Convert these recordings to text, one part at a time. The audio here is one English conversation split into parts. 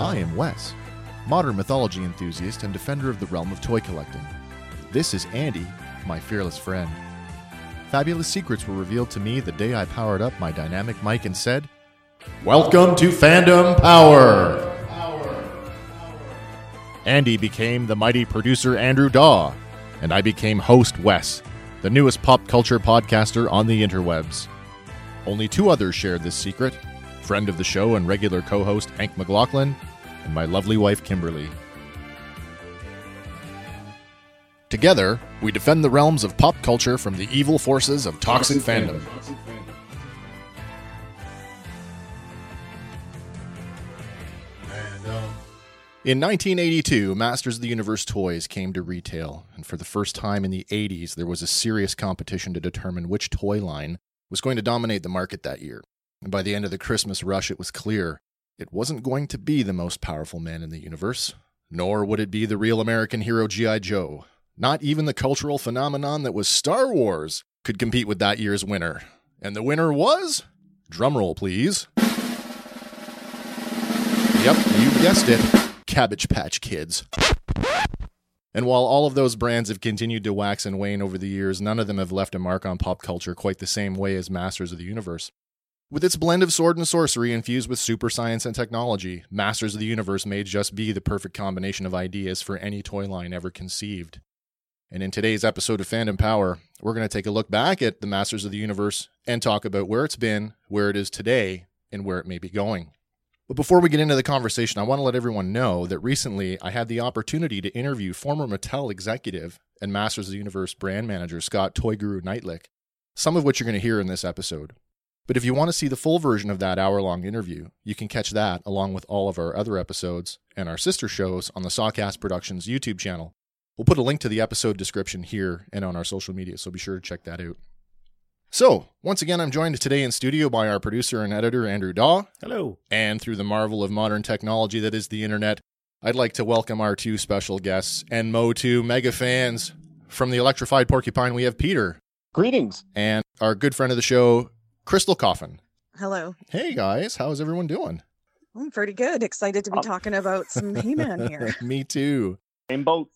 I am Wes, modern mythology enthusiast and defender of the realm of toy collecting. This is Andy, my fearless friend. Fabulous secrets were revealed to me the day I powered up my dynamic mic and said, Welcome to Fandom Power! Andy became the mighty producer Andrew Daw, and I became host Wes, the newest pop culture podcaster on the interwebs. Only two others shared this secret friend of the show and regular co host Hank McLaughlin, and my lovely wife Kimberly. Together, we defend the realms of pop culture from the evil forces of toxic, fandom. In 1982, Masters of the Universe toys came to retail, and for the first time in the 80s, there was a serious competition to determine which toy line was going to dominate the market that year. And by the end of the Christmas rush, it was clear it wasn't going to be the most powerful man in the universe, nor would it be the real American hero G.I. Joe. Not even the cultural phenomenon that was Star Wars could compete with that year's winner. And the winner was? Drumroll, please. Yep, you guessed it. Cabbage Patch Kids. And while all of those brands have continued to wax and wane over the years, none of them have left a mark on pop culture quite the same way as Masters of the Universe. With its blend of sword and sorcery infused with super science and technology, Masters of the Universe may just be the perfect combination of ideas for any toy line ever conceived. And in today's episode of Fandom Power, we're going to take a look back at the Masters of the Universe and talk about where it's been, where it is today, and where it may be going. But before we get into the conversation, I want to let everyone know that recently I had the opportunity to interview former Mattel executive and Masters of the Universe brand manager Scott Toy Guru Neitlich, some of which you're going to hear in this episode. But if you want to see the full version of that hour long interview, you can catch that along with all of our other episodes and our sister shows on the Sawcast Productions YouTube channel. We'll put a link to the episode description here and on our social media, so be sure to check that out. So, once again, I'm joined today in studio by our producer and editor, Andrew Daw. Hello. And through the marvel of modern technology that is the internet, I'd like to welcome our two special guests and Motu mega fans. From the Electrified Porcupine, we have Peter. Greetings. And our good friend of the show, Crystal Coffin. Hello. Hey, guys. How's everyone doing? I'm pretty good. Excited to be talking about some He-Man here. Me too. Same boat.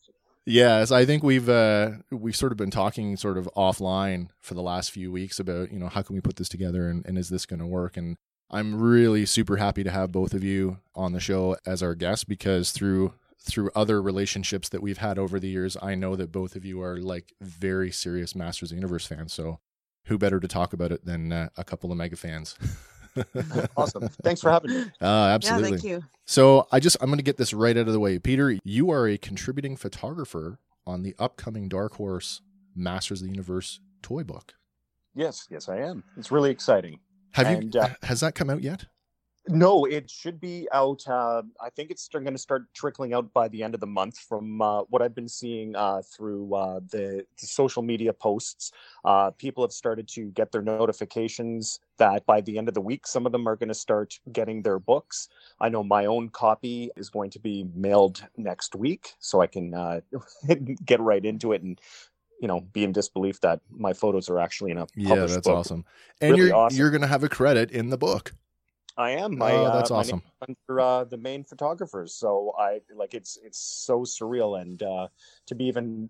Yes, I think we've uh, we've sort of been talking sort of offline for the last few weeks about you know how can we put this together and, and is this going to work and I'm really super happy to have both of you on the show as our guests because through through other relationships that we've had over the years, I know that both of you are like very serious Masters of the Universe fans. So who better to talk about it than uh, a couple of mega fans? awesome. Thanks for having me. Uh, absolutely. Yeah, thank you. So I just I'm going to get this right out of the way. Peter, you are a contributing photographer on the upcoming Dark Horse Masters of the Universe toy book. Yes, yes, I am. It's really exciting. Have And, you uh, has that come out yet? No, it should be out. Uh, I think it's going to start trickling out by the end of the month. From uh, what I've been seeing uh, through uh, the, the social media posts, uh, people have started to get their notifications that by the end of the week, some of them are going to start getting their books. I know my own copy is going to be mailed next week, so I can uh, get right into it and you know be in disbelief that my photos are actually in a Yeah, that's book. awesome. And Really you're awesome. you're going to have a credit in the book. I am. My, oh, that's uh, awesome. under uh, the main photographers. So I like it's it's so surreal, and uh, to be even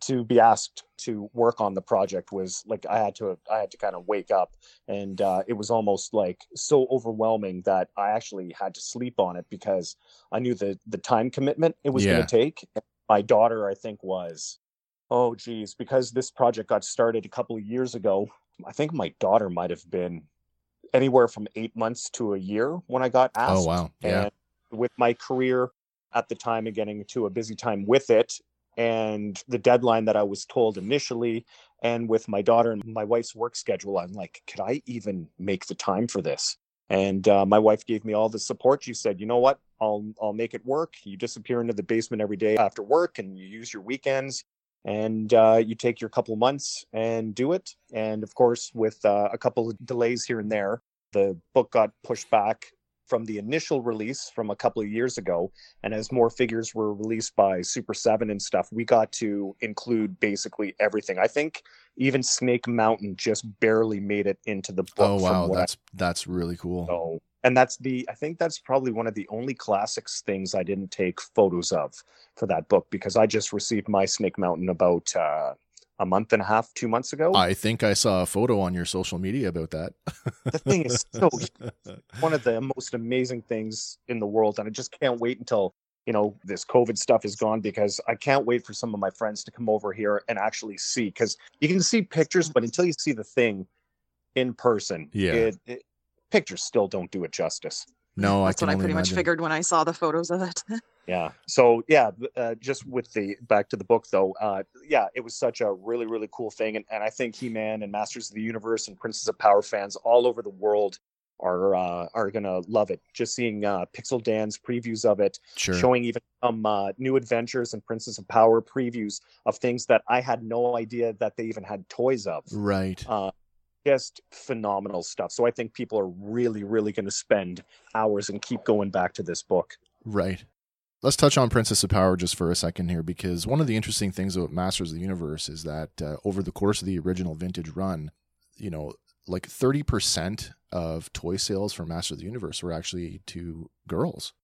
to be asked to work on the project was like I had to I had to kind of wake up, and uh, it was almost like so overwhelming that I actually had to sleep on it because I knew the the time commitment it was Yeah. going to take. My daughter, I think, was oh geez, because this project got started a couple of years ago. I think my daughter might have been anywhere from eight months to a year when I got asked. Oh wow. Yeah. And with my career at the time and getting to a busy time with it, and the deadline that I was told initially, and with my daughter and my wife's work schedule, I'm like, could I even make the time for this? And uh, my wife gave me all the support. She said, "You know what? I'll I'll make it work. You disappear into the basement every day after work, and you use your weekends, and uh, you take your couple months and do it. And of course, with uh, a couple of delays here and there, the book got pushed back from the initial release from a couple of years ago, and as more figures were released by Super7 and stuff, we got to include basically everything. I think even Snake Mountain just barely made it into the book. Oh wow, what I that's that's really cool. so, and that's the I think that's probably one of the only classics things I didn't take photos of for that book because I just received my Snake Mountain about uh, a month and a half, two months ago. I think I saw a photo on your social media about that. The thing is so one of the most amazing things in the world, and I just can't wait until you know this COVID stuff is gone because I can't wait for some of my friends to come over here and actually see because you can see pictures, but until you see the thing in person, Yeah. it, it, pictures still don't do it justice. no, That's can what I only pretty much figured when I saw the photos of it. Yeah. So yeah, uh, just with the back to the book though, uh, yeah, it was such a really really cool thing, and, and I think He Man and Masters of the Universe and Princess of Power fans all over the world are uh, are gonna love it. Just seeing uh, Pixel Dan's previews of it, Sure. showing even some uh, new adventures and Princess of Power previews of things that I had no idea that they even had toys of. Right. Just phenomenal stuff. So I think people are really really going to spend hours and keep going back to this book. Right. Let's touch on Princess of Power just for a second here, because one of the interesting things about Masters of the Universe is that uh, over the course of the original vintage run, you know, like 30% of toy sales for Masters of the Universe were actually to girls.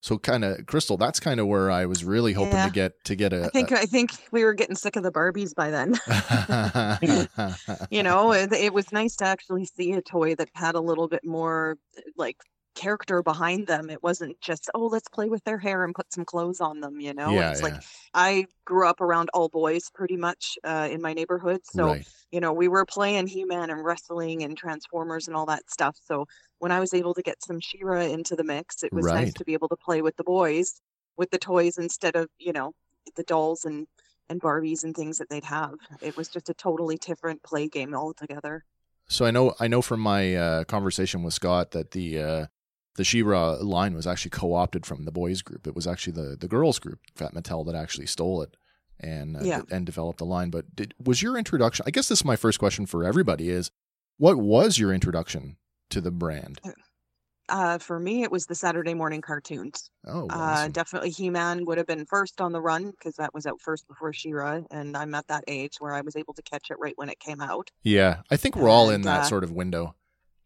So kind of Crystal, that's kind of where I was really hoping Yeah. to get to get a, I think I think we were getting sick of the Barbies by then. you know, it, it was nice to actually see a toy that had a little bit more like character behind them. It wasn't just, oh, let's play with their hair and put some clothes on them, you know? yeah, it's yeah. like I grew up around all boys pretty much uh, in my neighborhood. So, right. you know, we were playing He Man and wrestling and Transformers and all that stuff. So when I was able to get some She-Ra into the mix, it was nice to be able to play with the boys with the toys instead of, you know, the dolls and and Barbies and things that they'd have. It was just a totally different play game altogether. So I know I know from my uh, conversation with Scott that the uh, the She-Ra line was actually co-opted from the boys group. It was actually the the girls group, Fat Mattel, that actually stole it and uh, Yeah. and developed the line. But did, was your introduction? I guess this is my first question for everybody: is what was your introduction to the brand? Uh, for me, it was the Saturday morning cartoons. Oh, Uh, awesome. definitely He-Man would have been first on the run because that was out first before She-Ra, and I'm at that age where I was able to catch it right when it came out. yeah. I think we're all in that uh, sort of window.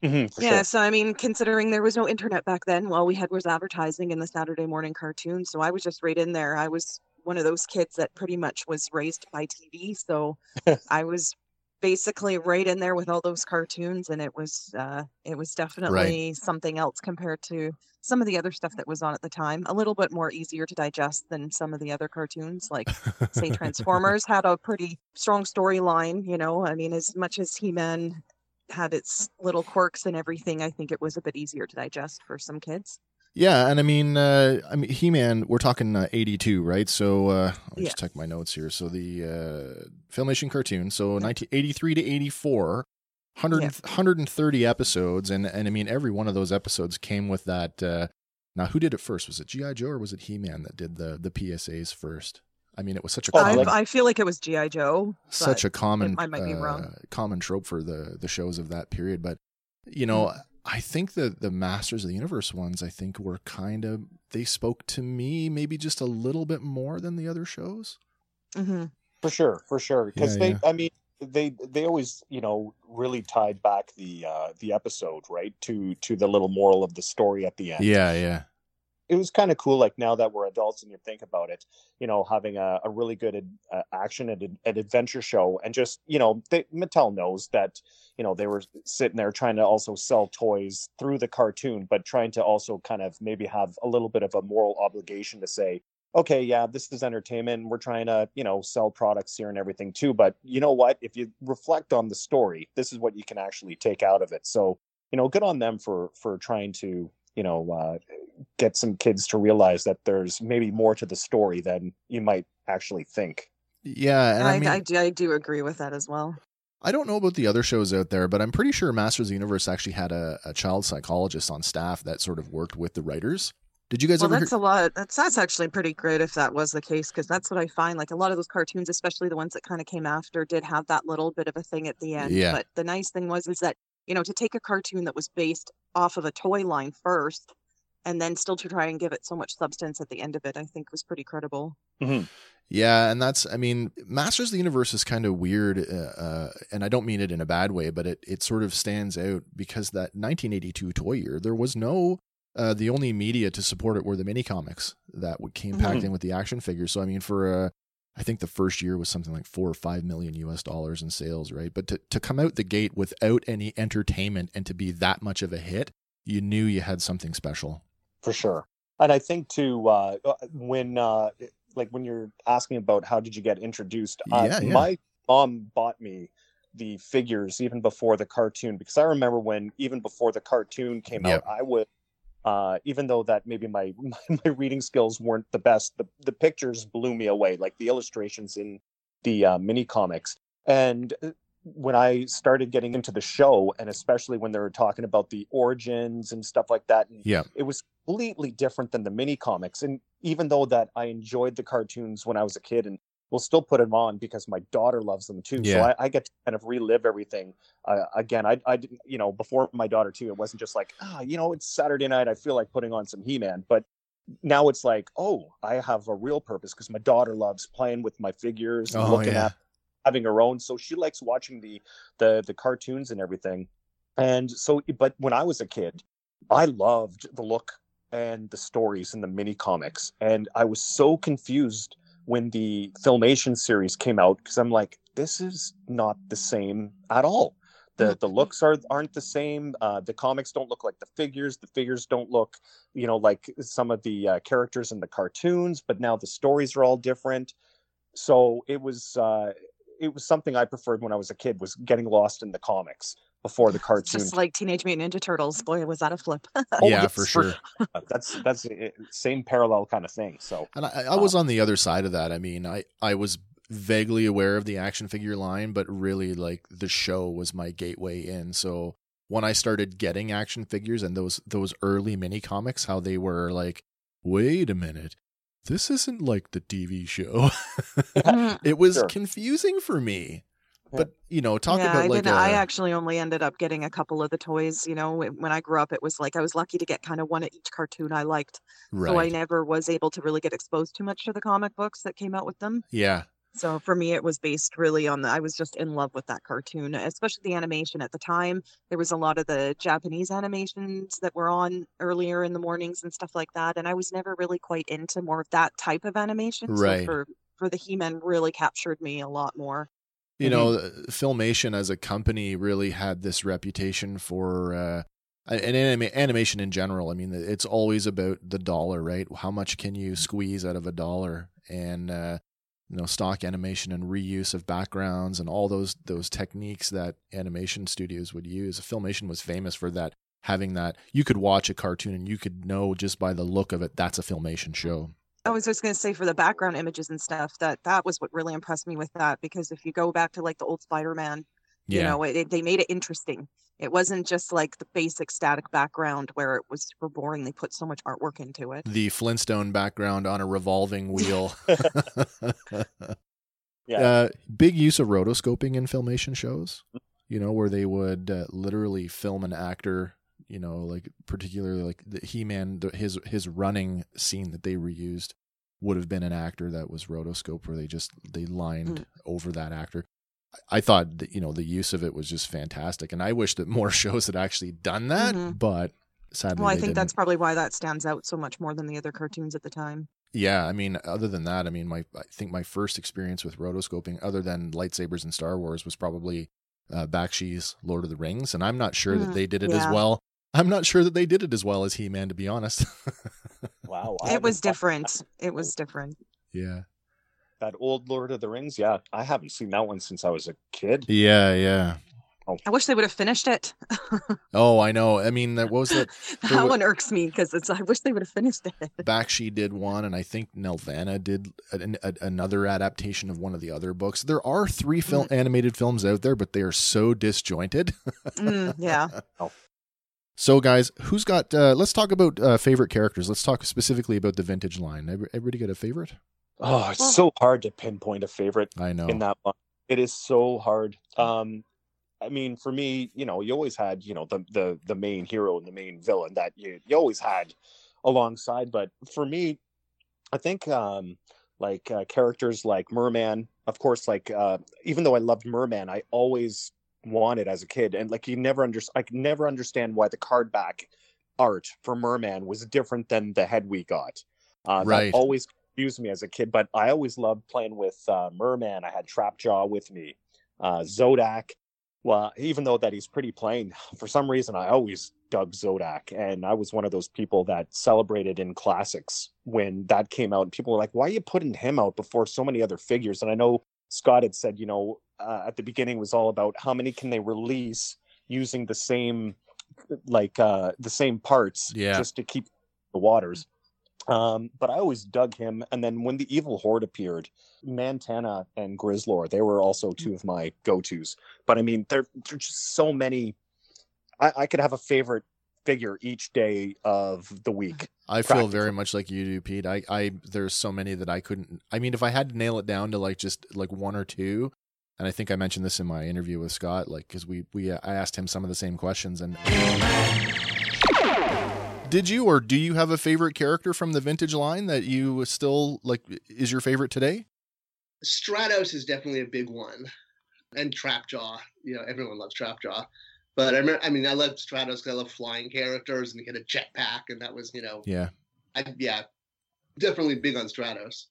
Mhm, yeah, sure. so I mean, considering there was no internet back then, all we had was advertising in the Saturday morning cartoons. So I was just right in there. I was one of those kids that pretty much was raised by TV. So I was basically right in there with all those cartoons, and it was uh, it was definitely something else compared to some of the other stuff that was on at the time. A little bit more easier to digest than some of the other cartoons, like say Transformers had a pretty strong storyline. You know, I mean, as much as He Man had its little quirks and everything, I think it was a bit easier to digest for some kids. Yeah, and I mean, uh, I mean, He-Man. We're talking uh, '82, right? So uh, let me Yeah. just check my notes here. So the uh, Filmation cartoon. So 1983 to '84, 100, Yeah. 130 episodes, and and I mean, every one of those episodes came with that. Uh, now, who did it first? Was it GI Joe or was it He-Man that did the the PSAs first? I mean, it was such a common, I feel like it was GI Joe. such a common I might be wrong. uh, common trope for the the shows of that period. But you know, Mm. I think the the Masters of the Universe ones, I think, were kind of they spoke to me maybe just a little bit more than the other shows. hmm for sure for sure because Yeah, they yeah. i mean they they always you know really tied back the uh the episode right to to the little moral of the story at the end Yeah, yeah, it was kind of cool like now that we're adults and you think about it you know having a, a really good ad, uh, action and an adventure show and just you know they, mattel knows that you know they were sitting there trying to also sell toys through the cartoon but trying to also kind of maybe have a little bit of a moral obligation to say okay yeah this is entertainment. We're trying to you know sell products here and everything too but you know what? If you reflect on the story this is what you can actually take out of it. So you know good on them for for trying to you know uh, get some kids to realize that there's maybe more to the story than you might actually think yeah. And I, I, mean, I, do- I do agree with that as well. I don't know about the other shows out there, but I'm pretty sure Masters of the Universe actually had a, a child psychologist on staff that sort of worked with the writers. Did you guys Well, ever? that's hear- a lot. That's that's actually pretty great if that was the case, because that's what I find. Like a lot of those cartoons, especially the ones that kind of came after, did have that little bit of a thing at the end. Yeah. But the nice thing was is that you know to take a cartoon that was based off of a toy line first, and then still to try and give it so much substance at the end of it, I think was pretty credible. Mm-hmm. Yeah, and that's I mean, Masters of the Universe is kind of weird, uh, uh, and I don't mean it in a bad way, but it it sort of stands out because that 1982 toy year, there was no. Uh, the only media to support it were the mini comics that came packed Mhm. in with the action figures. So I mean, for uh, I think the first year was something like four or five million US dollars in sales, right? But to to come out the gate without any entertainment and to be that much of a hit, you knew you had something special. For sure and i think too uh when uh like when you're asking about how did you get introduced uh, Yeah, yeah. my mom bought me the figures even before the cartoon because i remember when even before the cartoon came Yep. out i would uh even though that maybe my my reading skills weren't the best the, the pictures blew me away like the illustrations in the uh, mini comics and uh, when I started getting into the show, and especially when they were talking about the origins and stuff like that, and Yeah. it was completely different than the mini comics. And even though that I enjoyed the cartoons when I was a kid, and we'll still put them on because my daughter loves them too, Yeah. so I, I get to kind of relive everything uh, again. I, I, didn't- you know, before my daughter too, it wasn't just like, ah, you know, it's Saturday night, I feel like putting on some He-Man, but now it's like, oh, I have a real purpose because my daughter loves playing with my figures and Oh, looking yeah. at having her own so she likes watching the the the cartoons and everything. And so but when i was a kid i loved the look and the stories in the mini comics. And i was so confused when the filmation series came out because i'm like this is not the same at all. The the looks are aren't the same. Uh, the comics don't look like the figures. The figures don't look you know like some of the uh, characters in the cartoons but now the stories are all different. So it was uh it was something I preferred when I was a kid was getting lost in the comics before the It's cartoon. just like Teenage Mutant Ninja Turtles. Boy, was that a flip. Oh, yeah, yes, for for sure. that's that's it, same parallel kind of thing. So And I, I was um on the other side of that. I mean, I, I was vaguely aware of the action figure line, but really like the show was my gateway in. So when I started getting action figures and those those early mini comics, how they were like, wait a minute, this isn't like the TV show. Mhm. it was Sure. confusing for me. Yeah. But you know, talk yeah, about I, like didn't, I a- actually only ended up getting a couple of the toys. You know, when when I grew up, it was like I was lucky to get kind of one of each cartoon I liked. So I never was able to really get exposed too much to the comic books that came out with them. yeah, So for me, it was based really on the. I was just in love with that cartoon, especially the animation at the time. There was a lot of the Japanese animations that were on earlier in the mornings and stuff like that, and I was never really quite into more of that type of animation. Right. So for for the He-Man, really captured me a lot more. you Mhm. know filmation as a company really had this reputation for uh and anima- animation in general i mean it's always about the dollar right how much can you squeeze out of a dollar and uh you know stock animation and reuse of backgrounds and all those those techniques that animation studios would use. Filmation was famous for that having that. You could watch a cartoon and you could know just by the look of it that's a filmation show. I was just going to say for the background images and stuff that that was what really impressed me with that because if you go back to like the old Spider-Man, you know, it- they made it interesting. It wasn't just like the basic static background where it was super boring. They put so much artwork into it. the flintstone background on a revolving wheel yeah, Uh, big use of rotoscoping in filmation shows, you know, where they would uh, literally film an actor, you know, like particularly like the He-Man, the, his his running scene that they reused would have been an actor that was rotoscope where they just they lined Mm. over that actor. I- I thought that, you know the use of it was just fantastic, and I wish that more shows had actually done that, Mhm. but sadly, Well, I they think didn't. that's probably why that stands out so much more than the other cartoons at the time. Yeah, I mean, other than that, I mean, my I think my first experience with rotoscoping, other than lightsabers and Star Wars, was probably uh, Bakshi's Lord of the Rings, and I'm not sure that Mm, they did it as well. I'm not sure that they did it as well as He Man, to be honest. wow, I It was different. It was different. yeah, That old Lord of the Rings, yeah, I haven't seen that one since I was a kid. yeah, yeah. Oh. I wish they would have finished it. Oh, I know. I mean, that what was that that wa- one irks me because it's. I wish they would have finished it. Bakshi did one, and I think Nelvana did an, a, another adaptation of one of the other books. There are three film animated films out there, but they are so disjointed. Mm, yeah. So, guys, who's got? Uh, let's talk about uh, favorite characters. Let's talk specifically about the vintage line. Everybody got a favorite? Oh, it's Well- so hard to pinpoint a favorite I know. in that one. It is so hard. Um, I mean, for me, you know, you always had, you know, the the the main hero and the main villain that you you always had alongside. But for me, I think um, like uh, characters like Merman, of course, like uh, even though I loved Merman, I always wanted as a kid, and like you never under I could never understand why the card back art for Merman was different than the head we got. Uh, Right. That always confused me as a kid, but I always loved playing with uh, Merman. I had Trapjaw with me, uh, Zodac. Well, even though that he's pretty plain, for some reason I always dug Zodac, and I was one of those people that celebrated in classics when that came out. And people were like, "Why are you putting him out before so many other figures?" And I know Scott had said, you know, uh, at the beginning was all about how many can they release using the same, like uh, the same parts, Yeah. just to keep the waters. Um, but I always dug him. And then when the Evil Horde appeared, Mantenna and Grizzlor, they were also two of my go-tos. But I mean, there, there are just so many. I, I could have a favorite figure each day of the week. I feel very much like you do, Pete. I, I there's so many that I couldn't. I mean, if I had to nail it down to like just like one or two, and I think I mentioned this in my interview with Scott, like because we we I asked him some of the same questions. And did you or do you have a favorite character from the vintage line that you still like is your favorite today? Stratos is definitely a big one, and Trapjaw. You know, everyone loves Trapjaw. But I remember, I mean, I love Stratos because I love flying characters, and he had a jetpack, and that was, you know, Yeah. I, yeah, definitely big on Stratos.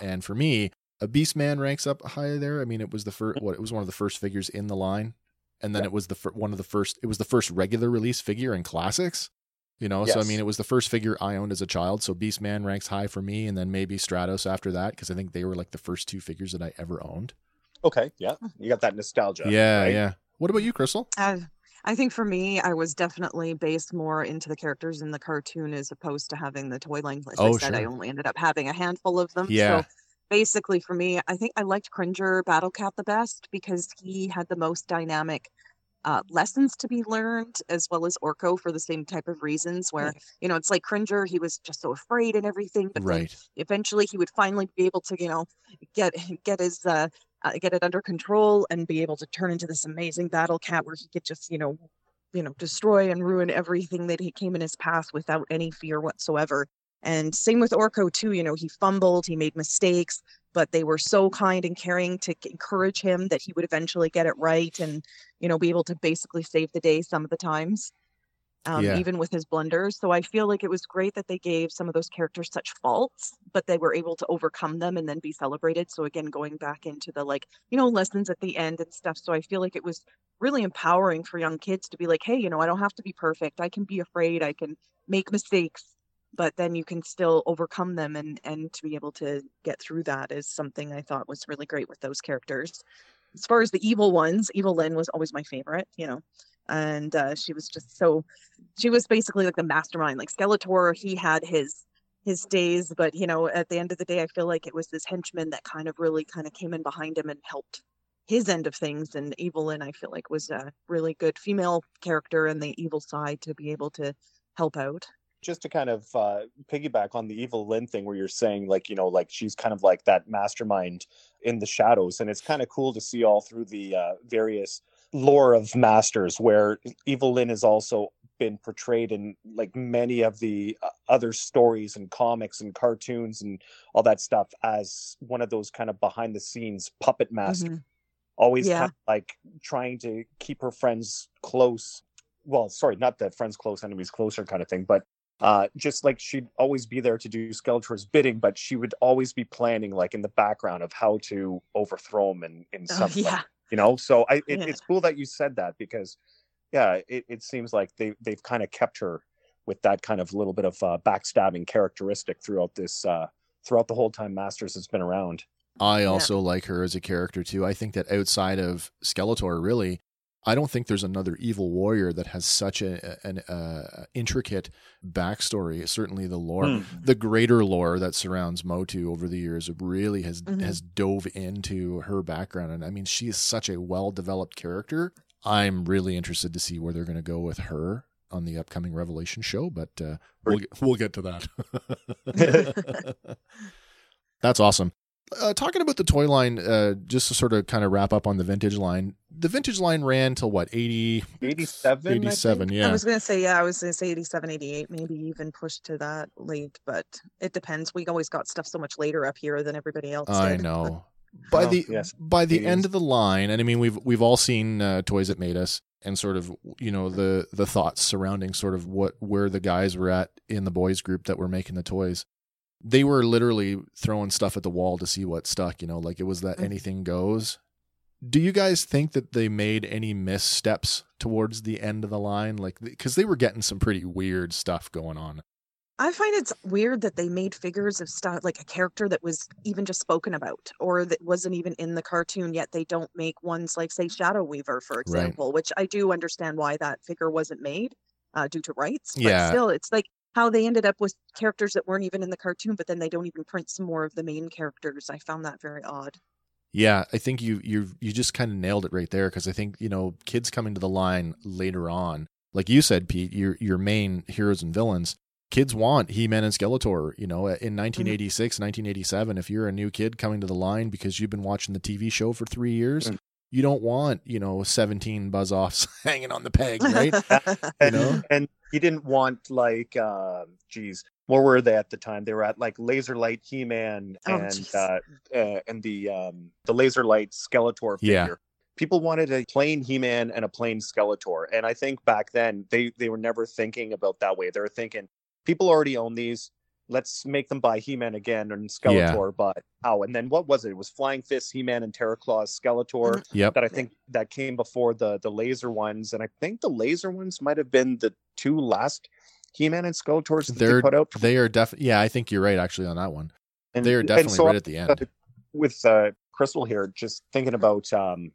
And for me, a Beastman ranks up high there. I mean, it was the first. What it was one of the first figures in the line, and then Yeah. it was the fir- one of the first. It was the first regular release figure in classics. You know, so I mean, it was the first figure I owned as a child. So Beastman ranks high for me, and then maybe Stratos after that because I think they were like the first two figures that I ever owned. Okay, yeah, you got that nostalgia. yeah, right? yeah. What about you, Crystal? I, I think for me, I was definitely based more into the characters in the cartoon as opposed to having the toy line. As Oh, I said, I only ended up having a handful of them. Yeah. So basically, for me, I think I liked Cringer Battle Cat the best because he had the most dynamic uh, lessons to be learned, as well as Orko for the same type of reasons. Where you know, it's like Cringer, he was just so afraid and everything, but Right. eventually he would finally be able to you know get get his uh, uh get it under control and be able to turn into this amazing battle cat where he could just you know you know destroy and ruin everything that he came in his path without any fear whatsoever and same with orko too you know he fumbled he made mistakes but they were so kind and caring to encourage him that he would eventually get it right and you know be able to basically save the day some of the times um, Yeah. even with his blunders. So I feel like it was great that they gave some of those characters such faults, but they were able to overcome them and then be celebrated. So again, going back into the like, you know, lessons at the end and stuff. So I feel like it was really empowering for young kids to be like, hey, you know, I don't have to be perfect. I can be afraid. I can make mistakes, but then you can still overcome them and and to be able to get through that is something I thought was really great with those characters. As far as the evil ones, Evil Lynn was always my favorite, you know. And uh, she was just so she was basically like the mastermind like skeletor he had his his days but you know at the end of the day i feel like it was this henchman that kind of really kind of came in behind him and helped his end of things and evil Lynn i feel like was a really good female character in the evil side to be able to help out just to kind of uh, piggyback on the evil Lynn thing, where you're saying like you know like she's kind of like that mastermind in the shadows, and it's kind of cool to see all through the uh, various lore of masters where evil Lynn has also been portrayed in like many of the uh, other stories and comics and cartoons and all that stuff as one of those kind of behind the scenes puppet masters Mhm. always Yeah. kind of like trying to keep her friends close well sorry not that friends close enemies closer kind of thing but uh just like she'd always be there to do skeletor's bidding but she would always be planning like in the background of how to overthrow him in in oh, some way, you know so i it, Yeah. it's cool that you said that because yeah it, it seems like they they've kind of kept her with that kind of little bit of uh, backstabbing characteristic throughout this uh throughout the whole time masters has been around I also like her as a character too. I think that outside of Skeletor, really, I don't think there's another evil warrior that has such a, an uh, intricate backstory. Certainly, the lore, Hmm. the greater lore that surrounds Motu over the years, really has Mhm. has dove into her background, and I mean, she is such a well developed character. I'm really interested to see where they're going to go with her on the upcoming Revelation show, but uh, we'll we'll get to that. That's awesome. Uh, talking about the toy line, uh, just to sort of kind of wrap up on the vintage line. The vintage line ran till what 80, 87 87, think? yeah. I was gonna say yeah, I was gonna say 87, 88, maybe even pushed to that late, but it depends. We always got stuff so much later up here than everybody else I did. know. By Oh, the yes. by the It end of the line, and I mean we've we've all seen uh, toys that made us, and sort of you know the the thoughts surrounding sort of what where the guys were at in the boys group that were making the toys. They were literally throwing stuff at the wall to see what stuck. You know, like it was that Mhm. anything goes. Do you guys think that they made any missteps towards the end of the line, like because they were getting some pretty weird stuff going on? I find it's weird that they made figures of stuff like a character that was even just spoken about or that wasn't even in the cartoon yet they don't make ones like say Shadow Weaver for example, which I do understand why that figure wasn't made uh, due to rights. But Yeah. still it's like how they ended up with characters that weren't even in the cartoon, but then they don't even print some more of the main characters. I found that very odd. Yeah, I think you you you just kind of nailed it right there because I think you know kids coming to the line later on, like you said, Pete, your your main heroes and villains. Kids want He-Man and Skeletor. You know, in 1986, 1987, if you're a new kid coming to the line because you've been watching the TV show for three years, Mm. you don't want you know 17 buzz offs hanging on the peg, right? you know? and you didn't want like uh geez where were they at the time they were at like laser light he-man Oh, and jeez. uh, uh and the um the laser light skeletor figure. Yeah. figure people wanted a plain he-man and a plain skeletor and i think back then they they were never thinking about that way they were thinking people already own these let's make them buy he-man again and skeletor but oh and then what was it it was flying fist he-man and Terror Claws skeletor Yep. that I think that came before the the laser ones, and I think the laser ones might have been the two last He-Man and Skeletors that They're they put out. they are definitely. Yeah, I think you're right actually on that one. and, They are definitely so right at the end. with uh, Crystal here, just thinking about, um,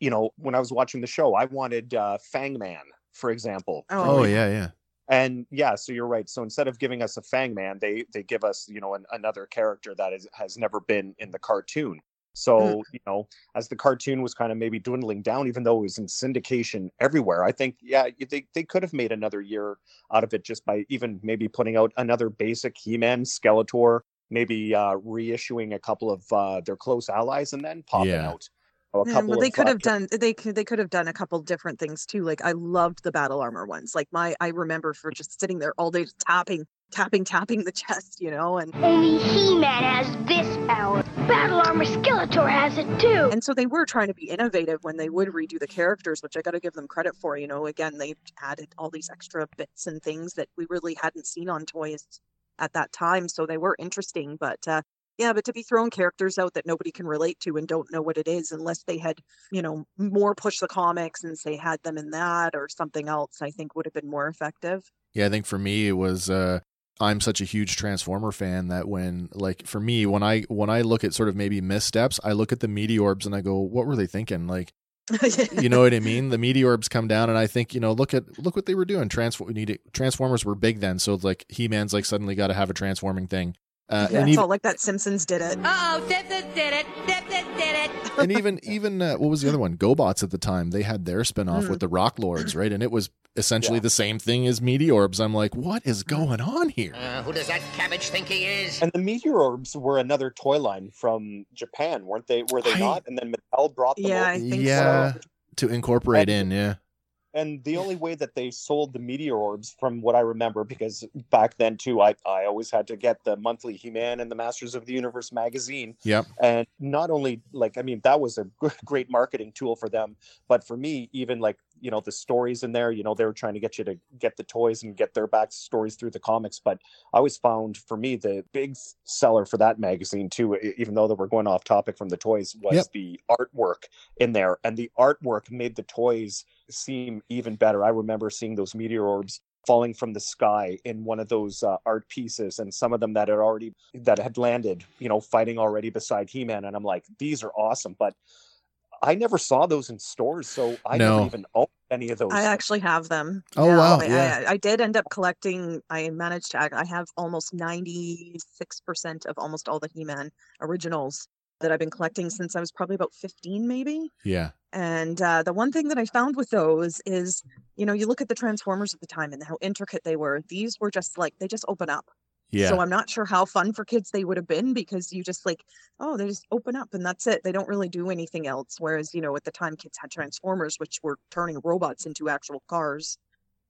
you know, when I was watching the show, I wanted uh, Fang Man, for example. Oh, Oh yeah, yeah. And yeah, so you're right. So instead of giving us a Fang Man, they they give us, you know, an, another character that is, has never been in the cartoon. So Mm. you know, as the cartoon was kind of maybe dwindling down, even though it was in syndication everywhere, I think yeah, they they could have made another year out of it just by even maybe putting out another basic He-Man, Skeletor, maybe uh, reissuing a couple of uh, their close allies, and then popping Yeah. out a Yeah, but they of, could have done they could they could have done a couple different things too. Like I loved the battle armor ones. Like my I remember for just sitting there all day just tapping, tapping, tapping the chest, you know, and Only He-Man has this power. Battle Armor Skeletor has it too. and so they were trying to be innovative when they would redo the characters, which I got to give them credit for. You know, again they added all these extra bits and things that we really hadn't seen on toys at that time, so they were interesting. But uh, yeah, but to be throwing characters out that nobody can relate to and don't know what it is unless they had, you know, more push the comics and say had them in that or something else, I think would have been more effective. Yeah, I think for me it was uh I'm such a huge Transformer fan that when like for me when I when I look at sort of maybe missteps, I look at the meteorbs and I go, what were they thinking? Like, you know what I mean? The meteorbs come down and I think, you know, look at look what they were doing. Transform we need it. Transformers were big then, so like He-Man's like suddenly got to have a transforming thing. Uh, yeah, and it's even all like that Simpsons did it. Uh-oh, Simpsons did it. Simpsons did it. and even even uh, what was the other one? GoBots at the time. They had their spin-off Mhm. with the Rock Lords, right? And it was essentially Yeah. the same thing as Meteorbs. I'm like, what is going on here? Uh, who does that cabbage think he is? And the Meteorbs were another toy line from Japan, weren't they? Were they I- not? And then Mattel brought them. Yeah, over. I think yeah, so. to incorporate And- in, yeah. And the only way that they sold the Meteorbs from what i remember because back then too i, I always had to get the monthly he-man and the masters of the universe magazine Yep. and not only like i mean that was a great marketing tool for them but for me even like you know the stories in there you know they were trying to get you to get the toys and get their backstories through the comics but i always found for me the big seller for that magazine too even though that we're going off topic from the toys was Yep. the artwork in there and the artwork made the toys seem even better i remember seeing those Meteorbs falling from the sky in one of those uh, art pieces and some of them that had already that had landed you know fighting already beside he-man and i'm like these are awesome but i never saw those in stores so i No. never even owned any of those I actually have them. Oh, now. wow, I, yeah. I, I did end up collecting. I managed to. I have almost ninety six percent of almost all the He-Man originals that I've been collecting since I was probably about fifteen, maybe. Yeah. And uh, the one thing that I found with those is, you know, you look at the Transformers at the time and how intricate they were. These were just like they just open up. Yeah. So I'm not sure how fun for kids they would have been because you just like, oh, they just open up and that's it. They don't really do anything else. Whereas, you know, at the time kids had Transformers, which were turning robots into actual cars.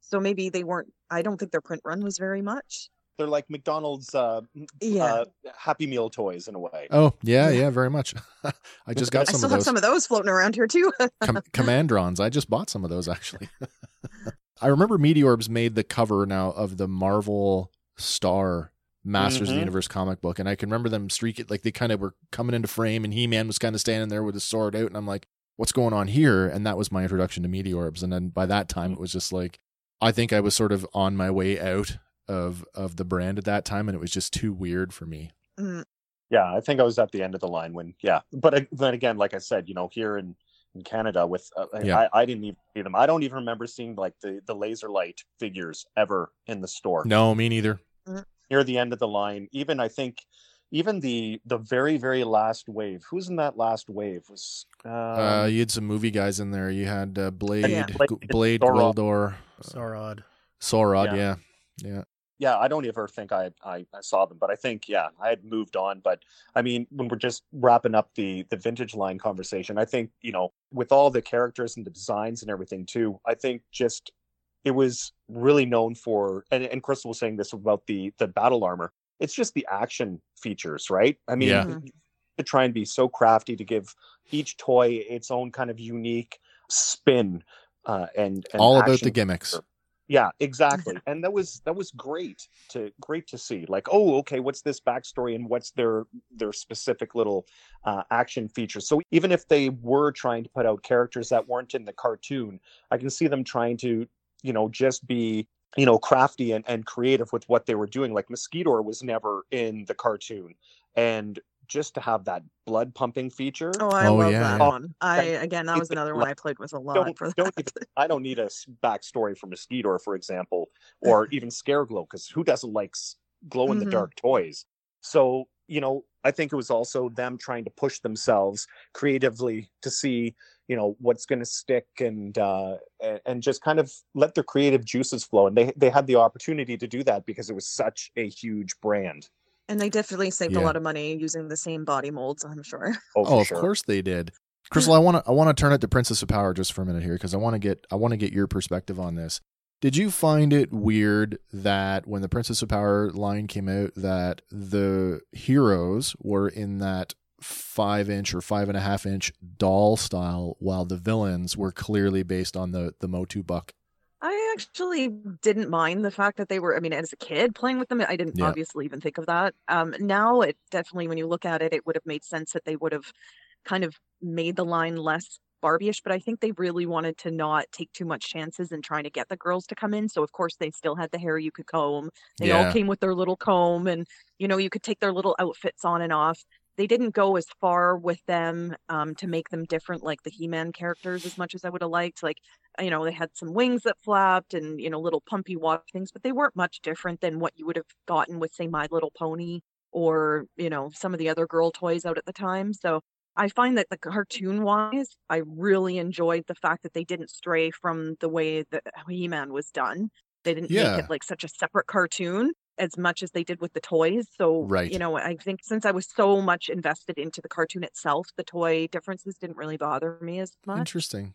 So maybe they weren't, I don't think their print run was very much. They're like McDonald's uh, Yeah. uh, Happy Meal toys in a way. Oh yeah, Yeah. yeah, very much. I just got I some still of have those some of those floating around here too. Com- Commandrons. I just bought some of those actually. I remember Meteorbs made the cover now of the Marvel Star Masters of the Mhm. Universe comic book, and I can remember them streaking like they kind of were coming into frame, and He Man was kind of standing there with his sword out, and I'm like, "What's going on here?" And that was my introduction to Meteorbs, and then by that time it was just like, I think I was sort of on my way out of of the brand at that time, and it was just too weird for me. Mm, Yeah, I think I was at the end of the line when, yeah. But I- then again, like I said, you know, here in, in Canada, with uh, I- Yeah. I, I didn't even see them. I don't even remember seeing like the the laser light figures ever in the store. No, me neither. Near the end of the line, even I think, even the the very very last wave. Who's in that last wave? Was um, uh, you had some movie guys in there. You had uh, Blade, Yeah. G- Blade, Saurod. Gwildor, Saurod. Saurod. Yeah. Yeah, yeah. Yeah, I don't ever think I, I I saw them, but I think yeah, I had moved on. But I mean, when we're just wrapping up the the vintage line conversation, I think you know, with all the characters and the designs and everything too, I think just it was really known for. And, and Crystal was saying this about the the battle armor. It's just the action features, right? I mean, Yeah. Mhm. to try and be so crafty to give each toy its own kind of unique spin. Uh, and, and All about the action gimmicks. Yeah, exactly. and that was that was great to great to see. Like, oh, okay, what's this backstory and what's their their specific little uh, action features? So even if they were trying to put out characters that weren't in the cartoon, I can see them trying to, you know, just be you know crafty and, and creative with what they were doing. Like Mosquito was never in the cartoon, and just to have that blood pumping feature. Oh, I Oh, love yeah, that yeah. one. I again, that was another one I played with a lot don't, for that. don't even, I don't need a backstory for Mosquito, for example, or even Scareglow, because who doesn't like glow in the dark toys? So, you know, I think it was also them trying to push themselves creatively to see, you know, what's going to stick and uh, and just kind of let their creative juices flow. And they they had the opportunity to do that because it was such a huge brand. And they definitely saved a lot of money using the same body molds, I'm sure. Oh, Oh, for of sure. course they did. Crystal, I want to I want to turn it to Princess of Power just for a minute here because I want to get I want to get your perspective on this. Did you find it weird that when the Princess of Power line came out, that the heroes were in that five inch or five and a half inch doll style, while the villains were clearly based on the the Motu Buck? I actually didn't mind the fact that they were, I mean, as a kid playing with them, I didn't Yeah. obviously even think of that. Um, now it definitely, when you look at it, it would have made sense that they would have kind of made the line less Barbie-ish, but I think they really wanted to not take too much chances in trying to get the girls to come in. So of course they still had the hair you could comb. They Yeah. all came with their little comb and you know, you could take their little outfits on and off. They didn't go as far with them um, to make them different like the He-Man characters as much as I would have liked. Like, you know, they had some wings that flapped and, you know, little pumpy walk things, but they weren't much different than what you would have gotten with, say, My Little Pony or, you know, some of the other girl toys out at the time. So I find that the cartoon wise, I really enjoyed the fact that they didn't stray from the way that He Man was done. They didn't Yeah. make it like such a separate cartoon as much as they did with the toys. So, Right. you know, I think since I was so much invested into the cartoon itself, the toy differences didn't really bother me as much. Interesting.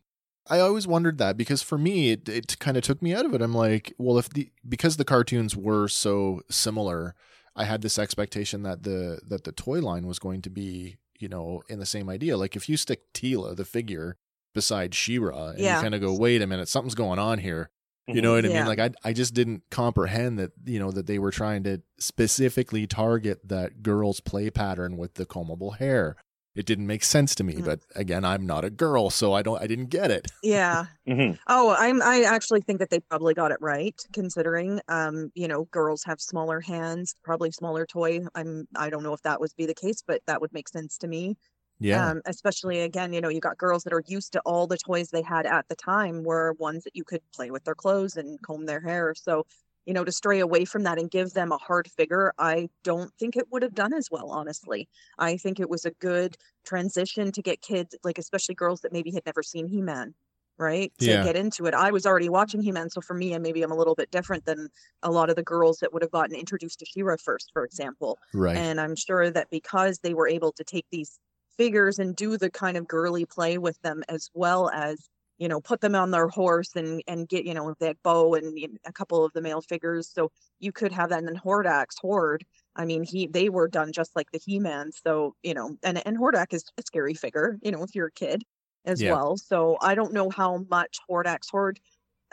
I always wondered that because for me, it, it kind of took me out of it. I'm like, well, if the because the cartoons were so similar, I had this expectation that the that the toy line was going to be, you know, in the same idea. Like if you stick Teela, the figure, beside She-Ra, and Yeah. you kind of go, wait a minute, something's going on here. You know mm-hmm. what I mean? Like I I just didn't comprehend that, you know, that they were trying to specifically target that girl's play pattern with the combable hair. It didn't make sense to me, Mm. but again, I'm not a girl, so I don't I didn't get it. Yeah. Mhm. Oh, I'm I actually think that they probably got it right considering um, you know, girls have smaller hands, probably smaller toy. I'm I don't know if that would be the case, but that would make sense to me. Yeah. Um, especially again, you know, you got girls that are used to all the toys they had at the time were ones that you could play with their clothes and comb their hair. So, you know, to stray away from that and give them a hard figure, I don't think it would have done as well, honestly. I think it was a good transition to get kids, like especially girls that maybe had never seen He-Man right? To Yeah. get into it. I was already watching He-Man, so for me, and maybe I'm a little bit different than a lot of the girls that would have gotten introduced to She-Ra first, for example. Right. And I'm sure that because they were able to take these figures and do the kind of girly play with them as well as you know put them on their horse and and get you know that bow and you know, a couple of the male figures so you could have that and then Hordak's Horde I mean he they were done just like the He-Man so you know and and Hordak is a scary figure you know if you're a kid as Yeah. well so I don't know how much Hordak's Horde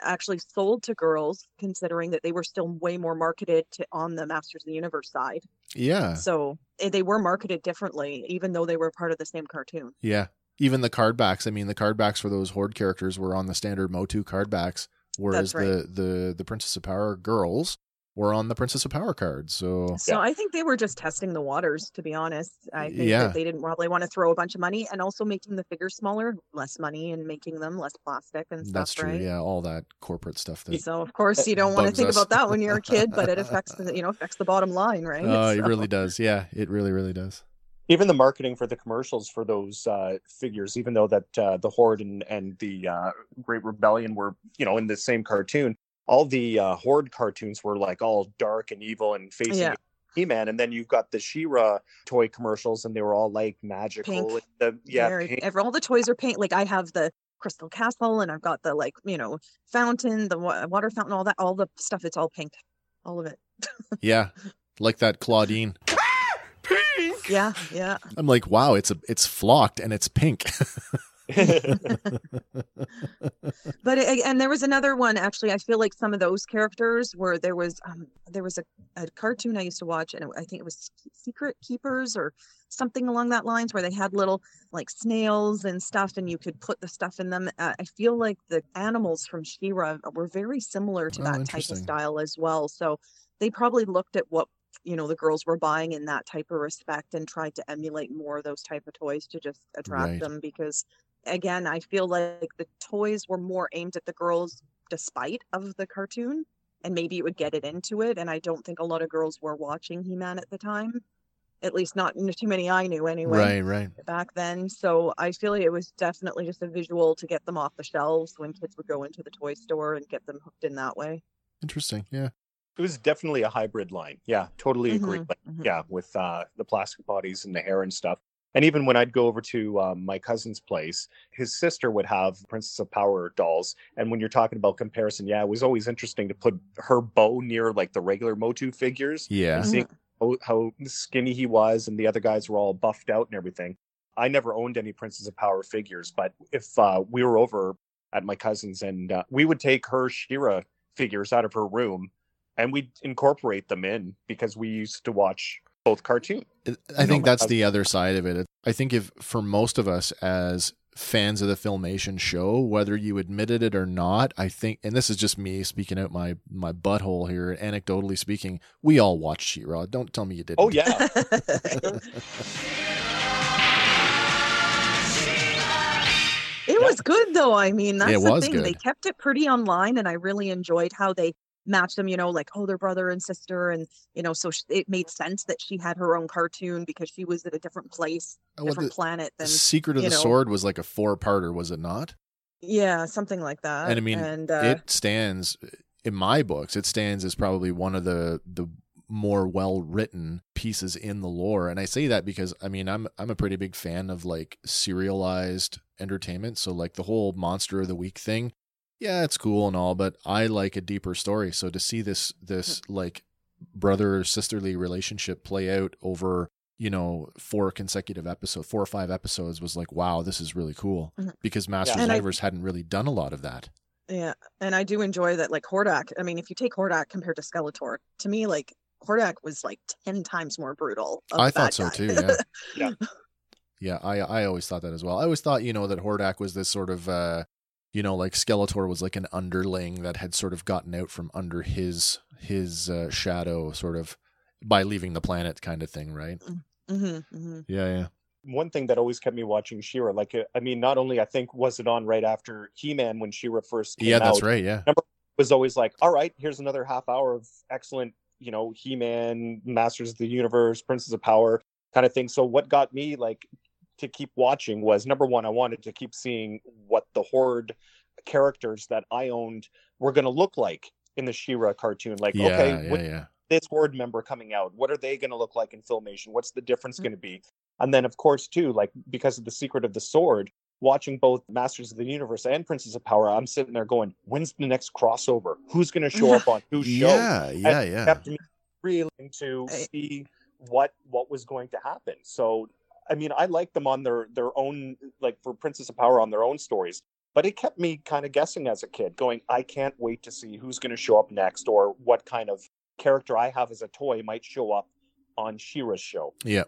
actually sold to girls considering that they were still way more marketed to on the Masters of the Universe side yeah. so eh, they were marketed differently, even though they were part of the same cartoon. Yeah. Even the card backs. I mean, the card backs for those horde characters were on the standard Motu card backs, whereas right. the, the the Princess of Power girls were on the Princess of Power cards. So So I think they were just testing the waters, to be honest. I think Yeah. that they didn't probably want to throw a bunch of money and also making the figures smaller, less money, and making them less plastic and stuff. that's true. right? Yeah, all that corporate stuff. That So of course you don't want to think us. about that when you're a kid, but it affects the you know affects the bottom line, right? Oh, it So- really does. Yeah, it really, really does. Even the marketing for the commercials for those uh, figures, even though that uh, the Horde and, and the uh, Great Rebellion were, you know, in the same cartoon, all the uh, Horde cartoons were like all dark and evil and facing Yeah. He-Man, and then you've got the She-Ra toy commercials, and they were all like magical. Pink. The, yeah, pink. every- all the toys are pink. Like I have the crystal castle, and I've got the like you know fountain, the wa- water fountain, all that, all the stuff. It's all pink, all of it. Yeah, like that Claudine. Yeah, yeah. I'm like, wow, it's a it's flocked and it's pink. but it, and there was another one actually i feel like some of those characters where there was um there was a, a cartoon i used to watch and it, i think it was secret keepers or something along that lines where they had little like snails and stuff and you could put the stuff in them uh, i feel like the animals from She-Ra were very similar to Oh, that type of style as well so they probably looked at what you know the girls were buying in that type of respect and tried to emulate more of those type of toys to just attract Right. them because again i feel like the toys were more aimed at the girls despite of the cartoon and maybe it would get it into it and i don't think a lot of girls were watching he-man at the time at least not too many i knew anyway right, right. back then so i feel like it was definitely just a visual to get them off the shelves when kids would go into the toy store and get them hooked in that way Interesting. Yeah. It was definitely a hybrid line. Yeah, totally agree. Mhm, But mhm. yeah, with uh, the plastic bodies and the hair and stuff. And even when I'd go over to um, my cousin's place, his sister would have Princess of Power dolls. And when you're talking about comparison, yeah, it was always interesting to put her bow near like the regular Motu figures Yeah. and seeing how, how skinny he was, and the other guys were all buffed out and everything. I never owned any Princess of Power figures, but if uh, we were over at my cousin's and uh, we would take her She-Ra figures out of her room and we'd incorporate them in because we used to watch both cartoons. I know, think that's the other side of it. I think if for most of us as fans of the filmation show, whether you admitted it or not, I think, and this is just me speaking out my my butthole here, anecdotally speaking, we all watched She-Ra. Don't tell me you didn't. Oh yeah, It was good though. I mean, that's It the was thing. They kept it pretty online, and I really enjoyed how they matched them. You know, like oh, they're brother and sister, and you know, so sh- it made sense that she had her own cartoon because she was at a different place, Well, different the planet than Secret of the know. Sword was like a four-parter, was it not? yeah, something like that. and I mean, and uh, it stands in my books. It stands as probably one of the the more well written pieces in the lore. And I say that because I mean I'm I'm a pretty big fan of like serialized entertainment. So like the whole monster of the week thing, yeah, it's cool and all, but I like a deeper story. So to see this this like brother sisterly relationship play out over you know four consecutive episodes four or five episodes was like wow this is really cool Mhm. because masters And I- Universe hadn't really done a lot of that Yeah, and I do enjoy that. Like Hordak, I mean, if you take Hordak compared to Skeletor, to me, like Hordak was like ten times more brutal. of I a thought so guy. too. Yeah. Yeah. Yeah. I I always thought that as well. I always thought you know that Hordak was this sort of uh, you know like Skeletor was like an underling that had sort of gotten out from under his his uh, shadow, sort of by leaving the planet, kind of thing, right? hmm hmm Yeah. Yeah. one thing that always kept me watching She-Ra, like uh, I mean, not only I think was it on right after He-Man when She-Ra first came Yeah. That's out, right. Yeah. Number was always like, all right, here's another half hour of excellent, you know, He-Man, Masters of the Universe, Princess of Power kind of thing. So what got me like to keep watching was number one, I wanted to keep seeing what the Horde characters that I owned were going to look like in the She-Ra cartoon. Like, yeah, okay, yeah, what yeah. this horde member coming out? What are they going to look like in filmation? What's the difference Mm. going to be? And then, of course, too, like because of the secret of the sword, watching both Masters of the Universe and Princess of Power, I'm sitting there going, when's the next crossover? Who's going to show up on whose show? Yeah, yeah, And yeah. kept me really to see what what was going to happen. So I mean, I like them on their their own like for Princess of Power on their own stories, but it kept me kind of guessing as a kid, going, I can't wait to see who's going to show up next or what kind of character I have as a toy might show up on She-Ra's show. Yeah.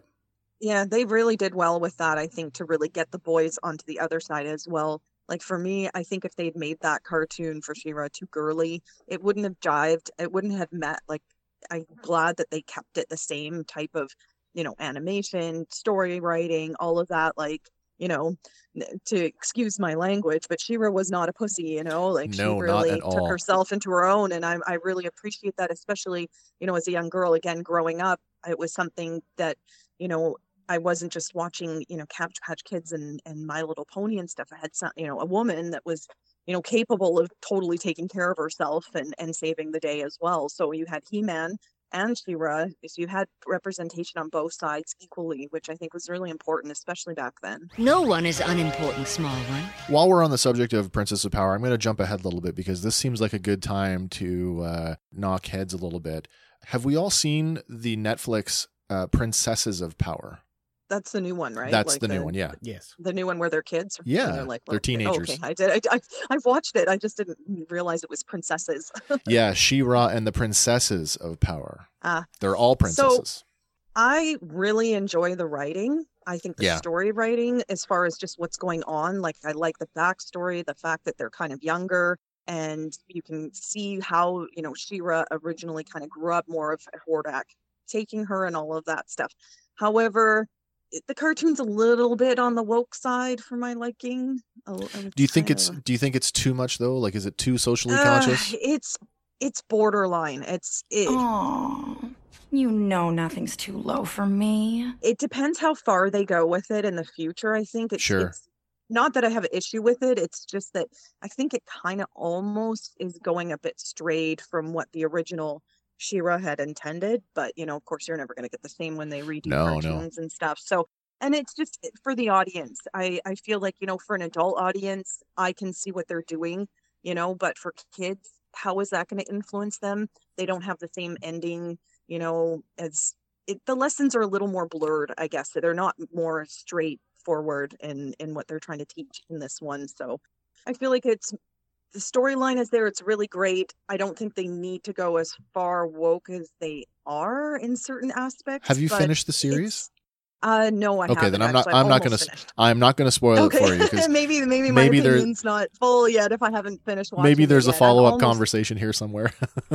Yeah, they really did well with that, I think, to really get the boys onto the other side as well. Like for me, I think if they'd made that cartoon for She-Ra too girly, it wouldn't have jived. It wouldn't have met. Like, I'm glad that they kept it the same type of, you know, animation, story writing, all of that. Like, you know, to excuse my language, but She-Ra was not a pussy, you know, like No, she really took herself into her own. And I, I really appreciate that, especially, you know, as a young girl, again, growing up, it was something that, you know, I wasn't just watching, you know, Cabbage Patch Kids and and My Little Pony and stuff. I had some, you know, a woman that was, you know, capable of totally taking care of herself and and saving the day as well. So you had He-Man and She-Ra, so you had representation on both sides equally, which I think was really important, especially back then. No one is unimportant, small one. While we're on the subject of Princess of Power, I'm going to jump ahead a little bit because this seems like a good time to uh, knock heads a little bit. Have we all seen the Netflix uh, Princesses of Power? That's the new one, right? That's Like the new one, yeah. Yes. The new one where they're kids. Yeah, they're like they're little kid- oh, teenagers. okay, I did. I, I, I've watched it. I just didn't realize it was princesses. yeah, She-Ra and the Princesses of Power. Ah. They're all princesses. So I really enjoy the writing. I think the Yeah. story writing, as far as just what's going on, like I like the backstory, the fact that they're kind of younger, and you can see how you know She-Ra originally kind of grew up more of Hordak, taking her and all of that stuff. However, it- the cartoon's a little bit on the woke side for my liking. A l- I was do you think it's of- do you think it's too much though? Like is it too socially Uh, conscious? it's it's borderline. It's it. Oh, you know nothing's too low for me. it depends how far they go with it in the future. I think it's, Sure. it's not that I have an issue with it. It's just that I think it kind of almost is going a bit strayed from what the original She-Ra had intended. But you know, of course, you're never going to get the same when they redo No, no. cartoons and stuff. So, and it's just for the audience. I I feel like you know, for an adult audience, I can see what they're doing. You know, but for kids, how is that going to influence them? They don't have the same ending. You know, as it, the lessons are a little more blurred, I guess. They're not more straightforward in in what they're trying to teach in this one. So I feel like it's the storyline is there. It's really great. I don't think they need to go as far woke as they are in certain aspects. Have you finished the series? Uh, no, I Okay, haven't. then I'm not actually. I'm not going to. finished. I'm not going to spoil Okay, it for you because maybe maybe my maybe there- opinion's not full yet if I haven't finished watching. maybe it there's a follow up almost- conversation here somewhere.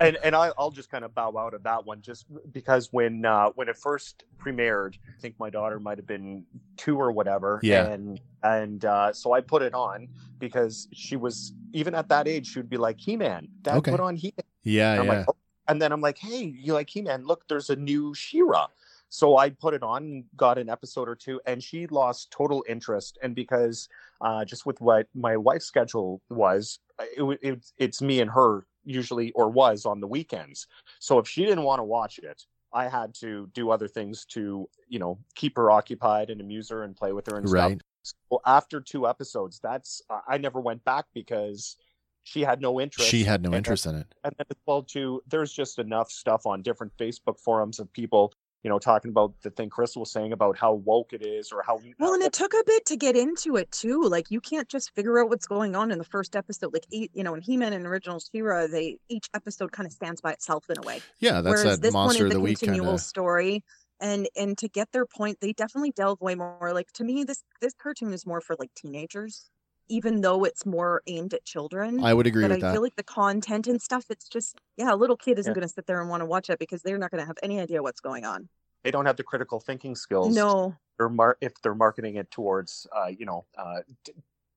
and and I, I'll just kind of bow out of that one just because when uh, when it first premiered, I think my daughter might have been two or whatever. Yeah. And and uh, so I put it on because she was even at that age, she would be like, "He Man, Dad, Okay. put on He." yeah, I'm yeah. like, "Oh." and then I'm like, "Hey, you like He Man? Look, there's a new She-Ra." So I put it on, got an episode or two, and she lost total interest. And because uh, just with what my wife's schedule was, it, it, it's me and her usually, or was on the weekends. So if she didn't want to watch it, I had to do other things to, you know, keep her occupied and amuse her and play with her and Right. stuff. Well, after two episodes, that's I never went back because she had no interest. She had no And- interest in it. and then as well too there's just enough stuff on different facebook forums of people you know talking about the thing chris was saying about how woke it is or how Well, and it took a bit to get into it too. Like you can't just figure out what's going on in the first episode. Like you know, in He-Man and Original She-Ra, they each episode kind of stands by itself in a way. Yeah, that's Whereas that this monster one of is the a week kind continual of. story. And and to get their point, they definitely delve way more. Like to me, this this cartoon is more for like teenagers, even though it's more aimed at children. I would agree but with I that. feel like the content and stuff, it's just yeah, a little kid isn't Yeah. going to sit there and want to watch it because they're not going to have any idea what's going on. they don't have the critical thinking skills No, or mar- if they're marketing it towards uh you know uh t-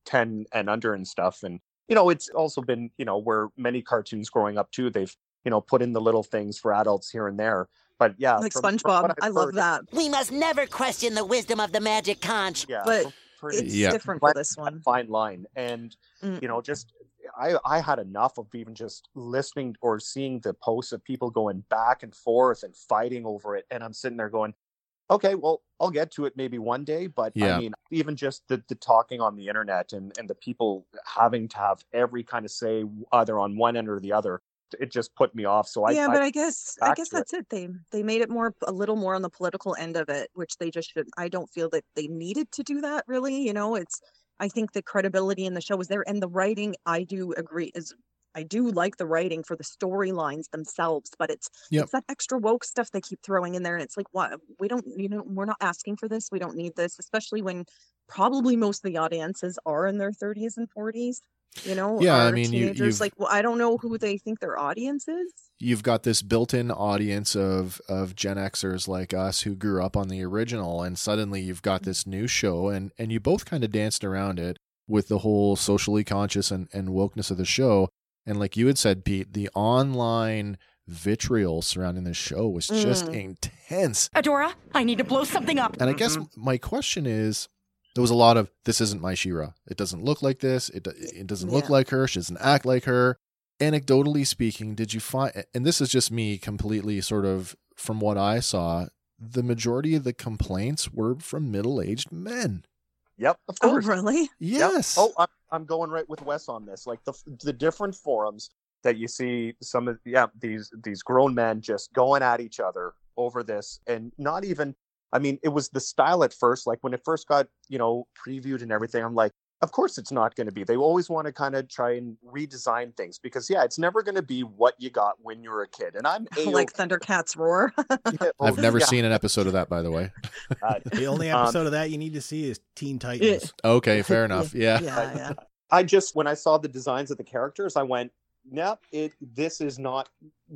10 and under and stuff and you know it's also been you know where many cartoons growing up too they've you know put in the little things for adults here and there but yeah like from- from SpongeBob. what I've love heard- that. We must never question the wisdom of the magic conch. yeah But- from, pretty It's Yeah. different for this one. fine line and Mm. you know just i i had enough of even just listening or seeing the posts of people going back and forth and fighting over it and i'm sitting there going okay well i'll get to it maybe one day but Yeah. i mean even just the, the talking on the internet and and the people having to have every kind of say either on one end or the other it just put me off so i yeah, I- but I guess I guess to it. that's it. They they made it more a little more on the political end of it, which they just should. I don't feel that they needed to do that. Really, you know, it's. I think the credibility in the show was there, and the writing. I do agree is. I do like the writing for the storylines themselves, but it's Yep. it's that extra woke stuff they keep throwing in there, and it's like, what we don't, you know, we're not asking for this. We don't need this, especially when probably most of the audiences are in their 30s and 40s. You know, Yeah, I mean, teenagers. you've- like, well, I don't know who they think their audience is. you've got this built-in audience of of Gen Xers like us who grew up on the original, and suddenly you've got mm-hmm. this new show, and and you both kind of danced around it with the whole socially conscious and and wokeness of the show, and like you had said, Pete, the online vitriol surrounding this show was just Mm. intense. Adora, I need to blow something up. And I guess my question is, there was a lot of this isn't my She-Ra. It doesn't look like this. It it doesn't look like her. She doesn't act like her. Anecdotally speaking, did you find? And this is just me completely sort of from what I saw. The majority of the complaints were from middle-aged men. Yep of Oh, course really? Yep. Yes. Oh, I'm, I'm going right with Wes on this. Like the the different forums that you see some of yeah these these grown men just going at each other over this, and not even. I mean, it was the style at first. Like when it first got you know previewed and everything, I'm like, of course it's not going to be. They always want to kind of try and redesign things because yeah, it's never going to be what you got when you were a kid. And I'm like Thundercats roar. A-OK. I've never Yeah. seen an episode of that, by the way. Uh, The only Um, episode of that you need to see is Teen Titans. Okay, fair enough. Yeah. yeah, yeah. I just when I saw the designs of the characters, I went, "Nope, it this is not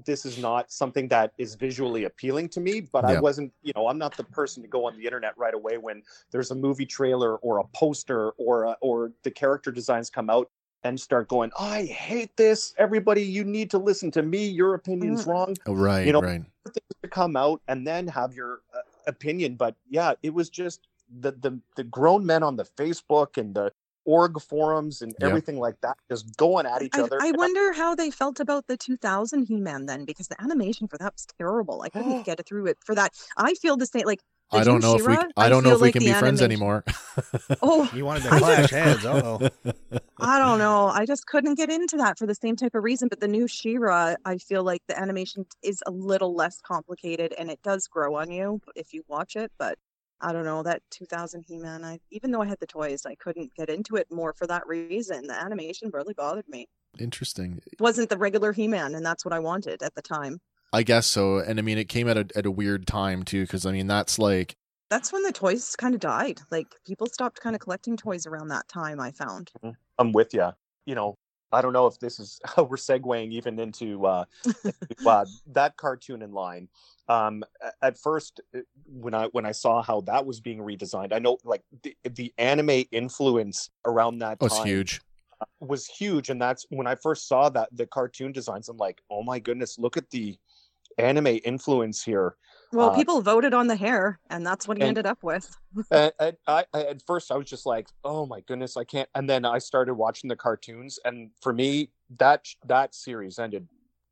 this is not something that is visually appealing to me." But Yeah. I wasn't, you know, I'm not the person to go on the internet right away when there's a movie trailer or a poster or a, or the character designs come out and start going, "I hate this. Everybody, you need to listen to me. Your opinion's Mm. wrong." Oh, right, You know, right. things to come out and then have your uh, opinion. But yeah, it was just the the the grown men on the Facebook and the org forums and Yeah. everything like that just going at each I, other. I And wonder how they felt about the 2000 He-Man then, because the animation for that was terrible. I couldn't get through it for that. I feel the same. Like I don't new know if we. She-Ra, I don't know feel if we like can the be friends anymore. Oh, You wanted to I clash just- heads. Uh oh. I don't know. I just couldn't get into that for the same type of reason. But the new She-Ra, I feel like the animation is a little less complicated, and it does grow on you if you watch it. But I don't know that 2000 He-Man. I even though I had the toys, I couldn't get into it more for that reason. The animation really bothered me. Interesting. It wasn't the regular He-Man, and that's what I wanted at the time. I guess so. And I mean, it came at a at a weird time too, because I mean, that's like That's when the toys kind of died. Like people stopped kind of collecting toys around that time. I found. Mm-hmm. I'm with you. You know, I don't know if this is how we're segueing even into uh, into, uh, that cartoon in line. Um, at first, uh, when I when I saw how that was being redesigned, I know like the, the anime influence around that was time huge. was huge, and that's when I first saw that the cartoon designs. I'm like, oh my goodness, look at the anime influence here. Well, Uh, people voted on the hair, and that's what he and- ended up with. and, and I, at first I was just like, oh my goodness, I can't. And then I started watching the cartoons, and for me, that that series ended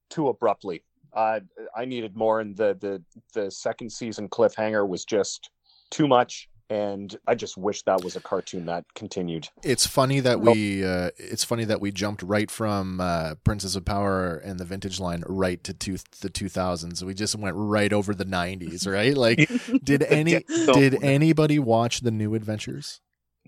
too abruptly. Uh, I needed more, and the the the second season cliffhanger was just too much. And I just wish that was a cartoon that continued. It's funny that we uh, it's funny that we jumped right from uh, Princess of Power and the vintage line right to two, the 2000s. We just went right over the 90s, right? Like did any did anybody watch the new adventures?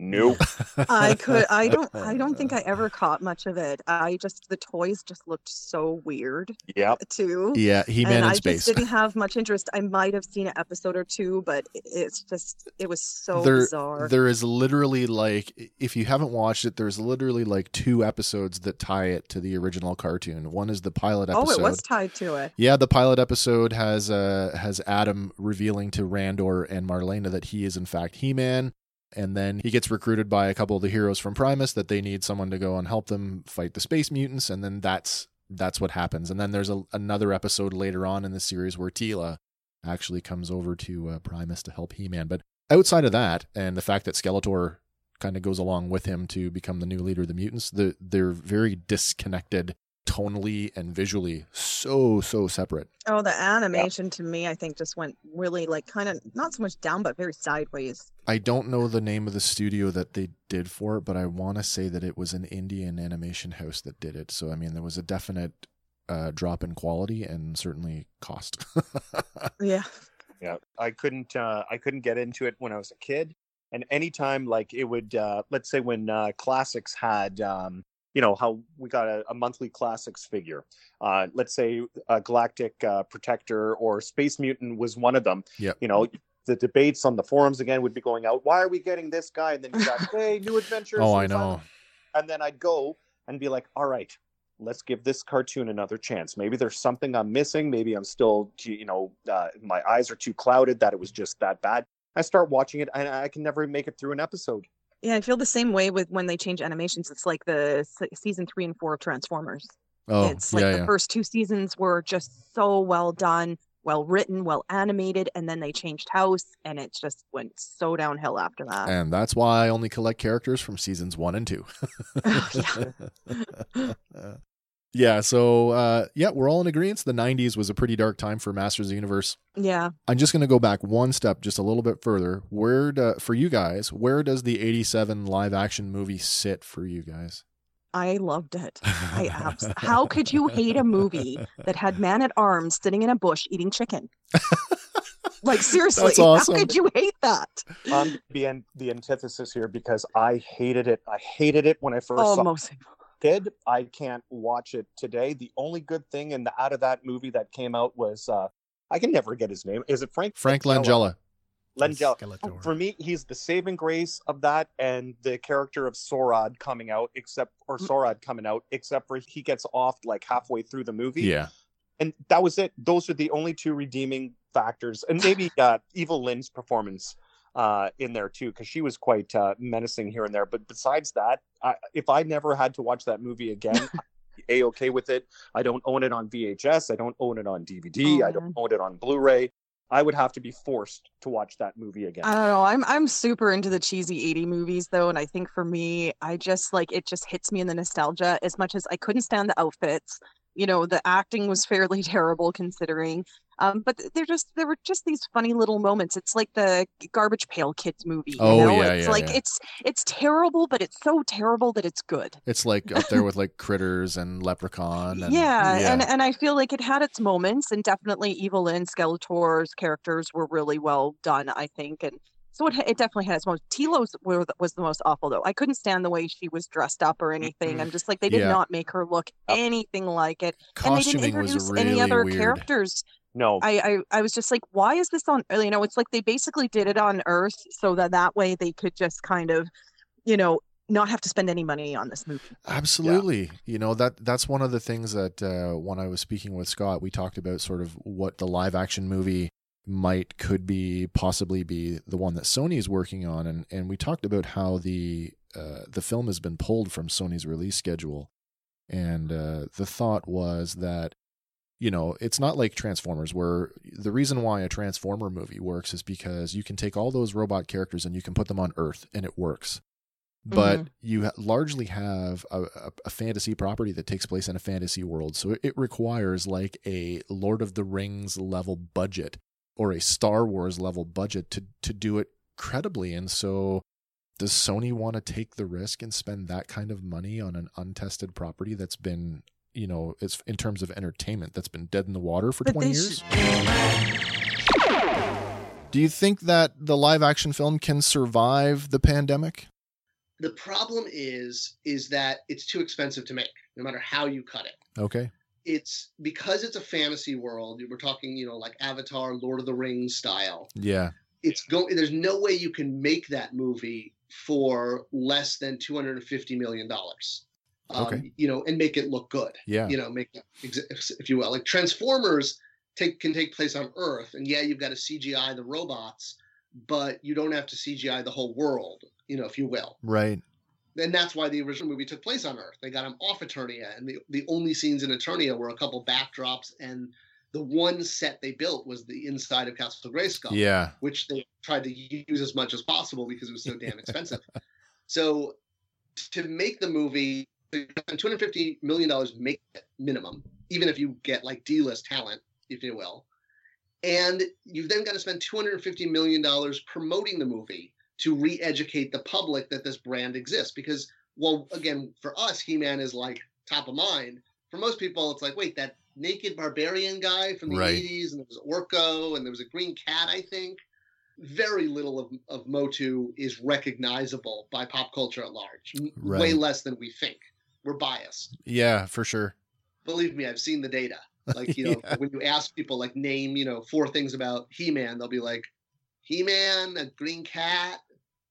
Nope. I could. I don't. I don't think I ever caught much of it. I just the toys just looked so weird Yeah. too. Yeah, He-Man and in I space. just didn't have much interest. I might have seen an episode or two, but it's just it was so there, bizarre. there is literally like if you haven't watched it, there's literally like two episodes that tie it to the original cartoon. One is the pilot episode. oh, episode. it was tied to it. Yeah, the pilot episode has uh has Adam revealing to Randor and Marlena that he is in fact He-Man. And then he gets recruited by a couple of the heroes from Primus that they need someone to go and help them fight the space mutants, and then that's that's what happens. And then there's a, another episode later on in the series where Teela actually comes over to uh, Primus to help He-Man. But outside of that, and the fact that Skeletor kind of goes along with him to become the new leader of the mutants. They're, they're very disconnected tonally and visually, so so separate. Oh, the animation to me, I think, just went really like kind of not so much down, but very sideways. I don't know the name of the studio that they did for it, but I want to say that it was an Indian animation house that did it. So I mean, there was a definite uh, drop in quality and certainly cost. Yeah. Yeah, I couldn't. Uh, I couldn't get into it when I was a kid, and anytime like it would, uh, let's say when uh, classics had, um, you know, how we got a, a monthly classics figure. Uh, let's say a Galactic uh, Protector or Space Mutant was one of them. Yep. You know, the debates on the forums again would be going out. Why are we getting this guy? And then you got, hey, new adventures. oh, I know. and then I'd go and be like, all right, let's give this cartoon another chance. Maybe there's something I'm missing. Maybe I'm still, you know, uh, my eyes are too clouded that it was just that bad. I start watching it and I can never make it through an episode. Yeah, I feel the same way with when they change animations. It's like the season three and four of Transformers. Oh, it's like yeah, the yeah. first two seasons were just so well done, well written, well animated, and then they changed house, and it just went so downhill after that. And that's why I only collect characters from seasons one and two. yeah, so uh, yeah, we're all in agreement. The 90s was a pretty dark time for Masters of the Universe. yeah, I'm just going to go back one step, just a little bit further. Where, do, for you guys, where does the 87 live action movie sit for you guys? I loved it. I abs- How could you hate a movie that had Man at Arms sitting in a bush eating chicken? like seriously, That's awesome. how could you hate that? I'm the the antithesis here because I hated it. I hated it when I first Oh, saw most kid. I can't watch it today. The only good thing in the out of that movie that came out was uh I can never get his name. Is it Frank? Frank Langella. Langella. For me, he's the saving grace of that and the character of Saurod coming out, except or Saurod coming out, except for he gets off like halfway through the movie. Yeah. And that was it. Those are the only two redeeming factors. And maybe uh Evil Lynn's performance uh in there too, because she was quite uh menacing here and there. But besides that, I, if I never had to watch that movie again, a okay with it. I don't own it on VHS. I don't own it on DVD. Oh, I don't own it on Blu-ray. I would have to be forced to watch that movie again. I don't know. I'm I'm super into the cheesy 80 movies though, and I think for me, I just like it just hits me in the nostalgia as much as I couldn't stand the outfits. You know, the acting was fairly terrible considering. Um, but they're just there were just these funny little moments. It's like the Garbage Pail Kids movie. You Oh, know? yeah, it's yeah, like yeah. it's it's terrible, but it's so terrible that it's good. It's like up there with like Critters and Leprechaun. And, yeah, and and I feel like it had its moments, and definitely Evil Lynn Skeletor's characters were really well done. I think, and so it it definitely had its moments. Teela's were was the most awful though. I couldn't stand the way she was dressed up or anything. I'm just like they did Yeah. not make her look anything like it, and they didn't introduce really any other weird. characters. no, I, I I was just like, why is this on? You know, it's like they basically did it on Earth so that that way they could just kind of, you know, not have to spend any money on this movie. Absolutely. You know, that that's one of the things that uh, when I was speaking with Scott, we talked about sort of what the live action movie might could be possibly be the one that Sony is working on and and we talked about how the uh, the film has been pulled from Sony's release schedule. And uh, the thought was that you know, it's not like Transformers where the reason why a Transformer movie works is because you can take all those robot characters and you can put them on Earth and it works. But Mhm. you largely have a, a, a fantasy property that takes place in a fantasy world. So it requires like a Lord of the Rings level budget or a Star Wars level budget to, to do it credibly. And so does Sony want to take the risk and spend that kind of money on an untested property that's been you know, it's in terms of entertainment that's been dead in the water for But 20 they years. Do you think that the live action film can survive the pandemic? The problem is is that it's too expensive to make, no matter how you cut it. Okay. It's because it's a fantasy world. We're talking, you know, like Avatar, Lord of the Rings style. Yeah. It's going. There's no way you can make that movie for less than two hundred and fifty million dollars. Um, Okay. You know, and make it look good. Yeah. You know, make if you will, like Transformers take can take place on Earth, and yeah, you've got to CGI the robots, but you don't have to CGI the whole world. You know, if you will. Right. And that's why the original movie took place on Earth. They got him off Eternia, and the, the only scenes in Eternia were a couple backdrops, and the one set they built was the inside of Castle Grayskull, Yeah. which they tried to use as much as possible because it was so damn expensive. So to make the movie, two hundred fifty million dollars make minimum, even if you get like D-list talent, if you will, and you've then got to spend two hundred fifty million dollars promoting the movie to re-educate the public that this brand exists. Because, well, again, for us, He-Man is like top of mind. For most people, it's like, wait, that naked barbarian guy from the Right. 80s, and there was Orko, and there was a green cat, I think. Very little of, of Motu is recognizable by pop culture at large. M- Way less than we think. We're biased. Yeah, for sure. Believe me, I've seen the data. Like, you know, Yeah. when you ask people, like, name, you know, four things about He Man, they'll be like, He Man, a green cat,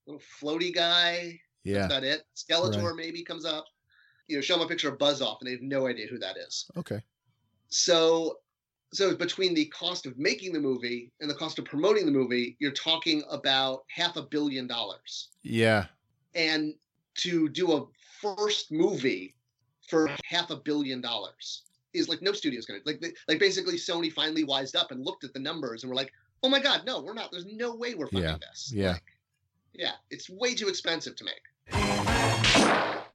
little floaty guy. Yeah. That's about it. Skeletor Right. maybe comes up. You know, show them a picture of Buzz off, and they have no idea who that is. Okay. So, so between the cost of making the movie and the cost of promoting the movie, you're talking about half a billion dollars. Yeah. And to do a first movie for half a billion dollars is like no studio's gonna like like basically Sony finally wised up and looked at the numbers and were like, oh my god, no, we're not. There's no way we're funding Yeah. this. Yeah. Like, yeah, it's way too expensive to make.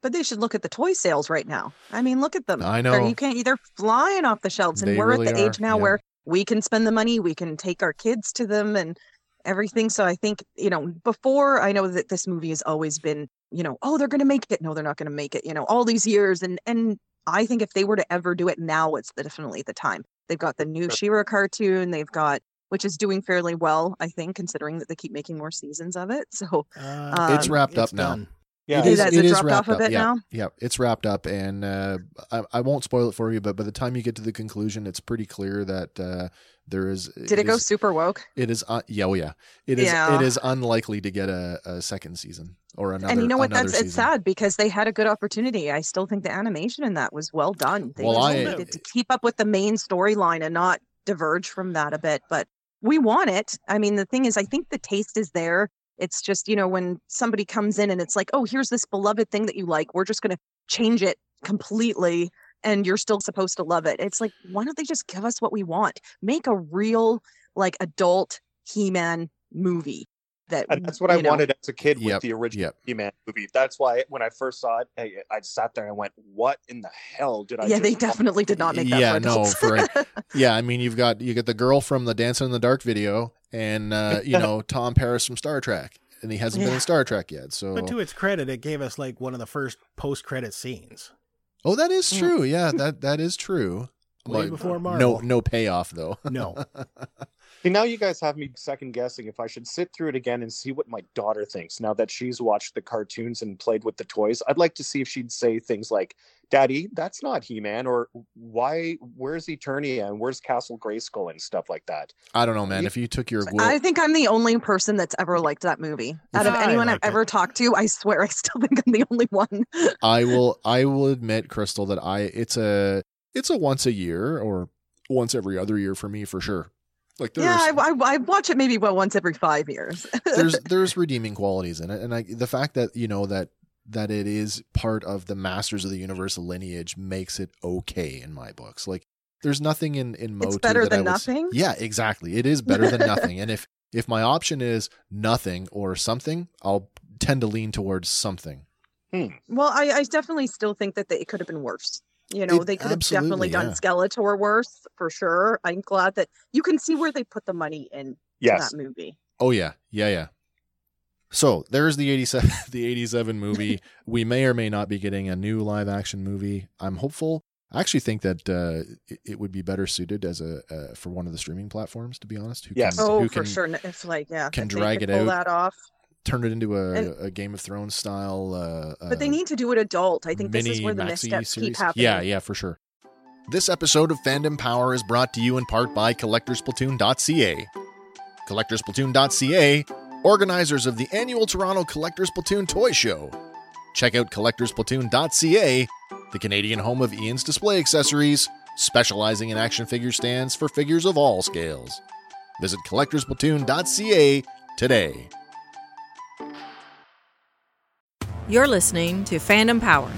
But they should look at the toy sales right now. I mean, look at them. I They're- know. you can't. They're flying off the shelves, and They we're really at the age now yeah. where we can spend the money. We can take our kids to them and everything. So I think you know. Before I know that this movie has always been, you know, oh, they're going to make it. No, they're not going to make it. You know, all these years, and and I think if they were to ever do it now, it's definitely the time. They've got the new She-Ra cartoon. They've got which is doing fairly well, I think, considering that they keep making more seasons of it. So Uh, it's um, wrapped up it's now. done. Yeah. it is, it, it is wrapped off a up. bit yeah, now? yeah, it's wrapped up, and uh, I, I won't spoil it for you, but by the time you get to the conclusion, it's pretty clear that uh, there is. did it, go is- super woke? It is. Uh, yeah, oh yeah. It is. Yeah. It is unlikely to get a, a second season or another. and you know what? another That's it's sad because they had a good opportunity. I still think the animation in that was well done. They Well, I- needed to keep up with the main storyline and not diverge from that a bit. But we want it. I mean, the thing is, I think the taste is there. It's just you know when somebody comes in and it's like, oh, here's this beloved thing that you like. We're just going to change it completely. And you're still supposed to love it. It's like, why don't they just give us what we want? Make a real, like, adult He-Man movie. That And that's what I know, wanted as a kid with the original yep. He-Man movie. That's why when I first saw it, I, I sat there and went, "What in the hell did I?" yeah, they definitely did not make that. yeah, for no, adults. for yeah. I mean, you've got you get the girl from the Dancing in the Dark video, and uh, you know Tom Paris from Star Trek, and he hasn't been in Star Trek yet. So, But to its credit, it gave us like one of the first post-credit scenes. oh, that is true. Yeah, that that is true. Way Like, before Marvel. No, no payoff though. No. See, now you guys have me second guessing if I should sit through it again and see what my daughter thinks now that she's watched the cartoons and played with the toys. I'd like to see if she'd say things like, Daddy, that's not He Man, or why, where's Eternia and where's Castle Grayskull and stuff like that. I don't know, man. You- If you took your will, I think I'm the only person that's ever liked that movie. Out of I anyone I've it. ever talked to, I swear I still think I'm the only one. I will I will admit, Crystal, that I it's a it's a once a year or once every other year for me for sure. Like there's yeah, I, I, I watch it maybe well once every five years. there's there's redeeming qualities in it, and I the fact that you know that that it is part of the Masters of the Universe lineage makes it okay in my books. Like there's nothing in in Motu better that I than would s- Yeah, exactly. It is better than nothing, and if if my option is nothing or something, I'll tend to lean towards something. Hmm. well, I, I definitely still think that they, it could have been worse. You know, It- they could have absolutely, definitely done yeah. Skeletor worse for sure. I'm glad that you can see where they put the money in Yes. that movie. Oh yeah, yeah, yeah. So there's the 87 the 87 movie. we may or may not be getting a new live action movie. I'm hopeful. I actually think that uh, it, it would be better suited as a uh, for one of the streaming platforms. To be honest, who Yes. can, Oh, who for can sure. n- If like, yeah, can drag could it pull out. that off. Turn it into a, And- a Game of Thrones style. Uh, But they uh, need to do it adult. I think this is where the missteps keep happening. Yeah, yeah, for sure. This episode of Fandom Power is brought to you in part by CollectorsPlatoon.ca. CollectorsPlatoon.ca, organizers of the annual Toronto Collectors Platoon Toy Show. Check out CollectorsPlatoon.ca, the Canadian home of Ian's display accessories, specializing in action figure stands for figures of all scales. Visit CollectorsPlatoon.ca today. You're listening to Fandom Power.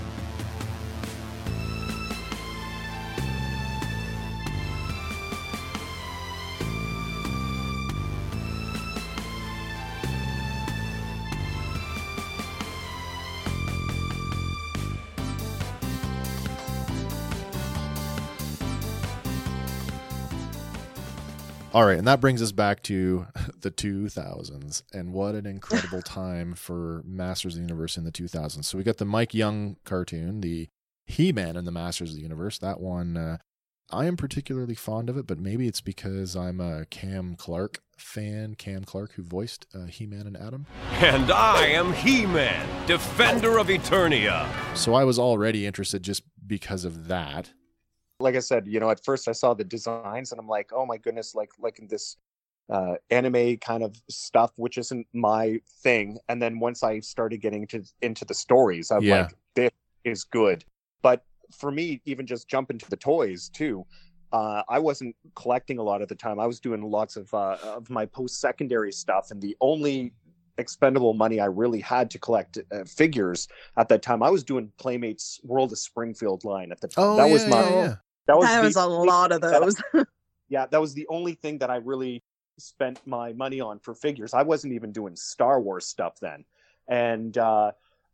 All right, and that brings us back to the 2000s, and what an incredible time for Masters of the Universe in the 2000s. So we got the Mike Young cartoon, the He-Man and the Masters of the Universe. That one, uh, I am particularly fond of it, but maybe it's because I'm a Cam Clark fan. Cam Clark, who voiced uh, He-Man and Adam. And I am He-Man, defender of Eternia. So I was already interested just because of that. Like I said, you know, at first I saw the designs and I'm like, oh my goodness, like like this uh, anime kind of stuff, which isn't my thing. And then once I started getting into into the stories, I'm Yeah. like, this is good. But for me, even just jumping to the toys too, uh, I wasn't collecting a lot at the time. I was doing lots of uh, of my post secondary stuff, and the only expendable money I really had to collect uh, figures at that time, I was doing Playmates World of Springfield line at the time. Oh, that yeah, was my yeah, yeah. That was, That the a lot of thing that I- those. yeah, that was the only thing that I really spent my money on for figures. I wasn't even doing Star Wars stuff then. And uh,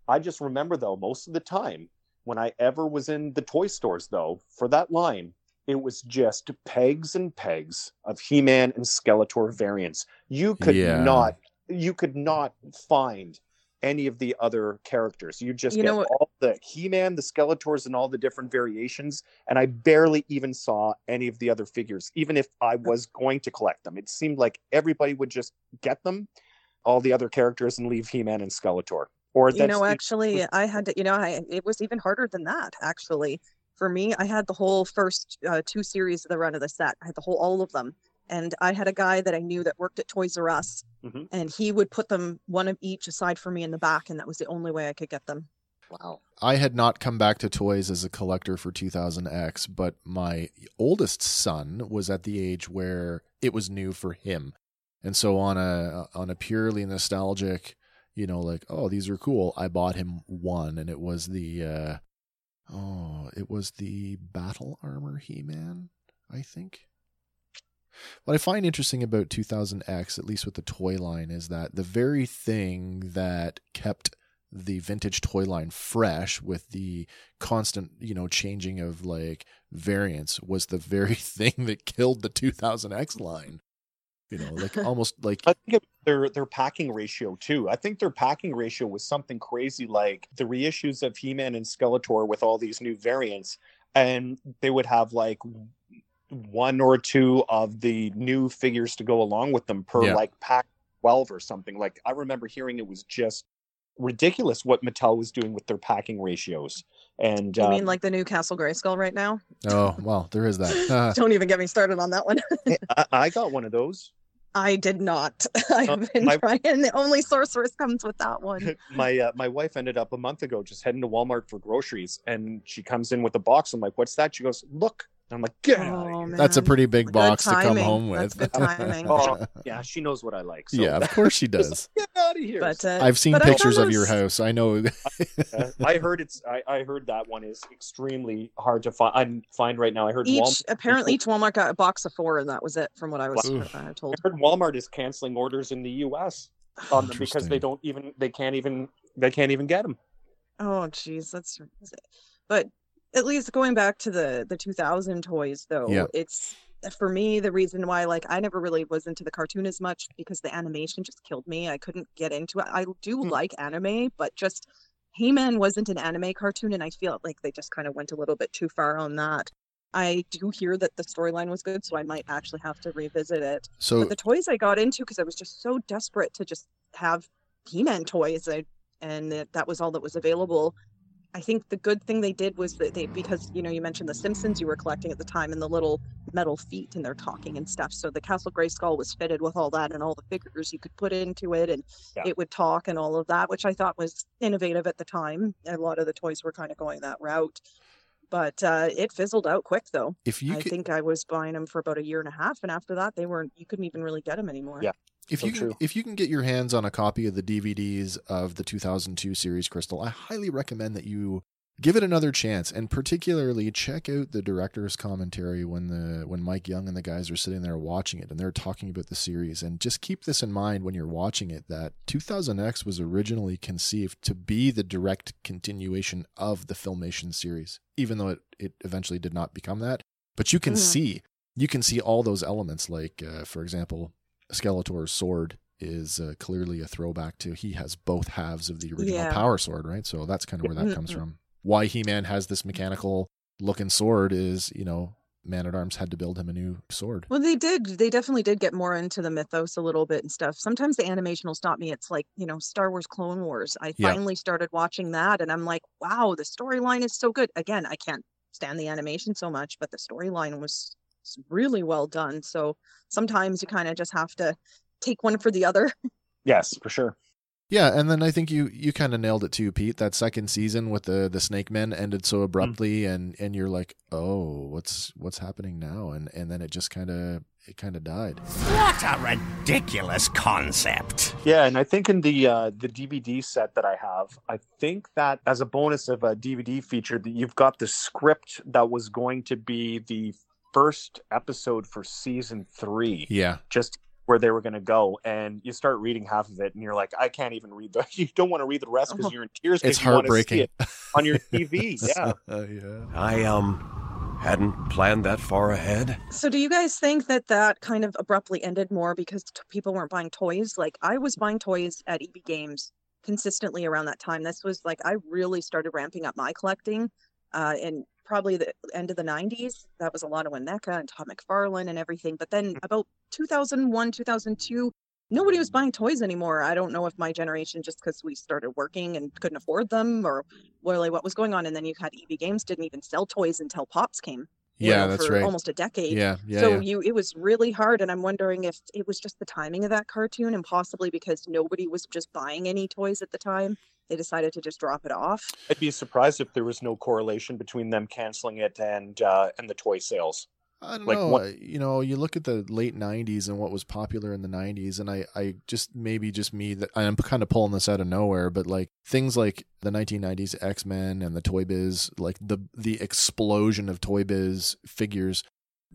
I just remember, though, most of the time when I ever was in the toy stores, though, for that line, it was just pegs and pegs of He Man and Skeletor variants. You could Yeah. not, you could not find any of the other characters. You just You get all the He-Man, the Skeletors, and all the different variations. And I barely even saw any of the other figures, even if I was going to collect them. It seemed like everybody would just get them, all the other characters, and leave He-Man and Skeletor. Or you know actually i had to you know i it was even harder than that actually for me i had the whole first uh, two series of the run of the set i had the whole all of them and i had a guy that i knew that worked at toys r us Mhm. and he would put them one of each aside for me in the back and that was the only way i could get them Wow. I had not come back to toys as a collector for 2000X, but my oldest son was at the age where it was new for him. And so on a on a purely nostalgic, you know, like, oh, these are cool, I bought him one and it was the uh oh, it was the battle armor He-Man, I think. What I find interesting about 2000X, at least with the toy line, is that the very thing that kept the vintage toy line fresh with the constant, you know, changing of like variants was the very thing that killed the 2000X line. You know, like almost like I think their their packing ratio too. I think their packing ratio was something crazy like the reissues of He-Man and Skeletor with all these new variants, and they would have like one or two of the new figures to go along with them per Yeah. like pack twelve or something. Like I remember hearing it was just ridiculous what Mattel was doing with their packing ratios. And you uh, mean like the new castle grayskull right now oh well, there is that. Uh, don't even get me started on that one I, I got one of those. i did not i've Uh, been my- trying the only sorceress comes with that one my uh, my wife ended up a month ago just heading to Walmart for groceries, and she comes in with a box. I'm like, "What's that?" She goes, "Look." And I'm like, "Get out of oh here." that's a pretty big box to come home with. Oh, yeah, she knows what I like. So yeah, of course she does. Get out of here. but uh, I've seen but pictures of your house. I know. I heard it's. I, I heard that one is extremely hard to find. I Find right now. I heard each Walmart. apparently each walmart got a box of four and that was it from what i was uh, told I heard Walmart is canceling orders in the U.S. on them because they don't even. They can't even. They can't even get them. Oh, geez, that's. But at least going back to the the 2000 toys, though, Yeah. it's for me the reason why like I never really was into the cartoon as much because the animation just killed me. I couldn't get into it. I do Hmm. like anime, but just He-Man wasn't an anime cartoon, and I feel like they just kind of went a little bit too far on that. I do hear that the storyline was good, so I might actually have to revisit it. So But the toys I got into because I was just so desperate to just have He-Man toys, I, and that was all that was available. I think the good thing they did was that they because you know you mentioned the Simpsons you were collecting at the time and the little metal feet and they're talking and stuff. So the Castle Grayskull was fitted with all that and all the figures you could put into it and Yeah. it would talk and all of that, which I thought was innovative at the time. A lot of the toys were kind of going that route. But uh, it fizzled out quick though. if you I could, think I was buying them for about a year and a half, and after that, they weren't. You couldn't even really get them anymore. Yeah. If so you can, true. if you can get your hands on a copy of the DVDs of the 2002 series Crystal, I highly recommend that you give it another chance and particularly check out the director's commentary when the when Mike Young and the guys are sitting there watching it and they're talking about the series and just keep this in mind when you're watching it that 2000X was originally conceived to be the direct continuation of the Filmation series even though it, it eventually did not become that but you can Mhm. see you can see all those elements. Like, uh, for example, Skeletor's sword is uh, clearly a throwback to he has both halves of the original Yeah. power sword, right? So that's kind of where that comes Mhm. from. Why He Man has this mechanical looking sword is, you know, Man at Arms had to build him a new sword. Well, they did. They definitely did get more into the mythos a little bit and stuff. Sometimes the animation will stop me. It's like, you know, Star Wars Clone Wars. I Yeah. finally started watching that and I'm like, wow, the storyline is so good. Again, I can't stand the animation so much, but the storyline was s- really well done. So sometimes you kind of just have to take one for the other. Yes, for sure. Yeah, and then I think you you kind of nailed it too, Pete. That second season with the the Snake Men ended so abruptly, and and you're like, oh, what's what's happening now? And and then it just kind of it kind of died. What a ridiculous concept. Yeah, and I think in the uh, the DVD set that I have, I think that as a bonus of a DVD feature, that you've got the script that was going to be the first episode for season three. Yeah, just where they were going to go, and you start reading half of it, and you're like, I can't even read the. You don't want to read the rest because you're in tears It's you see heartbreaking. it on your TV. Yeah. yeah. I um hadn't planned that far ahead. So do you guys think that that kind of abruptly ended more because t- people weren't buying toys? Like I was buying toys at EB Games consistently around that time. This was like I really started ramping up my collecting uh in probably the end of the 90s. That was a lot of Winneka and Todd McFarlane and everything. But then mm. about 2001, 2002, nobody was buying toys anymore. I don't know if my generation just because we started working and couldn't afford them or really what was going on. And then you had EB Games didn't even sell toys until Pops came Yeah, know, that's for right. almost a decade. Yeah, yeah, so yeah. you it was really hard and I'm wondering if it was just the timing of that cartoon and possibly because nobody was just buying any toys at the time, they decided to just drop it off. I'd be surprised if there was no correlation between them canceling it and uh, and the toy sales. I don't Like, know. what- You know, you look at the late '90s and what was popular in the '90s, and I, I just maybe just me that I'm kind of pulling this out of nowhere, but like things like the 1990s X Men and the Toy Biz, like the the explosion of Toy Biz figures,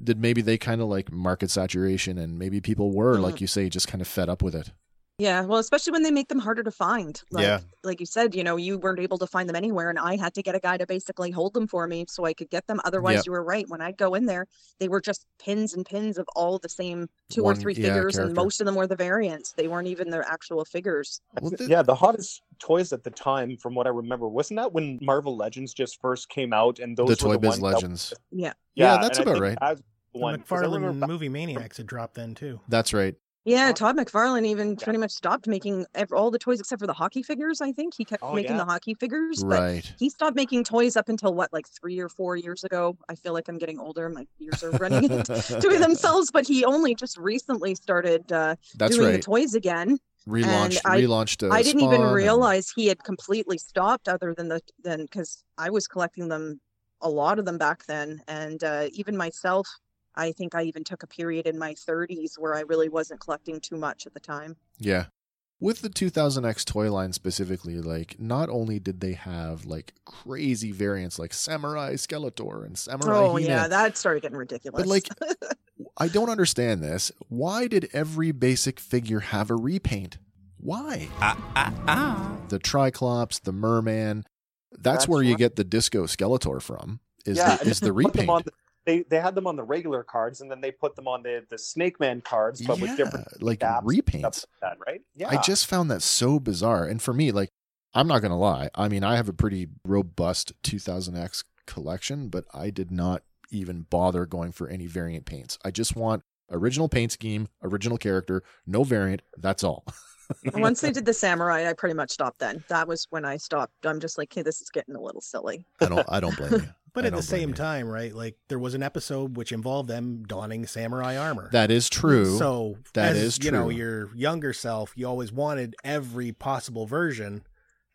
did maybe they kind of like market saturation, and maybe people were Mhm. like you say, just kind of fed up with it. Yeah, well, especially when they make them harder to find. Like, Yeah. like you said, you know, you weren't able to find them anywhere, and I had to get a guy to basically hold them for me so I could get them. Otherwise, Yep. you were right. When I'd go in there, they were just pins and pins of all the same two One- or three yeah, figures, and most of them were the variants. They weren't even their actual figures. yeah, the hottest toys at the time, from what I remember, wasn't that when Marvel Legends just first came out and those The were Toy the Biz ones that- Legends. Yeah. Yeah, that's about right. that's the The one. 'cause I McFarlane remember- movie Maniacs had dropped then too. That's right. Yeah, Todd McFarlane even pretty much stopped making all the toys except for the hockey figures. I think he kept Oh, making yeah. the hockey figures, but Right. he stopped making toys up until what, like three or four years ago. I feel like I'm getting older; my years are running into themselves. But he only just recently started uh, That's doing the toys again. Relaunched- and I, relaunched, I didn't even Spawn and- realize he had completely stopped, other than the then because I was collecting them, a lot of them back then, and uh, even myself. I think I even took a period in my 30s where I really wasn't collecting too much at the time. Yeah. With the 2000X toy line specifically, like not only did they have like crazy variants like Samurai Skeletor and Samurai Oh He-Man, yeah, that started getting ridiculous. but like I don't understand this. Why did every basic figure have a repaint? Why? Ah, ah, ah. The Triclops, the Merman. That's, That's where you right. get the Disco Skeletor from. Is yeah, the, is the they put them repaint? On the- they they had them on the regular cards, and then they put them on the the Snake Man cards, but with different Yeah, like repaints. stuff like that, right? Yeah, I just found that so bizarre. And for me, like, I'm not going to lie. I mean, I have a pretty robust 2000X collection, but I did not even bother going for any variant paints. I just want original paint scheme, original character, no variant. That's all. Once they did the samurai, I pretty much stopped then. That was when I stopped. I'm just like, hey, this is getting a little silly. I don't. I don't blame you. But I at the same you. time, right? Like there was an episode which involved them donning samurai armor. That is true. So That as, is You know, your younger self, you always wanted every possible version,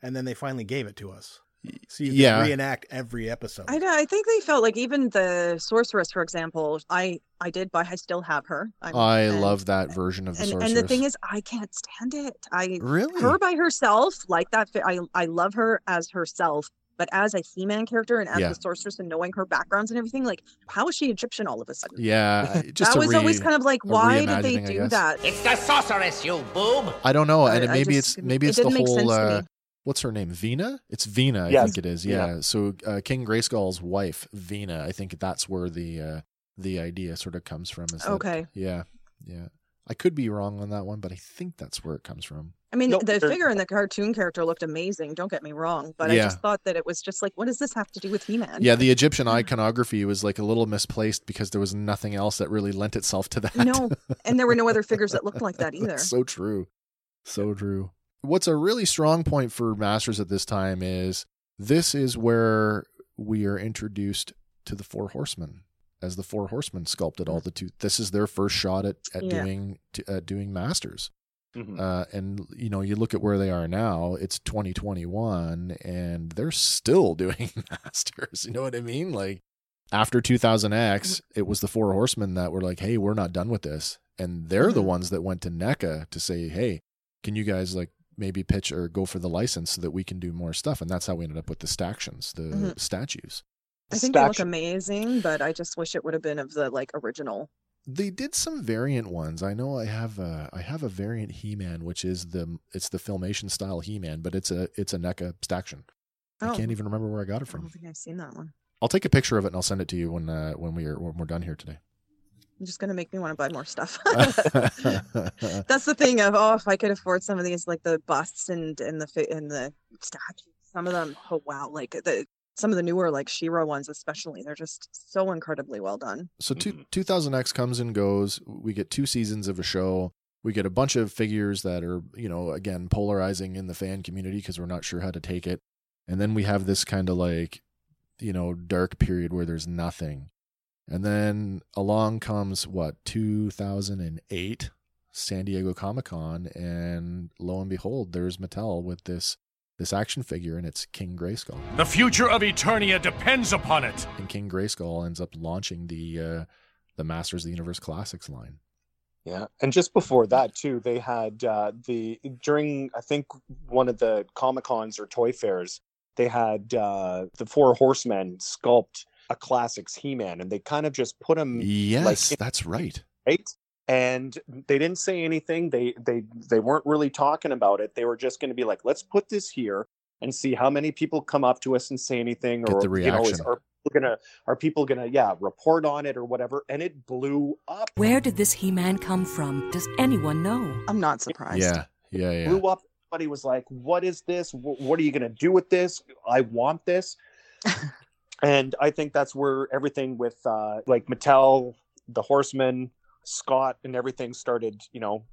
and then they finally gave it to us. So you Yeah. can reenact every episode. I know. I think they felt like even the sorceress, for example. I I did buy. I still have her. I'm, I and- love that version of the and, sorceress. and the thing is, I can't stand it. I Really? her by herself, like that. I I love her as herself, but as a He-Man character and as Yeah. the sorceress and knowing her backgrounds and everything, like how is she Egyptian all of a sudden? yeah, just that a was always kind of like, why did they do that? It's the sorceress, you boob. I don't know, I- and it- I maybe just- it's maybe it it's the didn't make whole. sense to Uh, me. what's her name? Veena. It's Veena. I Yes. think it is. Yeah. Yeah. So uh, King Grayskull's wife, Veena. I think that's where the uh, the idea sort of comes from. Is that- Okay. yeah, yeah. I could be wrong on that one, but I think that's where it comes from. I mean, No, the there- figure in the cartoon character looked amazing. Don't get me wrong, but I just thought that it was just like, what does this have to do with He-Man? Yeah, the Egyptian mm. iconography was like a little misplaced because there was nothing else that really lent itself to that. No, and there were no other figures that looked like that either. That's so true. So true. What's a really strong point for Masters at this time is this is where we are introduced to the Four Horsemen as the Four Horsemen sculpted all mm. the two. This is their first shot at, at Yeah. doing at doing Masters. Mhm. Uh, and you know, you look at where they are now. It's 2021, and they're still doing Masters. You know what I mean? Like after 2000X, it was the Four Horsemen that were like, "Hey, we're not done with this," and they're the Mhm. ones that went to NECA to say, "Hey, can you guys like maybe pitch or go for the license so that we can do more stuff?" And that's how we ended up with the stactions, the Mhm. statues. I think they look amazing, but I just wish it would have been of the like original. They did some variant ones. I know I have a I have a variant He-Man, which is the it's the filmation style He-Man, but it's a it's a NECA staction. I Oh. can't even remember where I got it from. I don't think I've seen that one. I'll take a picture of it and I'll send it to you when uh, when we are when we're done here today. You're just gonna make me want to buy more stuff. That's the thing of oh, if I could afford some of these, like the busts and and the and the statues, some of them, oh wow, like the some of the newer like She-Ra ones, especially, they're just so incredibly well done. so two, mm-hmm. 2000X comes and goes. We get two seasons of a show. We get a bunch of figures that are, you know, again, polarizing in the fan community because we're not sure how to take it. And then we have this kind of like, you know, dark period where there's nothing. And then along comes what, 2008, San Diego Comic Con. And lo and behold, there's Mattel with this. This action figure and it's King Grayskull. The future of Eternia depends upon it. and King Grayskull ends up launching the uh, the Masters of the Universe Classics line. Yeah, and just before that too, they had uh, the during I think one of the comic cons or toy fairs, they had uh, the Four Horsemen sculpt a classics He-Man, and they kind of just put him Yes, in- that's right. right, and they didn't say anything. They they they weren't really talking about it. They were just going to be like, let's put this here and see how many people come up to us and say anything, Get or the you know, is, are people gonna are people gonna yeah report on it or whatever? And it blew up. Where did this He Man come from? Does anyone know? I'm not surprised. Yeah, yeah, yeah. blew up. Everybody was like, "What is this? What are you going to do with this? I want this." and I think that's where everything with uh, like Mattel, the Horsemen, Scott, and everything started. You know,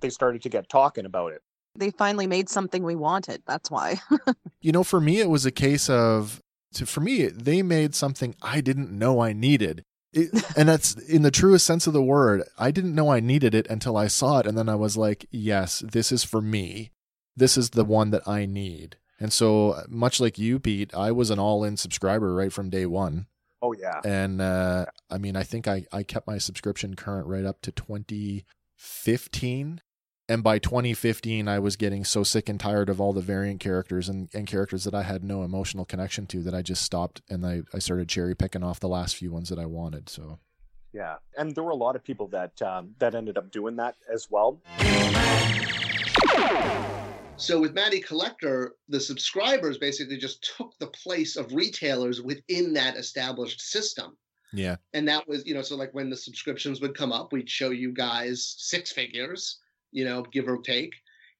they started to get talking about it. They finally made something we wanted. That's why. You know, for me, it was a case of to, for me, they made something I didn't know I needed. It, and that's in the truest sense of the word. I didn't know I needed it until I saw it, and then I was like, "Yes, this is for me. This is the one that I need." And so, much like you, Pete, I was an all-in subscriber right from day one. Oh yeah, and uh, I mean, I think I I kept my subscription current right up to 2015, and by 2015, I was getting so sick and tired of all the variant characters and, and characters that I had no emotional connection to that I just stopped and I I started cherry picking off the last few ones that I wanted. So yeah. And there were a lot of people that um, that ended up doing that as well. So with Matty Collector, the subscribers basically just took the place of retailers within that established system. yeah, And that was, you know, so like when the subscriptions would come up, we'd show you guys six figures, you know, give or take.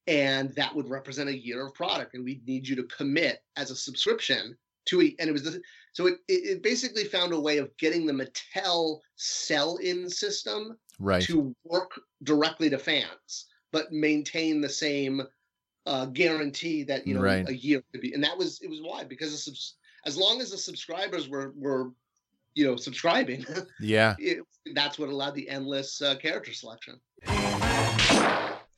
And that would represent a year of product. And we'd need you to commit as a subscription to it. And it was the, so it, it it basically found a way of getting the Mattel sell in system right. to work directly to fans, but maintain the same uh, guarantee that you know Right. a year could be. And that was it was why because subs- as long as the subscribers were were you know subscribing, Yeah, it, that's what allowed the endless uh, character selection.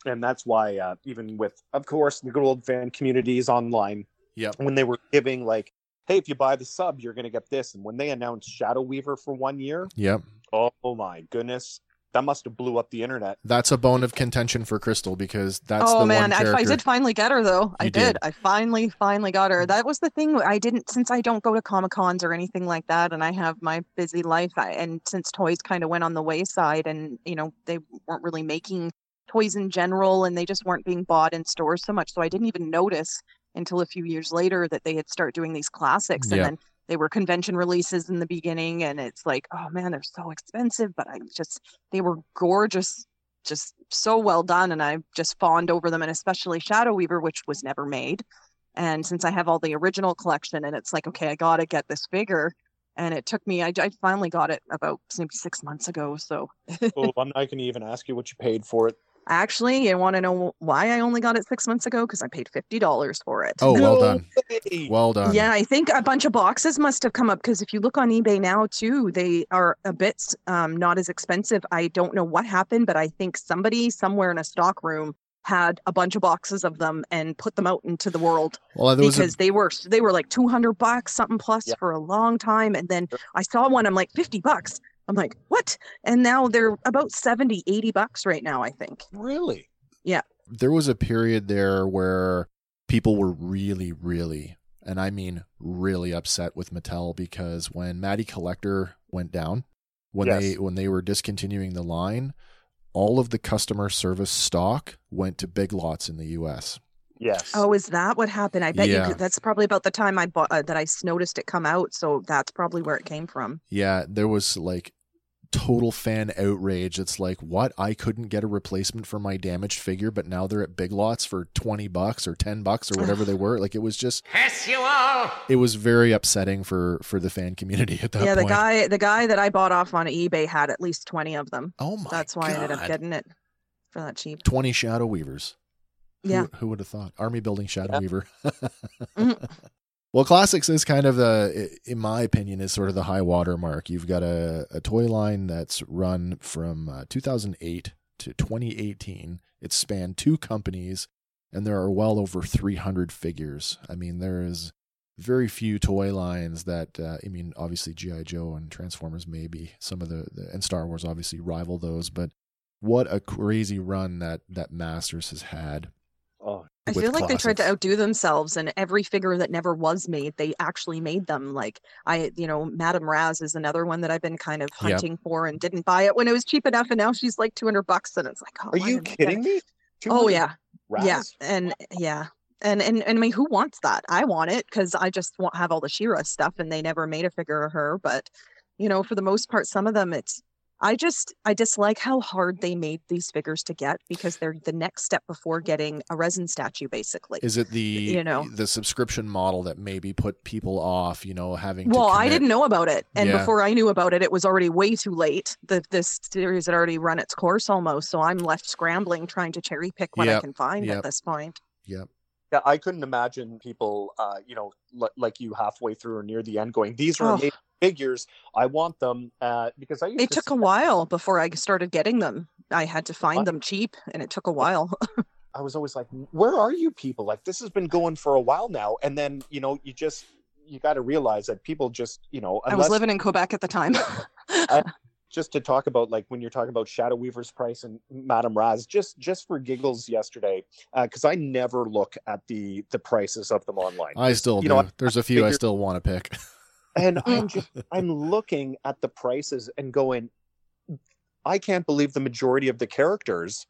and that's why uh, even with of course the good old fan communities online yep, when they were giving like hey if you buy the sub you're going to get this and when they announced shadow weaver for one year yep. oh my goodness that must have blew up the internet That's a bone of contention for Crystal because that's oh the man, one I, character. I did finally get her though. I did. did. I finally, finally got her. That was the thing. I didn't since I don't go to comic cons or anything like that, and I have my busy life. I, and since toys kind of went on the wayside, and you know they weren't really making toys in general, and they just weren't being bought in stores so much, so I didn't even notice until a few years later that they had started doing these classics, and Yeah. then they were convention releases in the beginning and it's like oh man they're so expensive but i just they were gorgeous just so well done and i just fawned over them and especially shadow weaver which was never made. And since i have all the original collection and it's like okay i gotta get this figure and it took me i, I finally got it about maybe six months ago so. I'm not going to even ask you what you paid for it. Actually you want to know why i only got it six months ago because i paid $50 for it Oh, well No done. way. Well done. Yeah, I think a bunch of boxes must have come up because if you look on eBay now too, they are a bit um, not as expensive. I don't know what happened, but I think somebody somewhere in a stock room had a bunch of boxes of them and put them out into the world Well, there was a- because they were they were like 200 bucks something plus Yeah. for a long time and then I saw one I'm like 50 bucks. I'm like, "What?" And now they're about 70, 80 bucks right now, I think. Really? Yeah. there was a period there where people were really, really, and I mean really upset with Mattel because when Matty Collector went down, when Yes. they when they were discontinuing the line, all of the customer service stock went to Big Lots in the U.S. Yes. Oh, is that what happened? I bet you Yeah. could, that's probably about the time I bought uh, I noticed it come out, so that's probably where it came from. Yeah, there was like total fan outrage. It's like, what? I couldn't get a replacement for my damaged figure, but now they're at Big Lots for 20 bucks or 10 bucks or whatever they were. Like it was just Curse you all! it was very upsetting for for the fan community at that yeah, the guy the guy that I bought off on eBay had at least 20 of them. Oh my That's why I ended up getting it for that cheap. 20 Shadow Weavers. Who- Yeah. Who, would have thought? Army building Shadow Yeah. Weaver. Mhm. Well, classics is kind of the, in my opinion, is sort of the high water mark. You've got a, a toy line that's run from uh, 2008 to 2018. It's spanned two companies, and there are well over 300 figures. I mean, there is very few toy lines that, uh, I mean, obviously G.I. Joe and Transformers, maybe some of the, the, and Star Wars obviously rival those, but what a crazy run that, that Masters has had. Oh, I feel like they tried to outdo themselves and every figure that never was made, they actually made them. Like I, you know, Madame Razz is another one that I've been kind of Yep. hunting for and didn't buy it when it was cheap enough and now she's like 200 bucks and it's like, oh, Are you didn't I get kidding me? Oh 200 yeah. Yeah. And yeah. And, and and I mean, who wants that? I want it because I just want have all the She-Ra stuff, and they never made a figure of her. But you know, for the most part, some of them, it's I just I dislike how hard they made these figures to get because they're the next step before getting a resin statue, basically. Is it the you know the subscription model that maybe put people off? You know, having well to i didn't know about it and Yeah. before i knew about it it was already way too late the this series had already run its course almost so i'm left scrambling trying to cherry pick what i can find yep. at this point Yep. Yeah, I couldn't imagine people, uh, you know, li- like you halfway through or near the end going, these are Oh. amazing figures. I want them uh, because I used it to took a see- while before i started getting them i had to find them cheap and it took a while I was always like, where are you people? Like this has been going for a while now. And then, you know, you just, you got to realize that people just, you know, i was living in quebec at the time just to talk about like when you're talking about Shadow Weaver's price and Madame Razz, just just for giggles yesterday, because I never look at the the prices of them online. I still you do. know, There's a few I figured- still want to pick. And I'm just I'm looking at the prices and going, I can't believe the majority of the characters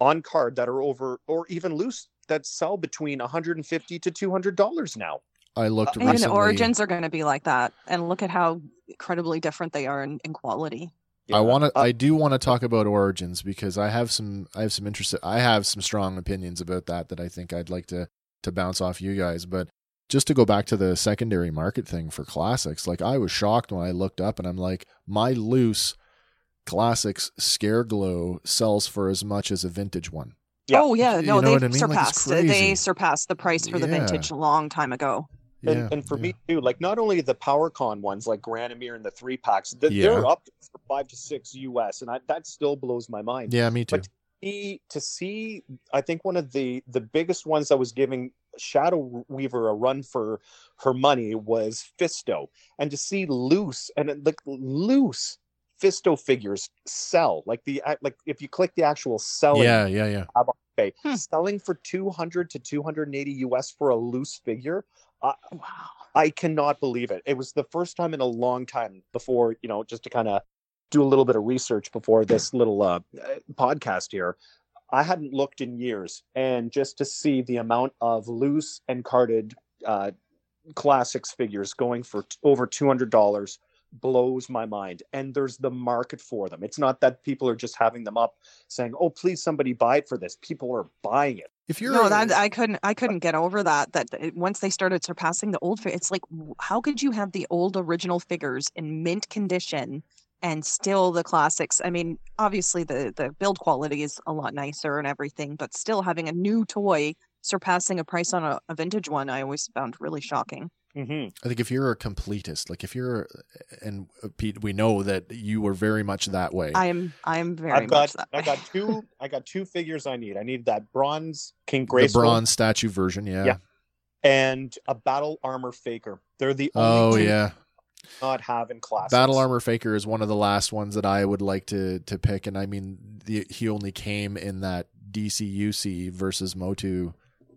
on card that are over or even loose that sell between 150 to 200 dollars now. I looked even recently. origins are going to be like that and look at how incredibly different they are in, in quality I want Uh, to. I do want to talk about origins because I have some. I have some interest. I have some strong opinions about that that I think I'd like to to bounce off you guys. But just to go back to the secondary market thing for classics, like I was shocked when I looked up and I'm like, my loose classics scare glow sells for as much as a vintage one. Yeah. oh yeah You no know they've I mean? Like, surpassed they surpassed the price for the vintage a long time ago Yeah, and, and for yeah. me too, like not only the PowerCon ones like Granamyr and the three packs, th- Yeah. they're up for five to six US, and I, that still blows my mind. yeah, me too. But see, to see, I think one of the the biggest ones that was giving Shadow Weaver a run for her money was Fisto, and to see loose and it- like loose Fisto figures sell like the like if you click the actual selling yeah, yeah, yeah. tab eBay, Hmm. selling for 200 to 280 US for a loose figure. I, wow I cannot believe it. It was the first time in a long time before, you know, just to kind of do a little bit of research before this little uh, podcast here. I hadn't looked in years, and just to see the amount of loose and carded uh, classics figures going for t- over $200 blows my mind and there's the market for them. It's not that people are just having them up saying oh please somebody buy it for this. People are buying it. If you're no that i couldn't i couldn't get over that that it, once they started surpassing the old it's like how could you have the old original figures in mint condition and still the classics i mean obviously the the build quality is a lot nicer and everything but still having a new toy surpassing a price on a, a vintage one i always found really shocking mm-hmm. I think if you're a completist, like if you're, and uh, Pete, we know that you were very much that way. i am i am very I've got much that I way. got two I got two figures I need. I need that bronze King the bronze statue version, yeah. Yeah. and a battle armor faker. They're the Oh only two yeah. Not have in classics. Battle Armor Faker is one of the last ones that I would like to to pick, and I mean, the, he only came in that DCUC versus Motu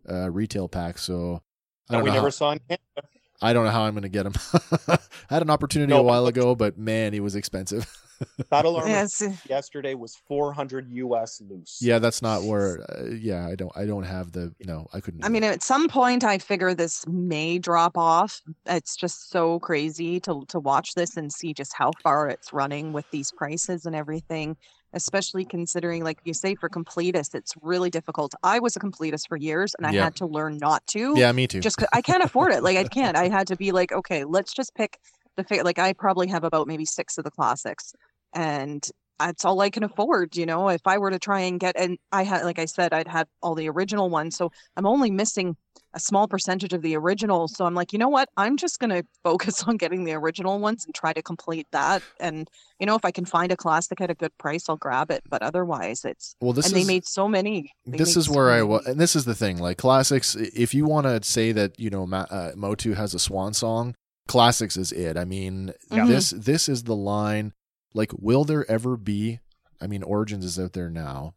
uh, retail pack, so I don't we know. never How, saw in Canada. I don't know how I'm going to get him. I had an opportunity No, a while ago, but man, he was expensive. Battle armor Yes. yesterday was 400 US loose. yeah, that's not where. Uh, yeah, I don't. I don't have the. No, I couldn't. I mean, that. at some point, I figure this may drop off. It's just so crazy to to watch this and see just how far it's running with these prices and everything. Especially considering, like you say, for completists, it's really difficult. I was a completist for years, and I Yeah. had to learn not to. yeah, me too. Just 'cause I can't afford it. Like I can't. I had to be like, okay, let's just pick the fi- like I probably have about maybe six of the classics, and that's all I can afford. You know, if I were to try and get, and I had, like I said, I'd had all the original ones, so I'm only missing a small percentage of the original. So I'm like, you know what? I'm just gonna focus on getting the original ones and try to complete that. And you know, if I can find a classic at a good price, I'll grab it. But otherwise, it's well, this and is they made so many. They this is so where I was, and this is the thing. Like classics, if you want to say that you know Ma- uh, Motu has a swan song, classics is it. I mean, Yeah. this this is the line. Like, will there ever be? I mean, Origins is out there now.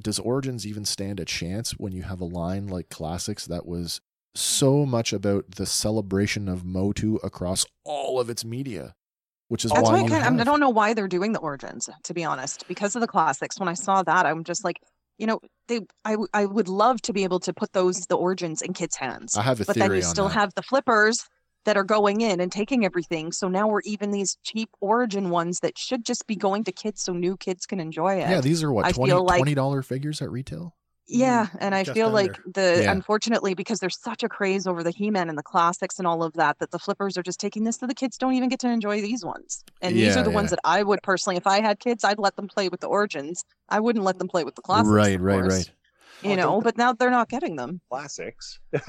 Does Origins even stand a chance when you have a line like classics that was so much about the celebration of Motu across all of its media, which is That's why why I, kind of, I don't know why they're doing the origins, to be honest, because of the classics. When I saw that, I'm just like, you know, they, i, I would love to be able to put those, the origins in kids' hands. I have a but then you still that. have the flippers that are going in and taking everything. So now we're even these cheap origin ones that should just be going to kids so new kids can enjoy it. Yeah, these are what I 20 feel like- twenty dollar figures at retail. Yeah, mm, and I just feel like the Yeah. unfortunately because there's such a craze over the He-Man and the classics and all of that that the flippers are just taking this so the kids don't even get to enjoy these ones. And these are the ones that I would personally if I had kids, I'd let them play with the origins. I wouldn't let them play with the classics. right, right, course, right. You Oh, know, but now they're not getting them. classics.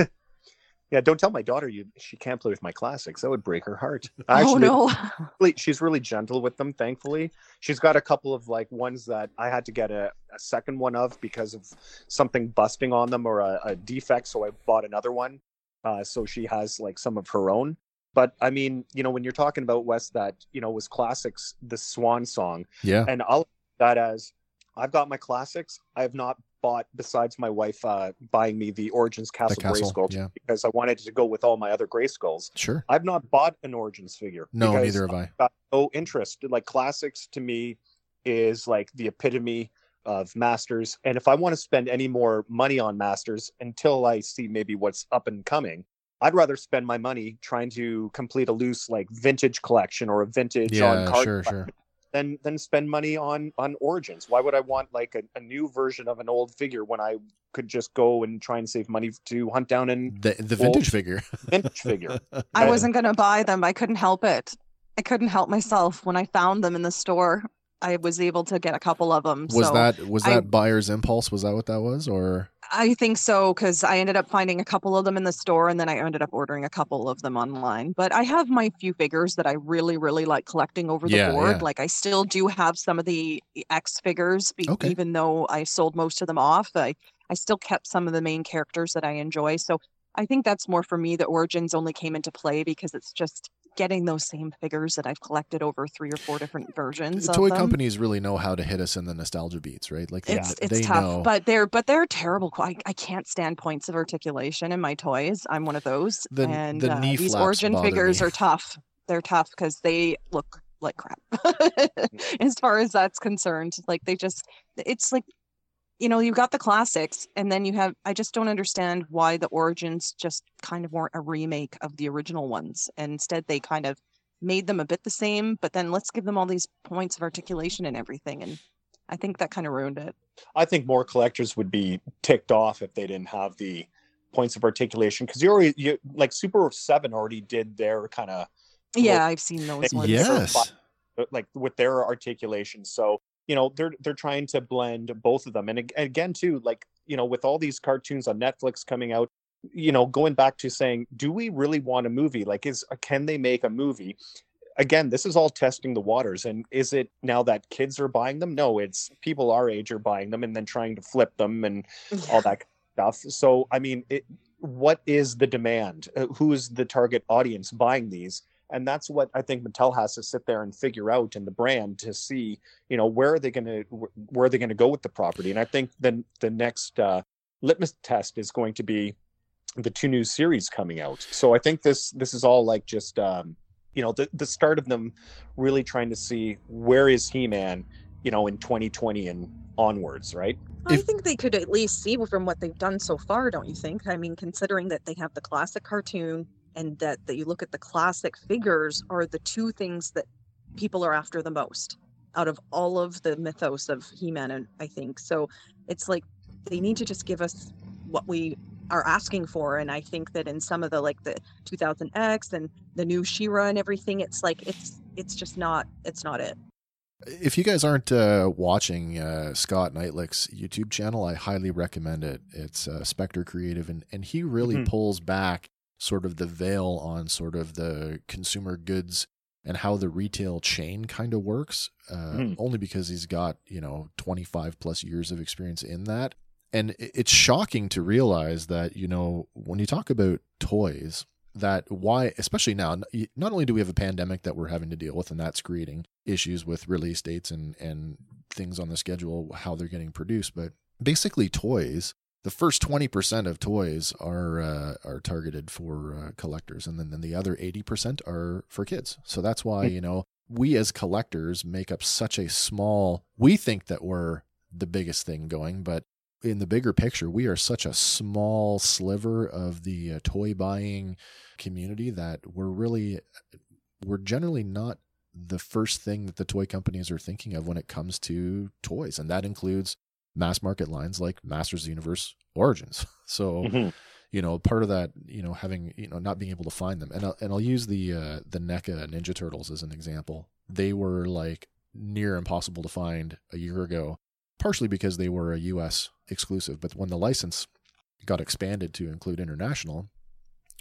yeah, don't tell my daughter you she can't play with my classics. That would break her heart. oh Actually, no. she's really gentle with them thankfully she's got a couple of like ones that i had to get a, a second one of because of something busting on them or a, a defect so i bought another one uh, so she has like some of her own but i mean you know when you're talking about west that you know was classics the swan song Yeah. and i'll that as i've got my classics i have not bought besides my wife uh, buying me the origins castle, castle, Grayskull yeah. because i wanted to go with all my other gray skulls Sure. I've not bought an Origins figure. No, neither have I. I've no interest. Like classics to me is like the epitome of Masters. And if I want to spend any more money on Masters until I see maybe what's up and coming, I'd rather spend my money trying to complete a loose like vintage collection or a vintage on card sure, collection sure. Than than spend money on on Origins. Why would I want like a, a new version of an old figure when I could just go and try and save money to hunt down and The the vintage figure. vintage figure? I wasn't gonna buy them. I couldn't help it. I couldn't help myself when I found them in the store. I was able to get a couple of them. Was so that was I- that buyer's impulse? Was that what that was? Or I think so because I ended up finding a couple of them in the store and then I ended up ordering a couple of them online. But I have my few figures that I really, really like collecting over the Yeah, board. yeah. Like I still do have some of the X figures, be- Okay. even though I sold most of them off. I, I still kept some of the main characters that I enjoy. So I think that's more for me. The Origins only came into play because it's just getting those same figures that I've collected over three or four different versions. the of toy them. companies really know how to hit us in the nostalgia beats, right? Like they, It's they it's tough, know. but they're but they're terrible. qu- I, I can't stand points of articulation in my toys. I'm one of those, The- and the uh, knee these origin figures me. are tough. They're tough because they look like crap. as far as that's concerned, like they just, it's like you know, you've got the classics, and then you have. I just don't understand why the origins just kind of weren't a remake of the original ones, and instead they kind of made them a bit the same. But then let's give them all these points of articulation and everything, and I think that kind of ruined it. I think more collectors would be ticked off if they didn't have the points of articulation because you already you like Super Seven already did their kind of yeah, I've seen those ones. Yes. like with their articulation. So you know they're they're trying to blend both of them, and again too, like you know with all these cartoons on Netflix coming out, you know going back to saying, do we really want a movie? Like, is can they make a movie? Again, this is all testing the waters, and is it now that kids are buying them? No, it's people our age are buying them and then trying to flip them and all that stuff. So, I mean, it, what is the demand? Uh, who is the target audience buying these? And that's what I think Mattel has to sit there and figure out in the brand to see, you know, where are they going to where are they going to go with the property. And I think then the next uh, litmus test is going to be the two new series coming out. So I think this this is all like just um, you know the the start of them really trying to see where is He Man, you know, in 2020 and onwards, right? I think they could at least see from what they've done so far, don't you think? I mean, considering that they have the classic cartoon and that, that you look at the classic figures are the two things that people are after the most out of all of the mythos of He-Man, and I think. So it's like they need to just give us what we are asking for. And I think that in some of the like the 2000X and the new She-Ra and everything, it's like it's it's just not it's not it. If you guys aren't uh, watching uh, Scott Neitlich's YouTube channel, I highly recommend it. It's uh, Spectre Creative, and, and he really Mhm. pulls back sort of the veil on sort of the consumer goods and how the retail chain kind of works. Uh, Mhm. Only because he's got you know 25 plus years of experience in that, and it's shocking to realize that you know when you talk about toys that why especially now not only do we have a pandemic that we're having to deal with and that's creating issues with release dates and and things on the schedule how they're getting produced but basically toys the first 20% of toys are uh, are targeted for uh, collectors and then, then the other 80% are for kids so that's why you know we as collectors make up such a small we think that we're the biggest thing going but in the bigger picture, we are such a small sliver of the uh, toy buying community that we're really, we're generally not the first thing that the toy companies are thinking of when it comes to toys. And that includes mass market lines like Masters of the Universe Origins. So, Mhm. you know, part of that, you know, having, you know, not being able to find them. And I'll, and I'll use the, uh, the NECA Ninja Turtles as an example. They were like near impossible to find a year ago partially because they were a US exclusive. But when the license got expanded to include international,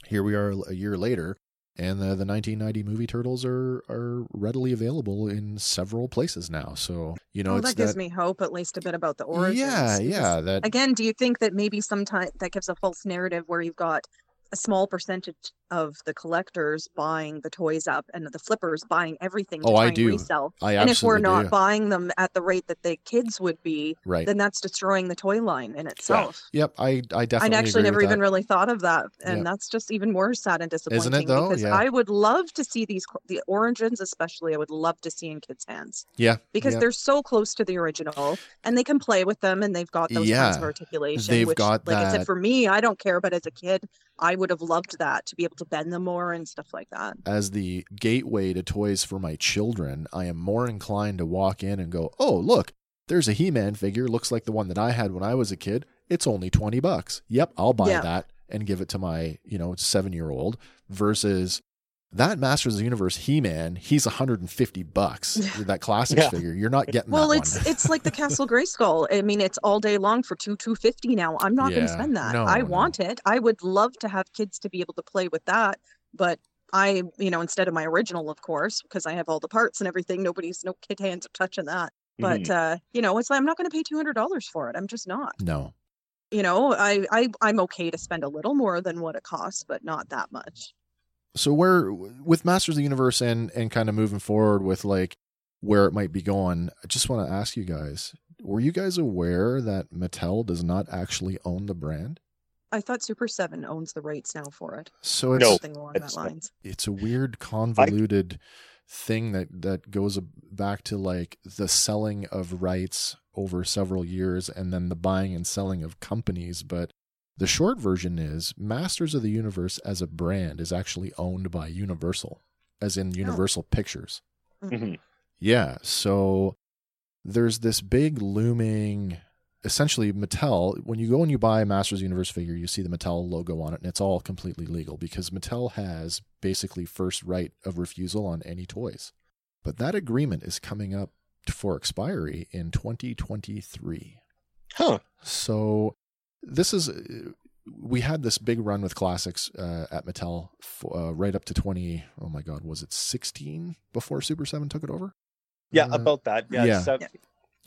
here we are a year later, and the, the 1990 movie Turtles are are readily available in several places now. So you know, oh, it's that gives me hope, at least a bit about the origins. Yeah, yeah, that- again, do you think that maybe sometimes that gives a false narrative where you've got a small percentage of the collectors buying the toys up and the flippers buying everything Oh, I and do. resell? I and if we're not do. buying them at the rate that the kids would be, Right. then that's destroying the toy line in itself. Yep, I I definitely I actually never even that. really thought of that, and Yeah. that's just even more sad and disappointing. though? Because Yeah. I would love to see these the origins, especially. I would love to see in kids' hands Yeah, because yeah. they're so close to the original, and they can play with them, and they've got those kinds of Yeah, articulation. they've which, got like I said, for me, I don't care, but as a kid, I would have loved that to be able to bend them more and stuff like that. as the gateway to toys for my children, I am more inclined to walk in and go, "Oh, look, there's a He-Man figure. Looks like the one that I had when I was a kid. It's only twenty bucks. Yep, I'll buy Yeah. that and give it to my you know seven year old." Versus that Masters of the Universe He-Man, he's 150 bucks. that classics Yeah. figure, you're not getting Well, that it's one. it's like the Castle Grayskull. I mean, it's all day long for two two fifty now. I'm not going to spend that. no, I no. want it. I would love to have kids to be able to play with that, but I, you know, instead of my original, of course, because I have all the parts and everything. Nobody's no kid hands are touching that. But Mhm. uh, you know, it's like I'm not going to pay two hundred dollars for it. I'm just not. no. You know, I I I'm okay to spend a little more than what it costs, but not that much. So where with Masters of the Universe and and kind of moving forward with like where it might be going, I just want to ask you guys: Were you guys aware that Mattel does not actually own the brand? I thought Super Seven owns the rights now for it. So or it's something along that lines. it's a weird convoluted thing that that goes back to like the selling of rights over several years and then the buying and selling of companies but the short version is Masters of the Universe as a brand is actually owned by Universal as in Universal oh. Pictures. Mm-hmm. Yeah, so there's this big looming essentially Mattel, when you go and you buy a Masters of the Universe figure, you see the Mattel logo on it, and it's all completely legal because Mattel has basically first right of refusal on any toys. But that agreement is coming up for expiry in 2023. Huh. So this is we had this big run with classics uh, at Mattel uh, right up to 20 oh my god was it 16 before Super 7 took it over? Yeah, uh, about that. Yeah, yeah. 17.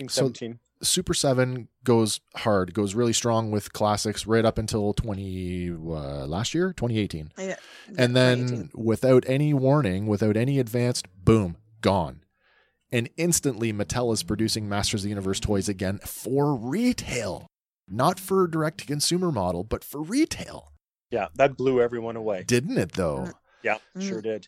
17. Super 7 goes hard, goes really strong with classics right up until 20 uh, last year, 2018. Yeah. and then without any warning, without any advanced, boom, gone. And instantly Mattel is producing Masters of the Universe toys again for retail. Not for direct to consumer model, but for retail. Yeah, that blew everyone away. Didn't it though? Yeah, sure did.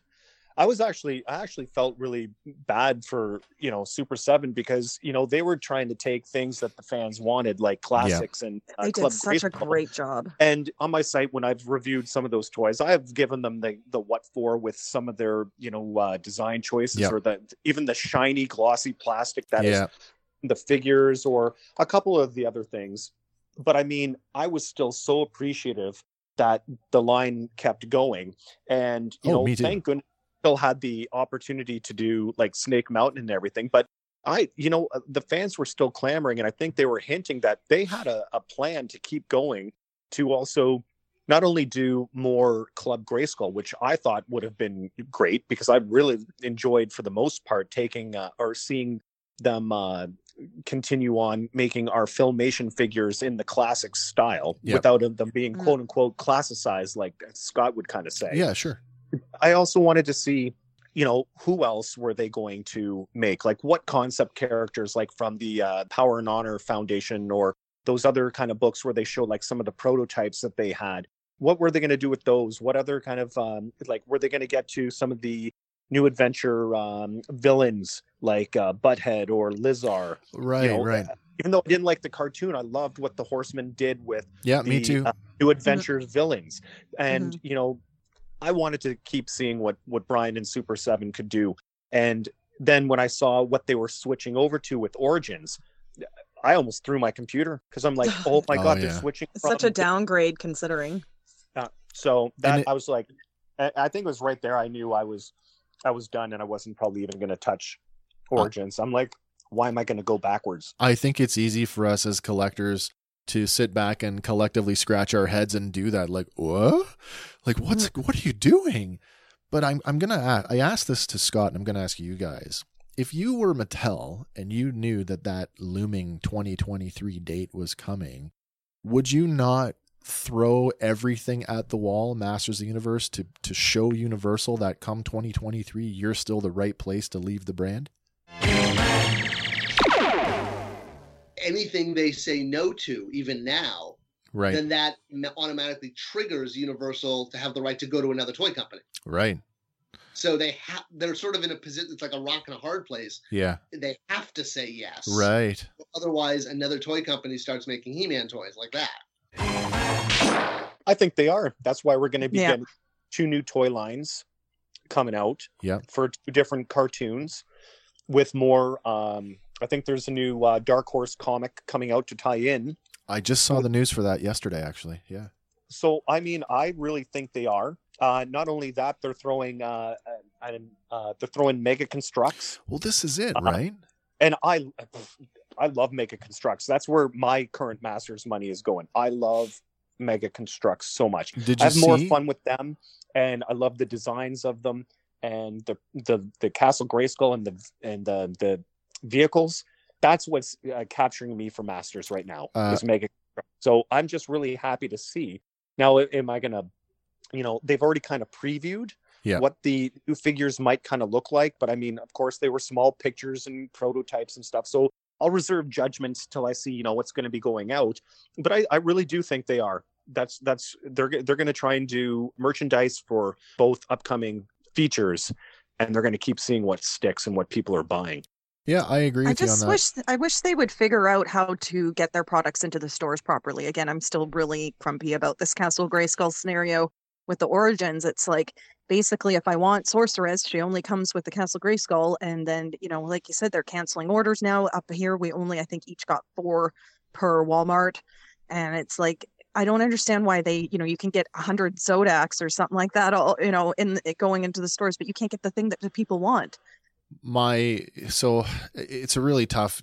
I was actually I actually felt really bad for you know Super Seven because you know they were trying to take things that the fans wanted like classics and uh, they did such a great job. And on my site when I've reviewed some of those toys, I have given them the the what for with some of their you know uh, design choices Yep. or the even the shiny glossy plastic that is Yeah. the figures or a couple of the other things. But I mean, I was still so appreciative that the line kept going, and you Oh, know, thank goodness still had the opportunity to do like Snake Mountain and everything. But I, you know, uh, the fans were still clamoring, and I think they were hinting that they had a, a plan to keep going to also not only do more Club Grayskull, which I thought would have been great because I really enjoyed for the most part taking uh, or seeing them uh, continue on making our filmation figures in the classic style Yep. without them being Mhm. quote unquote classicized, like Scott would kind of say. Yeah, sure. I also wanted to see, you know, who else were they going to make? Like what concept characters, like from the uh, Power and Honor Foundation or those other kind of books where they show like some of the prototypes that they had. What were they going to do with those? What other kind of um, like were they going to get to some of the new adventure um, villains like uh, Butthead or Lizorr? Right, You know, right. Even though I didn't like the cartoon, I loved what the Horsemen did with Yeah, me too. uh, new adventures villains and Mm-hmm. you know i wanted to keep seeing what what brian and super 7 could do and then when i saw what they were switching over to with origins i almost threw my computer because i'm like oh my Oh, god yeah. they're switching It's from such a downgrade considering. uh, so that it- i was like I, I think it was right there i knew i was i was done and i wasn't probably even going to touch uh, origins i'm like why am i going to go backwards I think it's easy for us as collectors to sit back and collectively scratch our heads and do that. Like, what? Like, what's hmm. what are you doing? But I'm I'm gonna ask, I asked this to Scott, and I'm gonna ask you guys. If you were Mattel and you knew that that looming 2023 date was coming, would you not throw everything at the wall, Masters of the Universe, to to show Universal that come 2023 you're still the right place to leave the brand? Anything they say no to, even now, Right. then that automatically triggers Universal to have the right to go to another toy company. right. So they have they're sort of in a position. It's like a rock and a hard place. Yeah. They have to say yes. Right. Otherwise, another toy company starts making He-Man toys like that. I think they are. That's why we're going to be Yeah. getting two new toy lines coming out Yeah. for two different cartoons with more. Um, I think there's a new uh, Dark Horse comic coming out to tie in. I just saw the news for that yesterday, actually. Yeah. So, I mean, I really think they are. Uh, not only that, they're throwing uh, uh, uh, they're throwing Mega Constructs, Well, this is it, Uh-huh. right? and I I love Mega Constructs. That's where my current Masters money is going. I love Mega Constructs so much. Did you I have more fun with them, and I love the designs of them and the the the Castle Grayskull and the and the the vehicles. That's what's uh, capturing me for Masters right now. Uh, is Mega. So I'm just really happy to see. Now, am I gonna? You know, they've already kind of previewed Yeah. what the new figures might kind of look like, but I mean, of course, they were small pictures and prototypes and stuff. So I'll reserve judgments till I see, you know, what's going to be going out. But I, I really do think they are. That's that's they're they're going to try and do merchandise for both upcoming features, and they're going to keep seeing what sticks and what people are buying. Yeah, I agree I with you on just that. wish I wish they would figure out how to get their products into the stores properly. Again, I'm still really crumpy about this Castle Grayskull scenario with the origins. It's like basically if I want Sorceress, she only comes with the Castle Grayskull, and then you know, like you said, they're canceling orders now. Up here, we only I think each got four per Walmart, and it's like I don't understand why they, you know, you can get a hundred Zodacs or something like that, all you know, in going into the stores, but you can't get the thing that the people want. my so it's a really tough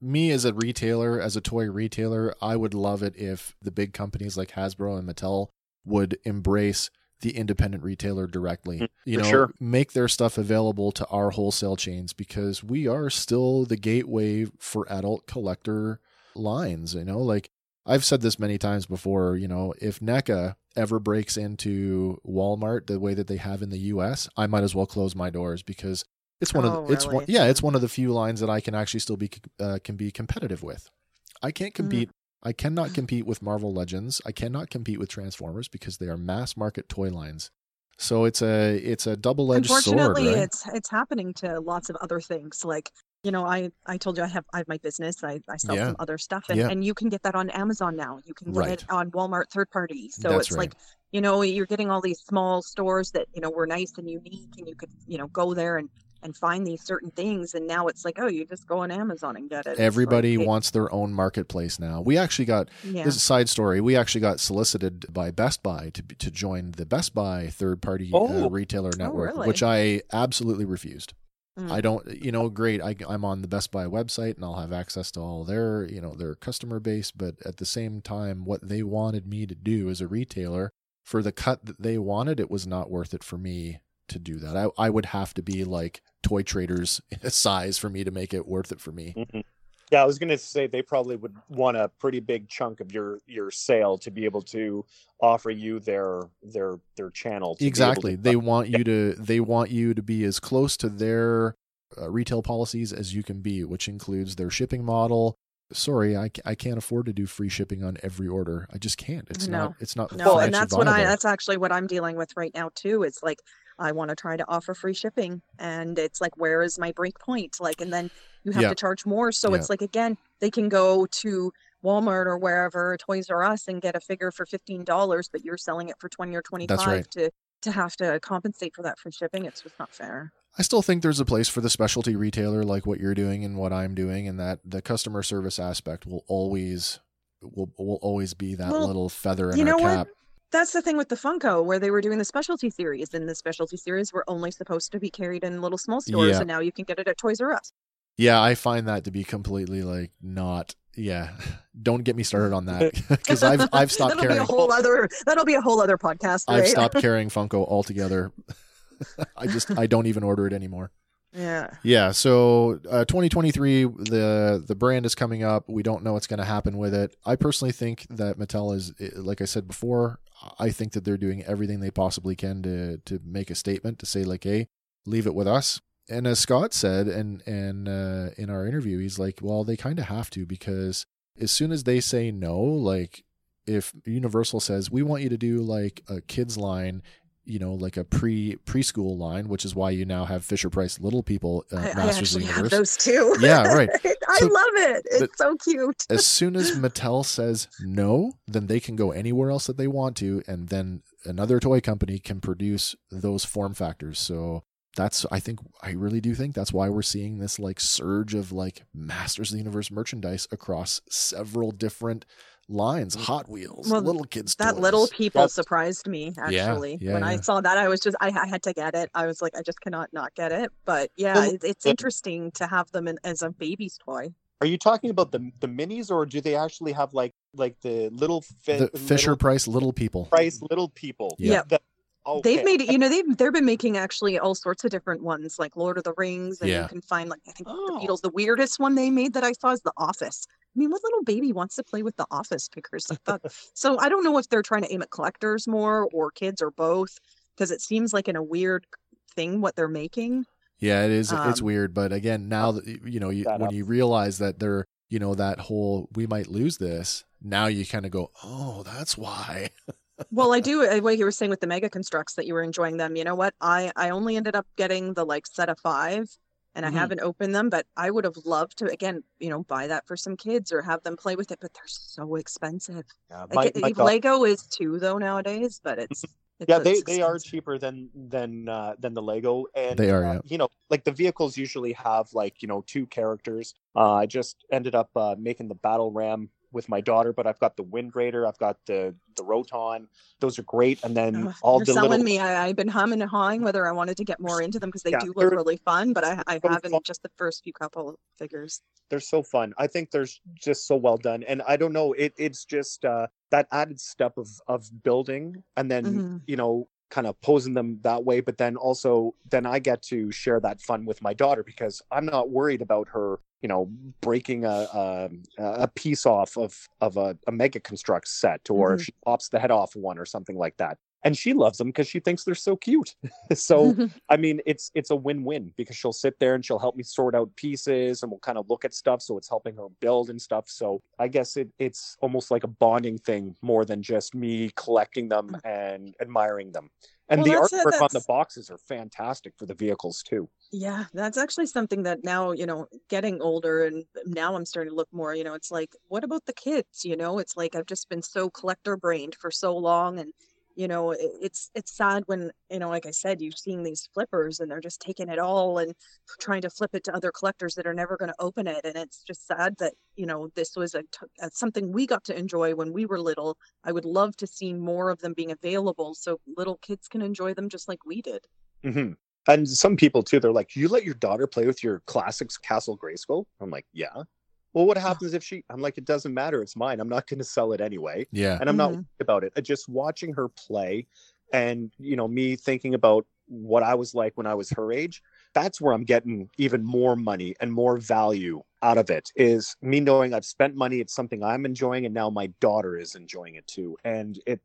me as a retailer as a toy retailer i would love it if the big companies like hasbro and mattel would embrace the independent retailer directly Mm, you for know sure. make their stuff available to our wholesale chains because we are still the gateway for adult collector lines you know like i've said this many times before you know if NECA ever breaks into walmart the way that they have in the us i might as well close my doors because it's one Oh, of the, it's one yeah it's one of the few lines that I can actually still be uh, can be competitive with. I can't compete. I cannot compete with Marvel Legends. I cannot compete with Transformers because they are mass market toy lines. So it's a it's a double edged sword. Unfortunately, Right? it's it's happening to lots of other things. Like you know, I I told you I have I have my business. I I sell Yeah. some other stuff, and, Yeah. and you can get that on Amazon now. You can get Right. it on Walmart third party. So That's it's right. like you know you're getting all these small stores that you know were nice and unique, and you could you know go there and and find these certain things. And now it's like oh, you just go on Amazon and get it. It's like, Everybody wants their own marketplace now. We actually got Yeah. this is a side story. We actually got solicited by Best Buy to to join the Best Buy third party uh, Oh. retailer network, really? which I absolutely refused. Mm. I don't, you know, great. I, I'm on the Best Buy website and I'll have access to all their, you know, their customer base. But at the same time, what they wanted me to do as a retailer for the cut that they wanted, it was not worth it for me to do that. I, I would have to be like toy traders size for me to make it worth it for me. Mhm. Yeah, I was going to say they probably would want a pretty big chunk of your your sale to be able to offer you their their their channel. to Exactly. to- They want you to they want you to be as close to their uh, retail policies as you can be, which includes their shipping model. Sorry, I, I can't afford to do free shipping on every order. I just can't. It's No. not it's not No, and that's what I that's actually what I'm dealing with right now too. It's like I want to try to offer free shipping and it's like where is my break point? Like and then you have Yeah. to charge more. So Yeah. it's like again, they can go to Walmart or wherever, Toys R Us and get a figure for fifteen dollars, but you're selling it for twenty or twenty five right. to to have to compensate for that free shipping. It's just not fair. I still think there's a place for the specialty retailer like what you're doing and what I'm doing, and that the customer service aspect will always will will always be that Well, little feather in our cap. what? That's the thing with the Funko, where they were doing the specialty series, and the specialty series were only supposed to be carried in little small stores, Yeah. and now you can get it at Toys R Us. Yeah, I find that to be completely like not. Yeah, don't get me started on that because I've I've stopped that'll carrying. be a whole other that'll be a whole other podcast right? I've stopped carrying Funko altogether. I just I don't even order it anymore. Yeah Yeah, so uh, 2023, the the brand is coming up. We don't know what's going to happen with it. I personally think that Mattel is, eh, like I said before, I think that they're doing everything they possibly can to to make a statement to say like, hey, leave it with us. And as Scott said, and and uh, in our interview, he's like, well, they kind of have to because as soon as they say no, like if Universal says we want you to do like a kids line you know, like a pre preschool line, which is why you now have Fisher Price Little People uh, I, I Masters of actually the have Universe. those too Yeah, right. I So- love it it's so cute as soon as Mattel says no, then they can go anywhere else that they want to, and then another toy company can produce those form factors. So that's, I think, I really do think that's why we're seeing this like surge of like Masters of the Universe merchandise across several different lines, mm. Hot Wheels, Well, little kids. that toys. little people That's- surprised me actually yeah, when i saw that i was just I, I had to get it i was like i just cannot not get it but yeah Well, it, it's the- interesting to have them in, as a baby's toy Are you talking about the the minis, or do they actually have like like the little fi- The Fisher little Price Little People. price little people? Yeah. Yeah. That- okay. They've made it, you know, they've they've been making actually all sorts of different ones, like Lord of the Rings, and Yeah. you can find like I think Oh. the Beatles. The weirdest one they made that I saw is The Office. I mean, what little baby wants to play with the Office thought so. I don't know if they're trying to aim at collectors more or kids or both, because it seems like in a weird thing what they're making. Yeah, it is. it's Um, weird, but again, now that you know, you, when up. you realize that they're, you know, that whole we might lose this. Now you kind of go, oh, that's why. well, I do. uh, What you were saying with the Mega Construx that you were enjoying them. You know what? I I only ended up getting the like set of five, and. I haven't opened them. But I would have loved to again, you know, buy that for some kids or have them play with it. But they're so expensive. Yeah, my- it- my it- Lego is too though nowadays, but it's, it's yeah it's they, they are cheaper than than uh, than the lego and They are, uh, yeah. you know like the vehicles usually have like you know two characters uh, i just ended up uh, making the battle ram with my daughter but i've got the wind raider i've got the the roton those are great and then Ugh, all You're the selling little me. I, I've been humming and hawing whether I wanted to get more into them because they Yeah, do look really fun, but I, I haven't fun. just the first few couple figures. they're so fun i think they're just so well done and i don't know it, it's just uh, that added step of of building and then Mhm. you know kind of posing them that way but then also then i get to share that fun with my daughter because i'm not worried about her you know breaking a a, a piece off of of a, a mega construct set or if Mhm. she pops the head off one or something like that and she loves them because she thinks they're so cute so I mean, it's it's a win-win because she'll sit there and she'll help me sort out pieces, and we'll kind of look at stuff. So it's helping her build and stuff. So I guess it it's almost like a bonding thing more than just me collecting them mm. and admiring them. And Well, the that's it, artwork on the boxes are fantastic for the vehicles too. Yeah, that's actually something that now, you know, getting older and now I'm starting to look more, you know, it's like, what about the kids? You know, it's like I've just been so collector brained for so long and you know, it, it's it's sad when, you know, like I said, you're seeing these flippers and they're just taking it all and trying to flip it to other collectors that are never going to open it and it's just sad that, you know, this was a something we got to enjoy when we were little. I would love to see more of them being available so little kids can enjoy them just like we did. hmm And some people too, they're like, "You let your daughter play with your classics Castle Grayskull?" I'm like, "Yeah." Well, what happens if she? I'm like, "It doesn't matter. It's mine. I'm not going to sell it anyway." Yeah. and I'm not Mhm. worried about it. Uh, Just watching her play, and you know, me thinking about what I was like when I was her age. That's where I'm getting even more money and more value out of it. Is me knowing I've spent money. It's something I'm enjoying, and now my daughter is enjoying it too. And it,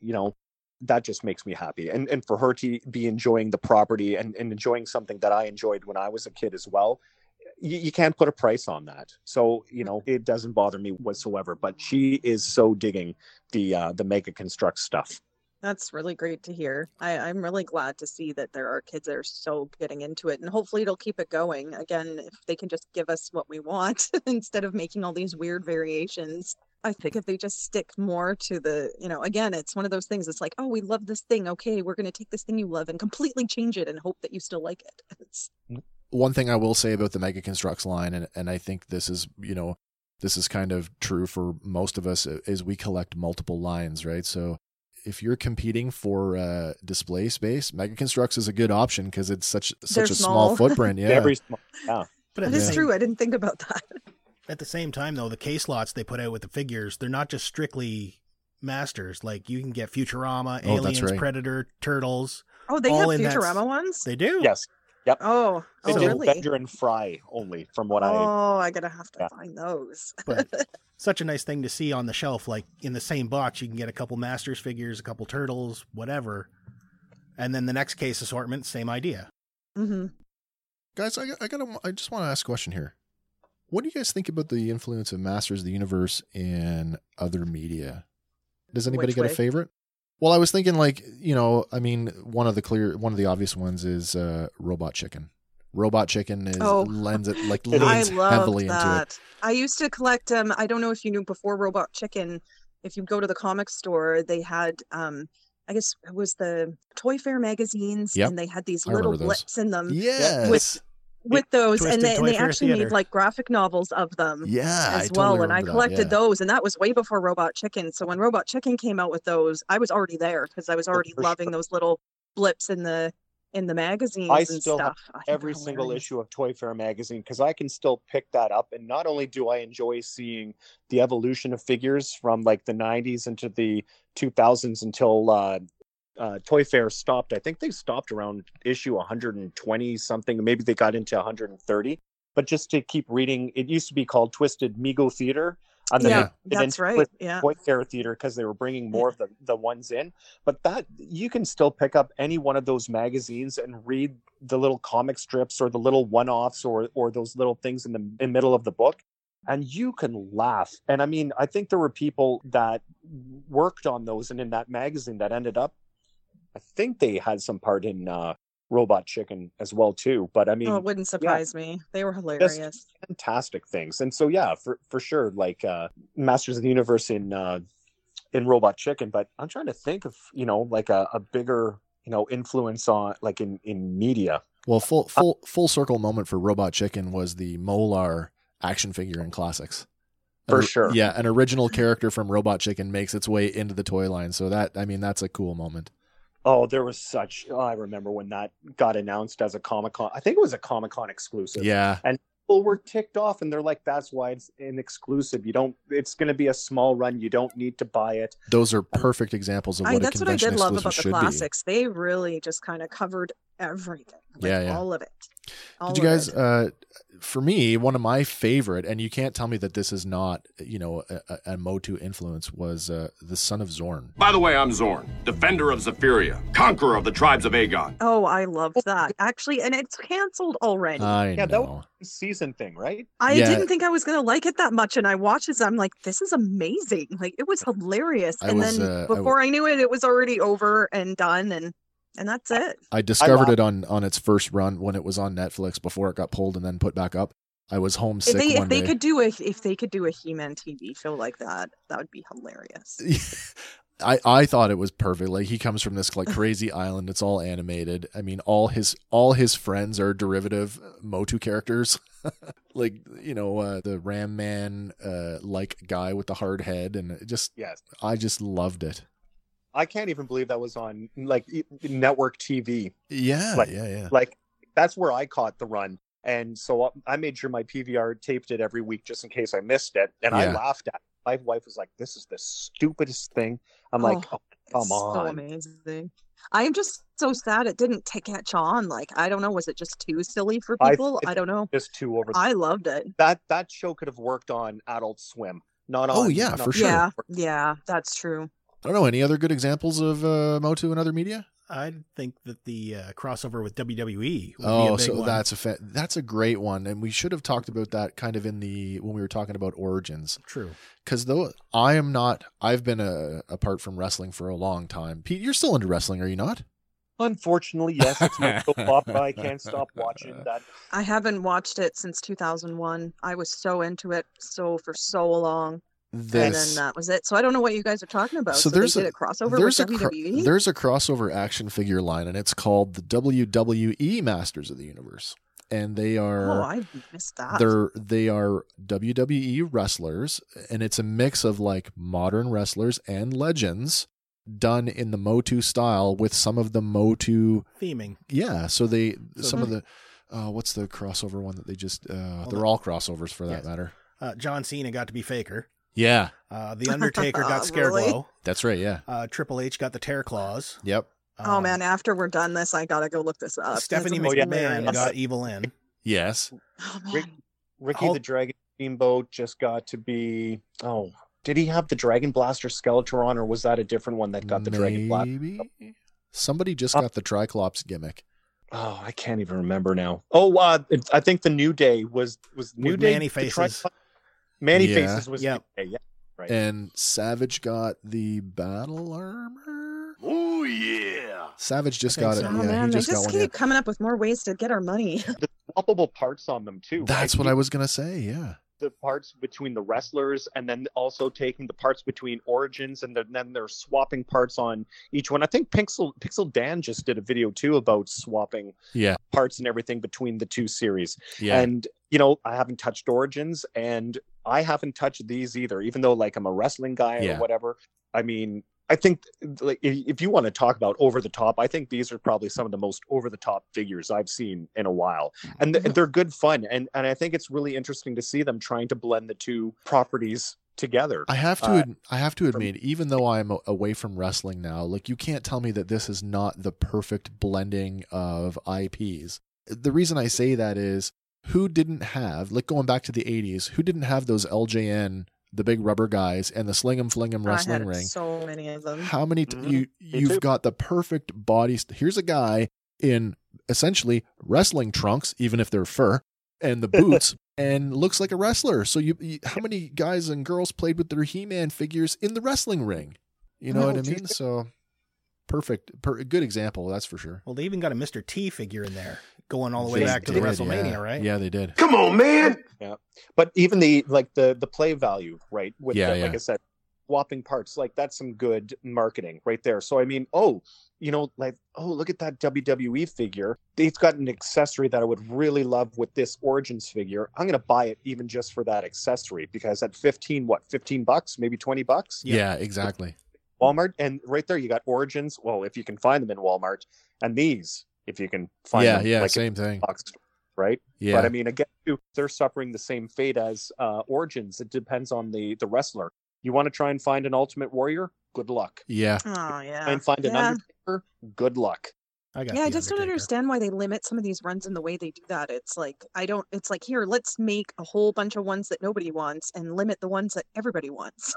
you know, that just makes me happy. And and for her to be enjoying the property and, and enjoying something that I enjoyed when I was a kid as well. You, you can't put a price on that, so you know it doesn't bother me whatsoever. But she is so digging the uh, the mega construct stuff. That's really great to hear. I, I'm really glad to see that there are kids that are so getting into it, and hopefully it'll keep it going. Again, if they can just give us what we want instead of making all these weird variations. I think if they just stick more to the, you know, again, it's one of those things. It's like, oh, we love this thing. Okay, we're going to take this thing you love and completely change it and hope that you still like it. one thing I will say about the Mega Construx line, and, and I think this is, you know, this is kind of true for most of us, is we collect multiple lines, right? So if you're competing for uh, display space, Mega Construx is a good option because it's such such They're a small small. footprint. Yeah. Very small. Yeah. But at that the is same, true. I didn't think about that. At the same time, though, the case lots they put out with the figures, they're not just strictly masters. Like you can get Futurama, Oh, Aliens, right. Predator, Turtles. Oh, they all have in that Futurama ones? They do. Yes. Yep. Oh, They oh, did really? Bender and Fry only, from what I. Oh, I gotta have to Yeah. find those. But such a nice thing to see on the shelf. Like in the same box, you can get a couple Masters figures, a couple Turtles, whatever. And then the next case assortment, same idea. Mm-hmm. Guys, I, I gotta, I just want to ask a question here. What do you guys think about the influence of Masters of the Universe in other media? Does anybody Which get a favorite? Well, I was thinking like, you know, I mean, one of the clear, one of the obvious ones is uh, Robot Chicken. Robot Chicken is Oh. lends it like leans love heavily into it. that. I used to collect um I don't know if you knew before Robot Chicken, if you go to the comic store, they had um I guess it was the ToyFare magazines Yep. and they had these I little blips in them Yes. with those and they, and they actually Theater. made like graphic novels of them Yeah, I as totally well and I remember that, collected yeah. those and that was way before Robot Chicken. So when Robot Chicken came out with those, I was already there because I was already for loving sure. those little blips in the in the magazines I and still have stuff. I every single issue of ToyFare magazine because I can still pick that up. And not only do I enjoy seeing the evolution of figures from like the 90s into the 2000s until uh, uh, ToyFare stopped. I think they stopped around issue 120 something. Maybe they got into 130. But just to keep reading, it used to be called Twisted Mego Theater. And then Yeah, it that's right. Twisted Yeah. ToyFare Theater because they were bringing more of the, the ones in. But that you can still pick up any one of those magazines and read the little comic strips or the little one-offs or or those little things in the in middle of the book and you can laugh and i mean i think there were people that worked on those, and in that magazine that ended up, I think they had some part in uh, Robot Chicken as well too. But I mean, oh, it wouldn't surprise yeah, me. They were hilarious. Fantastic things, and so yeah, for for sure, like uh, Masters of the Universe in uh, in Robot Chicken. But I'm trying to think of you know like a, a bigger you know influence on like in in media. Well, full full full circle moment for Robot Chicken was the Mo-Larr action figure in classics. For sure. Yeah, an original character from Robot Chicken makes its way into the toy line. So that I mean that's a cool moment. Oh, there was such. Oh, I remember when that got announced as a Comic Con. I think it was a Comic Con exclusive. Yeah. And people were ticked off, and they're like, "That's why it's an exclusive. You don't. It's going to be a small run. You don't need to buy it." Those are perfect examples of what I, a that's what I did love about the should be. classics. They really just kind of covered everything. Like, Yeah, yeah. all of it. All Did you guys? it. Uh, for me, one of my favorite, and you can't tell me that this is not, you know, a, a, a Motu influence was uh, the Son of Zorn. By the way, I'm Zorn, defender of Zephyria, conqueror of the tribes of Aegon. Oh, I loved that actually, and it's canceled already. I yeah, that was a season thing, right? I Yeah. didn't think I was gonna like it that much, and I watched it. I'm like, this is amazing. Like it was hilarious. I and was, then uh, before I knew it, it was already over and done, and and that's it. I discovered laughed. it on on its first run when it was on Netflix before it got pulled and then put back up. I was If homesick they if they day. could do a if they could do a He-Man TV show like that, that would be hilarious. I, I thought it was perfect. Like he comes from this like crazy island. It's all animated. I mean, all his all his friends are derivative Motu characters. like you know uh, the Ram Man uh, like guy with the hard head, and it just Yes. I just loved it. I can't even believe that was on like network TV. Yeah, Like- yeah, yeah. Like that's where I caught the run. And so I- I made sure my PVR taped it every week just in case I missed it. And I laughed at it. My wife was like, This is the stupidest thing. I'm like, Oh, oh, come It's So on. amazing. I am just so sad it didn't t- catch on. Like I don't know, was it just too silly for people? I, it's don't know. Just too over I loved it. that that show could have worked on Adult Swim. Not oh, on Oh, yeah, not- for sure. Yeah, yeah, that's true. I don't know any other good examples of uh, Motu in other media. I think that the uh, crossover with WWE. Would be a Oh, big so one. that's a fa- that's a great one, and we should have talked about that kind of in the when we were talking about origins. true. because though I am not, I've been uh apart from wrestling for a long time. Pete, you're still into wrestling, are you not? Unfortunately, yes, it's my soap opera. I can't stop watching that. I haven't watched it since 2001. I was so into it so for so long, and then that was it. So I don't know what you guys are talking about. So So, there's they a- did a crossover there's with a WWE. there's a crossover action figure line, and it's called the WWE Masters of the Universe, and they are oh, I missed that. they're they are WWE wrestlers, and it's a mix of like modern wrestlers and legends done in the Motu style with some of the Motu Theming. Yeah, so they So- some of the uh, what's the crossover one that they just uh, Well, they're the- all crossovers for that Yes. matter. Uh, John Cena got to be Faker. Yeah, Uh, the Undertaker got Really? Scareglow. that's right. Yeah, Uh, Triple H got the Terror Claws. yep. oh Um, man, after we're done this, I gotta go look this up. Stephanie That's Oh, yeah. McMahon got Evil Lynn. Yes, Oh, Rick- man. Ricky Hulk- the Dragon Steamboat just got to be. Oh, did he have the Dragon Blaster Skeletor, or was that a different one that got the Dragon Blaster? Maybe somebody just Uh, got the Triclops gimmick. Oh, I can't even remember now. Oh, uh, I think the New Day was was New With Day. Manny the Faces. Manny Yeah. Faces was Yep. New Day, yeah. Right. And Savage got the battle armor. Oh, yeah. Savage just I think got it. Oh yeah, man, he they just got keep coming up with more ways to get our money. the swappable parts on them too. That's right? what I was gonna say. Yeah. the parts between the wrestlers and then also taking the parts between origins and then, then they're swapping parts on each one. I think Pixel Pixel Dan just did a video too about swapping Yeah. parts and everything between the two series. Yeah. And you know, I haven't touched Origins and I haven't touched these either, even though like I'm a wrestling guy Yeah. or whatever. I mean, I think like if, if you want to talk about over the top, I think these are probably some of the most over the top figures I've seen in a while, and th- they're good fun. And and I think it's really interesting to see them trying to blend the two properties together. I have to. Uh, ad- I have to admit, even though I'm away from wrestling now, like you can't tell me that this is not the perfect blending of IPs. The reason I say that is, who didn't have, like going back to the '80s, who didn't have those LJN, the big rubber guys, and the Sling 'em Fling 'em I wrestling had ring? so many of them. How many? T- Mhm. You Me you've too. got the perfect body. St- Here's a guy in essentially wrestling trunks, even if they're fur, and the boots, and looks like a wrestler. So you, you how many guys and girls played with their He-Man figures in the wrestling ring? You know Oh, what I mean? So perfect, per, good example. That's for sure. Well, they even got a Mr. T figure in there, going all the way They back to the WrestleMania, yeah. right? Yeah, they did. Come on, man. Yeah, but even the like the the play value, right? With Yeah, the, like. I said, swapping parts, like that's some good marketing right there. So I mean, oh, you know, like oh, look at that WWE figure. It's got an accessory that I would really love with this Origins figure. I'm gonna buy it even just for that accessory because at 15, what, 15 bucks, maybe 20 bucks. Yeah, exactly. Walmart, and right there you got Origins. Well, if you can find them in Walmart, and these, if you can find Yeah, them, yeah, like, same thing. box right? Yeah. But I mean, again, they're suffering the same fate as uh, Origins. It depends on the the wrestler. You want to try and find an Ultimate Warrior? Good luck. Yeah. Oh yeah. And find an. Undertaker? Good luck. I guess. yeah, I just don't understand why they limit some of these runs in the way they do that. It's like I don't. It's like here, let's make a whole bunch of ones that nobody wants and limit the ones that everybody wants.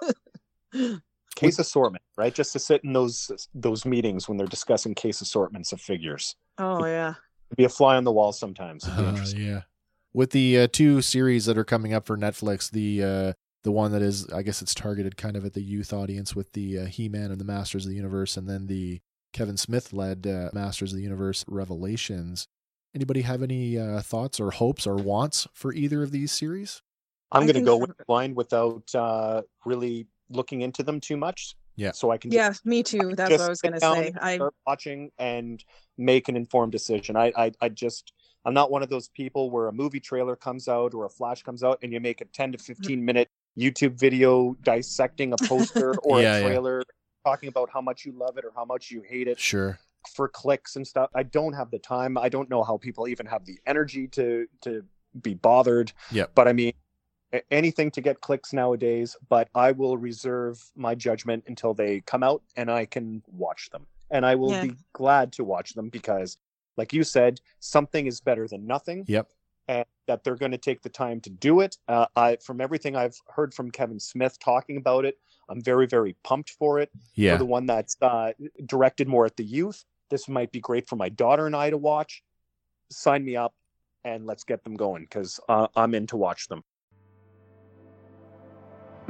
Case assortment, right? Just to sit in those those meetings when they're discussing case assortments of figures. oh yeah. Be a fly on the wall sometimes. Uh, yeah. With the uh, two series that are coming up for Netflix, the uh, the one that is, I guess it's targeted kind of at the youth audience with the uh, He-Man and the Masters of the Universe, and then the Kevin Smith led uh, Masters of the Universe Revelations. Anybody have any uh, thoughts or hopes or wants for either of these series? I'm going to go for- blind without uh, really looking into them too much. Yeah. So I can Yeah, me too. That's what I was gonna say. I start watching and make an informed decision. I, I I just I'm not one of those people where a movie trailer comes out or a flash comes out and you make a 10 to 15 mm-hmm. minute YouTube video dissecting a poster or Yeah, a yeah. trailer talking about how much you love it or how much you hate it Sure. for clicks and stuff. I don't have the time. I don't know how people even have the energy to to be bothered. Yeah. But I mean, a- anything to get clicks nowadays. But I will reserve my judgment until they come out and I can watch them. And I will Yeah. be glad to watch them because, like you said, something is better than nothing. Yep. And that they're going to take the time to do it. Uh, I, from everything I've heard from Kevin Smith talking about it, I'm very, very pumped for it Yeah. for the one that's uh, directed more at the youth. This might be great for my daughter and I to watch. Sign me up and let's get them going because uh, I'm in to watch them.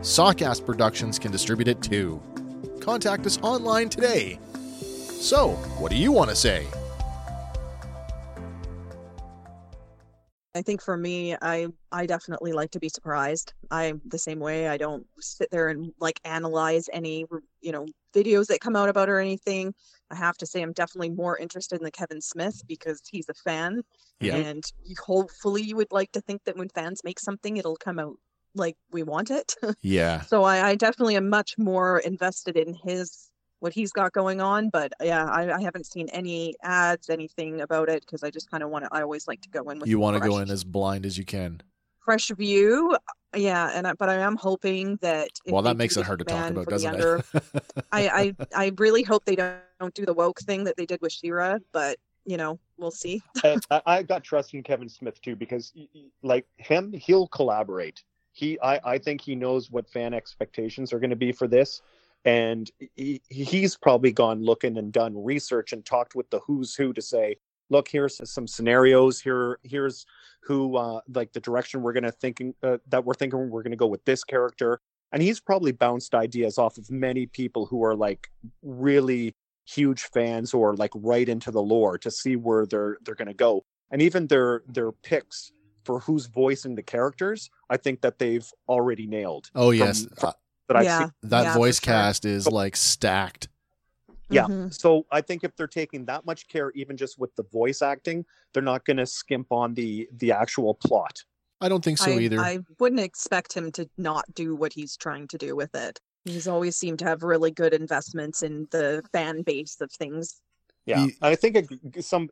Sawcast Productions can distribute it too. Contact us online today. So, what do you want to say? I think for me, I I definitely like to be surprised. I'm the same way. I don't sit there and like analyze any you know videos that come out about or anything. I have to say I'm definitely more interested in the Kevin Smith because he's a fan, Yeah. and hopefully you would like to think that when fans make something, it'll come out like we want it. Yeah. so I, I definitely am much more invested in his what he's got going on. But yeah, I, I haven't seen any ads, anything about it because I just kind of want to. I always like to go in with You want to go in as blind as you can. fresh view. Yeah, and I, but I am hoping that. Well, that makes it hard to talk about, doesn't younger- it? I, I I really hope they don't, don't do the woke thing that they did with She-Ra, but you know we'll see. I, I- I got trust in Kevin Smith too because, y- y- like him, he'll collaborate. He, I, I think he knows what fan expectations are going to be for this, and he, he's probably gone looking and done research and talked with the who's who to say, look, here's some scenarios. Here, here's who, uh, like the direction we're going to thinking uh, that we're thinking we're going to go with this character, and he's probably bounced ideas off of many people who are like really huge fans or like right into the lore to see where they're they're going to go. And even their their picks for who's voicing the characters i think that they've already nailed Oh from- yes, from Uh, that Yeah. seen. that Yeah, for voice sure. cast is like stacked. yeah Mhm. so i think if they're taking that much care even just with the voice acting they're not going to skimp on the the actual plot I don't think so I, either. I wouldn't expect him to not do what he's trying to do with it. He's always seemed to have really good investments in the fan base of things. yeah He- i think it, some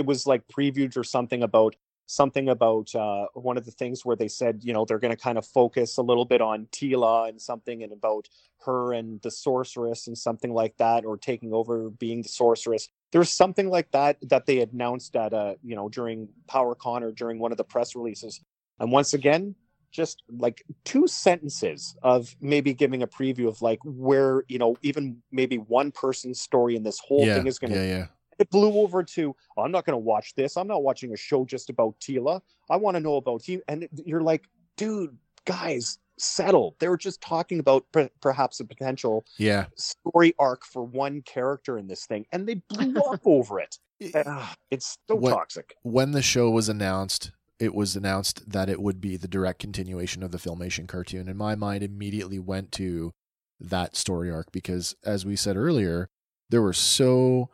it was like previewed or something about something about uh, one of the things where they said, you know, they're going to kind of focus a little bit on Teela and something and about her and the sorceress and something like that, or taking over being the sorceress. There's something like that that they announced at uh, you know, during PowerCon or during one of the press releases. And once again, just like two sentences of maybe giving a preview of like where you know even maybe one person's story in this whole yeah, thing is going to yeah, yeah. It blew over to oh, i'm not going to watch this. I'm not watching a show just about Teela. I want to know about you and you're like dude guys settle. They were just talking about per- perhaps a potential Yeah. story arc for one character in this thing and they blew up over it. Ah, it's so What- toxic. When the show was announced, it was announced that it would be the direct continuation of the Filmation cartoon, and my mind immediately went to that story arc because, as we said earlier, there were so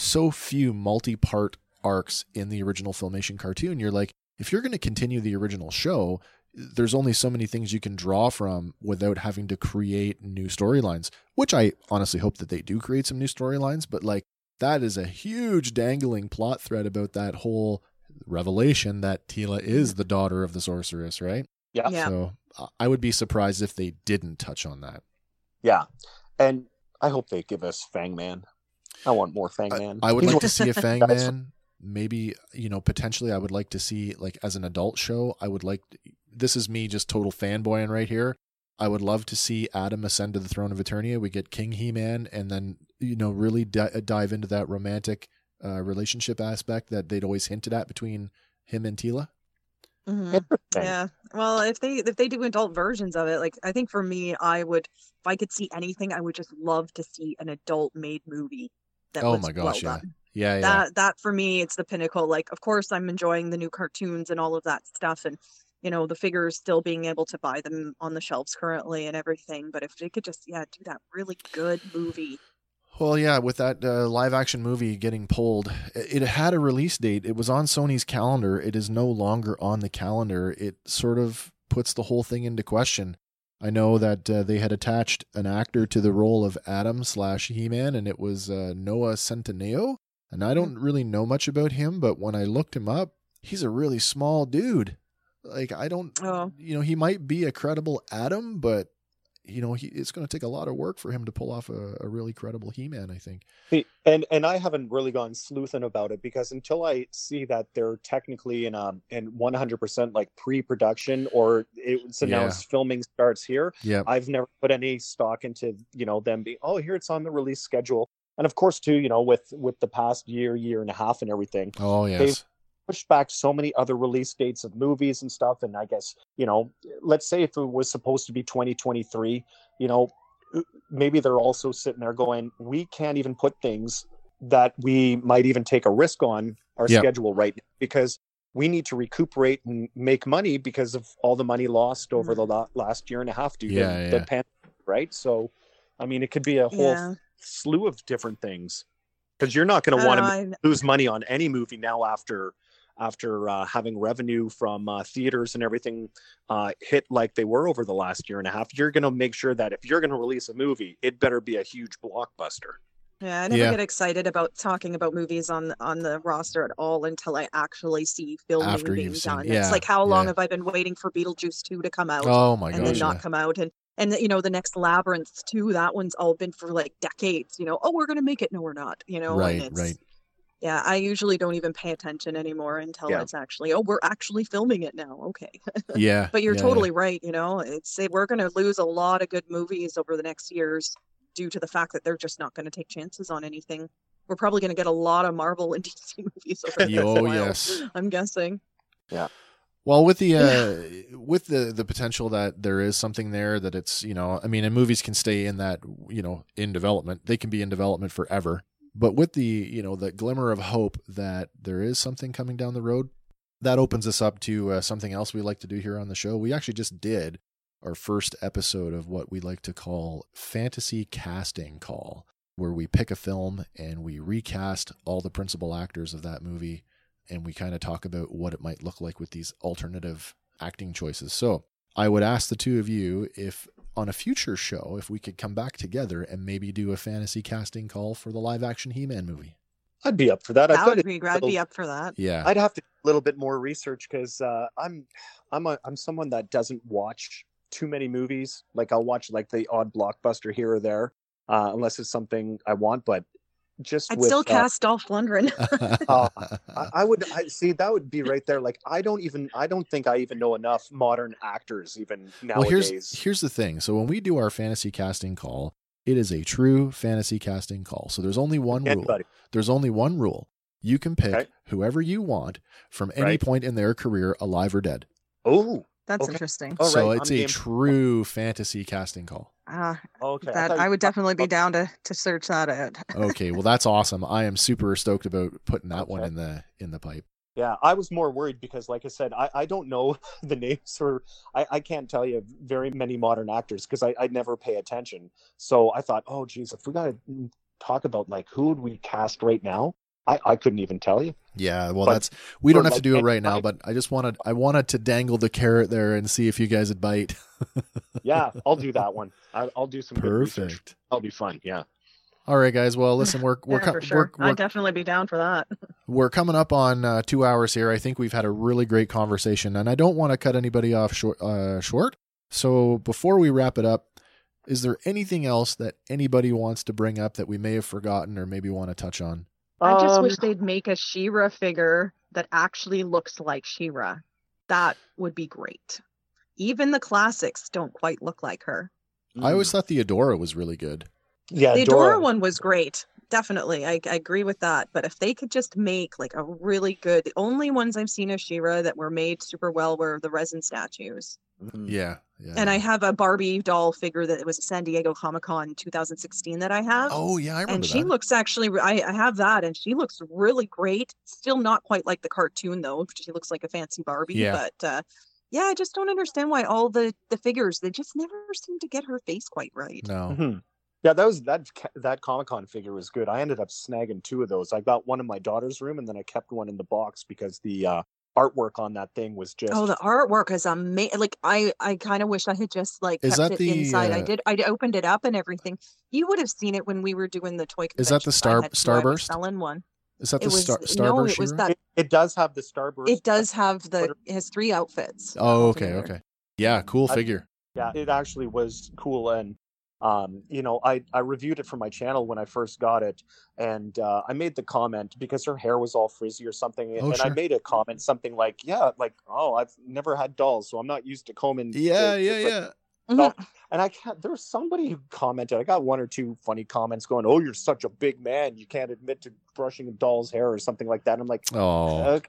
so few multi-part arcs in the original Filmation cartoon. You're like, if you're going to continue the original show, there's only so many things you can draw from without having to create new storylines. Which I honestly hope that they do create some new storylines, but like that is a huge dangling plot thread about that whole revelation that Teela is the daughter of the sorceress, right? yeah Yeah. So I would be surprised if they didn't touch on that. yeah and i hope they give us fang man i want more fang man I would He's like one- to see a Fang Man. Maybe you know, potentially, I would like to see like as an adult show. I would like. This is me just total fanboying right here. I would love to see Adam ascend to the throne of Eternia. We get King He Man, and then you know really di- dive into that romantic uh, relationship aspect that they'd always hinted at between him and Teela. Mhm. Yeah. Well, if they if they do adult versions of it, like I think for me, I would if I could see anything, I would just love to see an adult made movie that Oh my gosh, well yeah. Yeah, yeah. That that for me, it's the pinnacle. Like, of course, I'm enjoying the new cartoons and all of that stuff, and you know the figures still being able to buy them on the shelves currently and everything. But if they could just yeah do that really good movie, Well, yeah, with that uh, live action movie getting pulled, it had a release date. It was on Sony's calendar. It is no longer on the calendar. It sort of puts the whole thing into question. I know that uh, they had attached an actor to the role of Adam slash He Man, and it was uh, Noah Centineo. And I don't really know much about him, but when I looked him up, he's a really small dude. Like I don't, Oh. you know, he might be a credible Adam, but you know, he, it's going to take a lot of work for him to pull off a, a really credible He Man. I think. See, and and I haven't really gone sleuthing about it because until I see that they're technically in um in 100% like pre-production or it's announced filming starts here, Yeah. I've never put any stock into you know them being oh here it's on the release schedule. And of course too, you know, with with the past year, year and a half and everything, Oh yes. Pushed back so many other release dates of movies and stuff. And I guess, you know, let's say if it was supposed to be 2023, you know, maybe they're also sitting there going, we can't even put things that we might even take a risk on our Yeah. schedule right now because we need to recuperate and make money because of all the money lost over the la- last year and a half due Yeah, to yeah. the pandemic, right? So, I mean, it could be a whole Yeah. slew of different things because you're not going to want to lose money on any movie now after after uh, having revenue from uh, theaters and everything uh, hit like they were over the last year and a half. You're going to make sure that if you're going to release a movie, it better be a huge blockbuster. Yeah, I never Yeah. get excited about talking about movies on on the roster at all until I actually see filming After being you've seen- done. yeah, it's like how long yeah. have I been waiting for Beetlejuice 2 to come out Oh my god, and then not yeah. come out and and you know the next Labyrinth 2 that one's all been for like decades, you know. Oh, we're going to make it. No, we're not, you know. and Right, it's, right. Yeah, I usually don't even pay attention anymore until Yeah. it's actually, oh, we're actually filming it now. Okay. Yeah. But you're yeah, yeah. totally right. You know, it's we're going to lose a lot of good movies over the next years due to the fact that they're just not going to take chances on anything. We're probably going to get a lot of Marvel and DC movies over the next Oh, while, yes. I'm guessing. Yeah. Well, with the uh, with the the potential that there is something there that it's you know I mean, and movies can stay in that you know in development. They can be in development forever. But with the you know the glimmer of hope that there is something coming down the road, that opens us up to uh, something else we like to do here on the show. We actually just did our first episode of what we like to call fantasy casting call, where we pick a film and we recast all the principal actors of that movie and we kind of talk about what it might look like with these alternative acting choices. So I would ask the two of you if on a future show, if we could come back together and maybe do a fantasy casting call for the live action He Man movie. I'd be up for that. I've That got would be, I'd be up for that. Yeah. I'd have to do a little bit more research because uh, I'm I'm a, I'm someone that doesn't watch too many movies. Like I'll watch like the odd blockbuster here or there, uh, unless it's something I want. But just I'd with, still uh, cast Dolph Lundgren. uh, I, I would I see that would be right there. Like I don't even I don't think I even know enough modern actors even nowadays. Well, here's here's the thing. So when we do our fantasy casting call, it is a true fantasy casting call. So there's only one rule. There's only one rule. You can pick Okay. whoever you want from any Right. point in their career, alive or dead. Oh, That's Okay. interesting. All so it's I'm a game. true fantasy casting call. Ah, okay. that thought I would definitely be down to to search that out. Okay, well that's awesome. I am super stoked about putting that one in the in the pipe. Yeah, I was more worried because, like I said, I, I don't know the names or I, I can't tell you very many modern actors because I, I never pay attention. So I thought, oh geez, if we got to talk about like who would we cast right now, I, I couldn't even tell you. Yeah, well But that's we don't for, have to do it right now, time- but I just wanted I wanted to dangle the carrot there and see if you guys would bite. Yeah, I'll do that one. I, I'll do some good. Perfect. That'll be fun. Yeah. All right, guys. Well, listen, we're we're Yeah, co- sure. we're, we're I'd definitely be down for that. we're coming up on uh, two hours here. I think we've had a really great conversation, and I don't want to cut anybody off short. Uh, short. So before we wrap it up, is there anything else that anybody wants to bring up that we may have forgotten or maybe want to touch on? I just Um, wish they'd make a She-Ra figure that actually looks like She-Ra. That would be great. Even the classics don't quite look like her. I always thought the Adora was really good. Yeah, the Dora. Adora one was great. Definitely. I, I agree with that. But if they could just make like a really good, the only ones I've seen of She-Ra that were made super well were the resin statues. Mhm. Yeah, yeah. And I have a Barbie doll figure that was at San Diego Comic Con 2016 that I have. oh yeah, I remember and she that. looks actually, I, I have that and she looks really great. Still not quite like the cartoon though. She looks like a fancy Barbie. Yeah. But uh, yeah, I just don't understand why all the, the figures, they just never seem to get her face quite right. no. Mhm. Yeah, that was that that Comic Con figure was good. I ended up snagging two of those. I got one in my daughter's room, and then I kept one in the box because the uh, artwork on that thing was just Oh, the artwork is amazing. Like I, I kind of wish I had just like Is kept that it the, inside. I uh, did. I opened it up and everything. You would have seen it when we were doing the toy. Is that the Star- had two. I was Starburst? Selling one. Is that It the was star no, it was that. It, it does have the Starburst. It does have the Twitter. his three outfits. Oh, okay, altogether. okay. Yeah, cool I- figure. Yeah, it actually was cool, and um, you know, I I reviewed it for my channel when I first got it, and uh, I made the comment because her hair was all frizzy or something, Oh, and I made a comment something like, "Yeah, like oh, I've never had dolls, so I'm not used to combing." Yeah, the- yeah, the- yeah. Mhm. And I can't. There was somebody who commented. I got one or two funny comments going, "Oh, you're such a big man. You can't admit to brushing a doll's hair or something like that." And I'm like, Oh,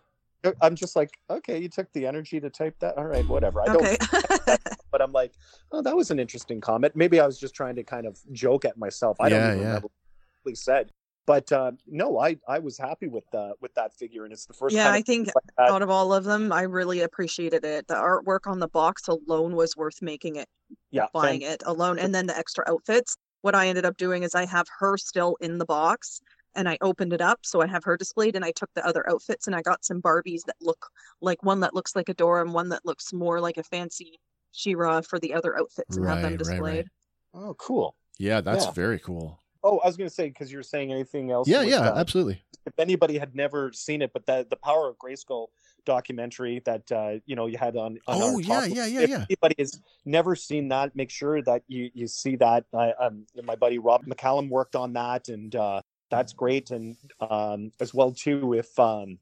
okay. I'm just like, okay, you took the energy to type that. All right, whatever. I don't Okay. but I'm like, oh, that was an interesting comment. Maybe I was just trying to kind of joke at myself. I Yeah, don't even yeah. remember what he said. But uh, no, I, I was happy with uh, with that figure, and it's the first yeah, time I think like out of all of them, I really appreciated it. The artwork on the box alone was worth making it, yeah, buying fan- it alone, and then the extra outfits. What I ended up doing is I have her still in the box, and I opened it up, so I have her displayed, and I took the other outfits, and I got some Barbies that look like one that looks like a Dora, and one that looks more like a fancy She-Ra for the other outfits, and have them displayed. right. Oh, cool. yeah, that's Yeah. very cool. Oh, I was going to say because you're saying anything else. Yeah, yeah, uh, absolutely. if anybody had never seen it, but the the Power of Grayskull documentary that uh, you know you had on. on Oh, our yeah, yeah, yeah, if yeah. Anybody has never seen that, make sure that you you see that. I, um, my buddy Rob McCallum worked on that, and uh, that's great. And um, as well too, if um,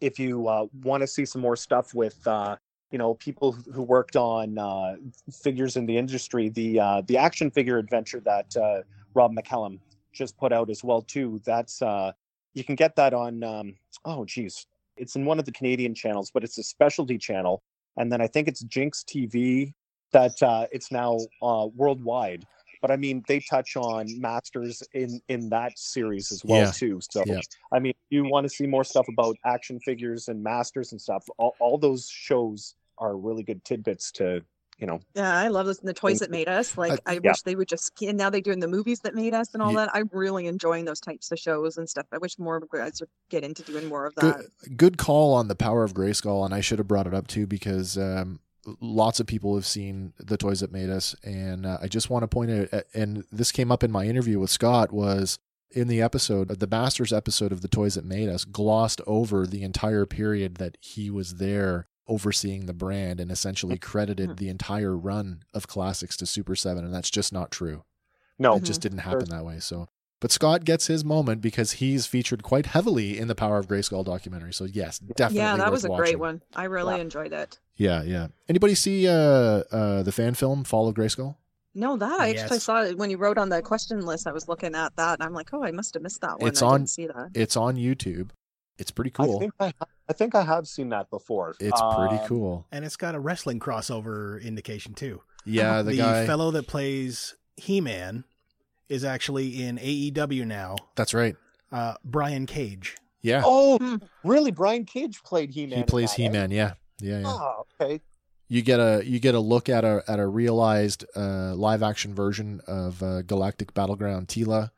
if you uh, want to see some more stuff with. Uh, you know, people who worked on uh, figures in the industry. The uh, the action figure adventure that uh, Rob McCallum just put out as well too. That's uh, you can get that on. Um, oh, geez, it's in one of the Canadian channels, but it's a specialty channel. And then I think it's Jinx TV that uh, it's now uh, worldwide. But I mean, they touch on masters in in that series as well Yeah. too. So Yeah. I mean, you want to see more stuff about action figures and masters and stuff. All, all those shows are really good tidbits to you know. Yeah, I love this. And the toys that made us. Like, I yeah. wish they would just. And now they're doing the movies that made us and all Ye- that. I'm really enjoying those types of shows and stuff. I wish more guys would get into doing more of that. Good, good call on the power of Grayskull, and I should have brought it up too because um, lots of people have seen the toys that made us, and uh, I just want to point out, and this came up in my interview with Scott was in the episode, the Masters episode of The Toys That Made Us, glossed over the entire period that he was there overseeing the brand and essentially mm-hmm. credited mm-hmm. the entire run of classics to Super7. And that's just not true. No, It just mm-hmm. didn't happen that way. So, but Scott gets his moment because he's featured quite heavily in the Power of Grayskull documentary. So, yes, definitely. yeah, that worth was a watching. great one. I really Yeah. enjoyed it. Yeah, yeah. Anybody see uh, uh, the fan film Fall of Grayskull? No, that I actually saw it when you wrote on the question list. I was looking at that and I'm like, oh, I must have missed that one. It's I on- didn't see that. It's on YouTube. It's pretty I cool. think I, I think I have seen that before. It's pretty Um, cool. And it's got a wrestling crossover indication too. Yeah, the, guy. fellow that plays He Man is actually in AEW now. That's right. Uh, Brian Cage. Yeah, Oh, Hmm. really? Brian Cage played He Man. he plays He Man. Yeah, yeah, yeah. Oh, okay. You get a you get a look at a at a realized uh, live action version of uh, Galactic Battleground Teela.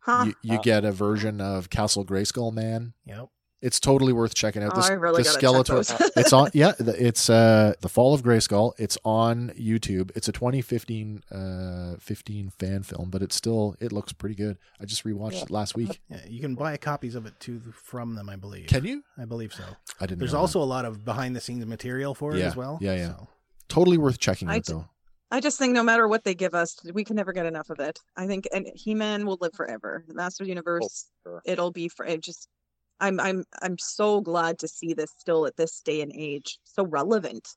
Huh. You, you get a version of Castle Grayskull Man. Yep. It's totally worth checking out. Oh, The, I really the gotta check Skeletor. those. it's on. Yeah, the- it's uh the Fall of Grayskull. It's on YouTube. It's a 2015 uh 15 fan film, but it's still it looks pretty good. I just rewatched it last week. Yeah, you can buy copies of it too from them, I believe. Can you? I believe so. I didn't. There's know that. also a lot of behind the scenes material for it Yeah, as well. yeah, yeah. So, totally worth checking I out d- though. I just think no matter what they give us, we can never get enough of it. I think and He-Man will live forever. The Master Universe, sure. it'll be for it just I'm I'm I'm so glad to see this still at this day and age. So relevant.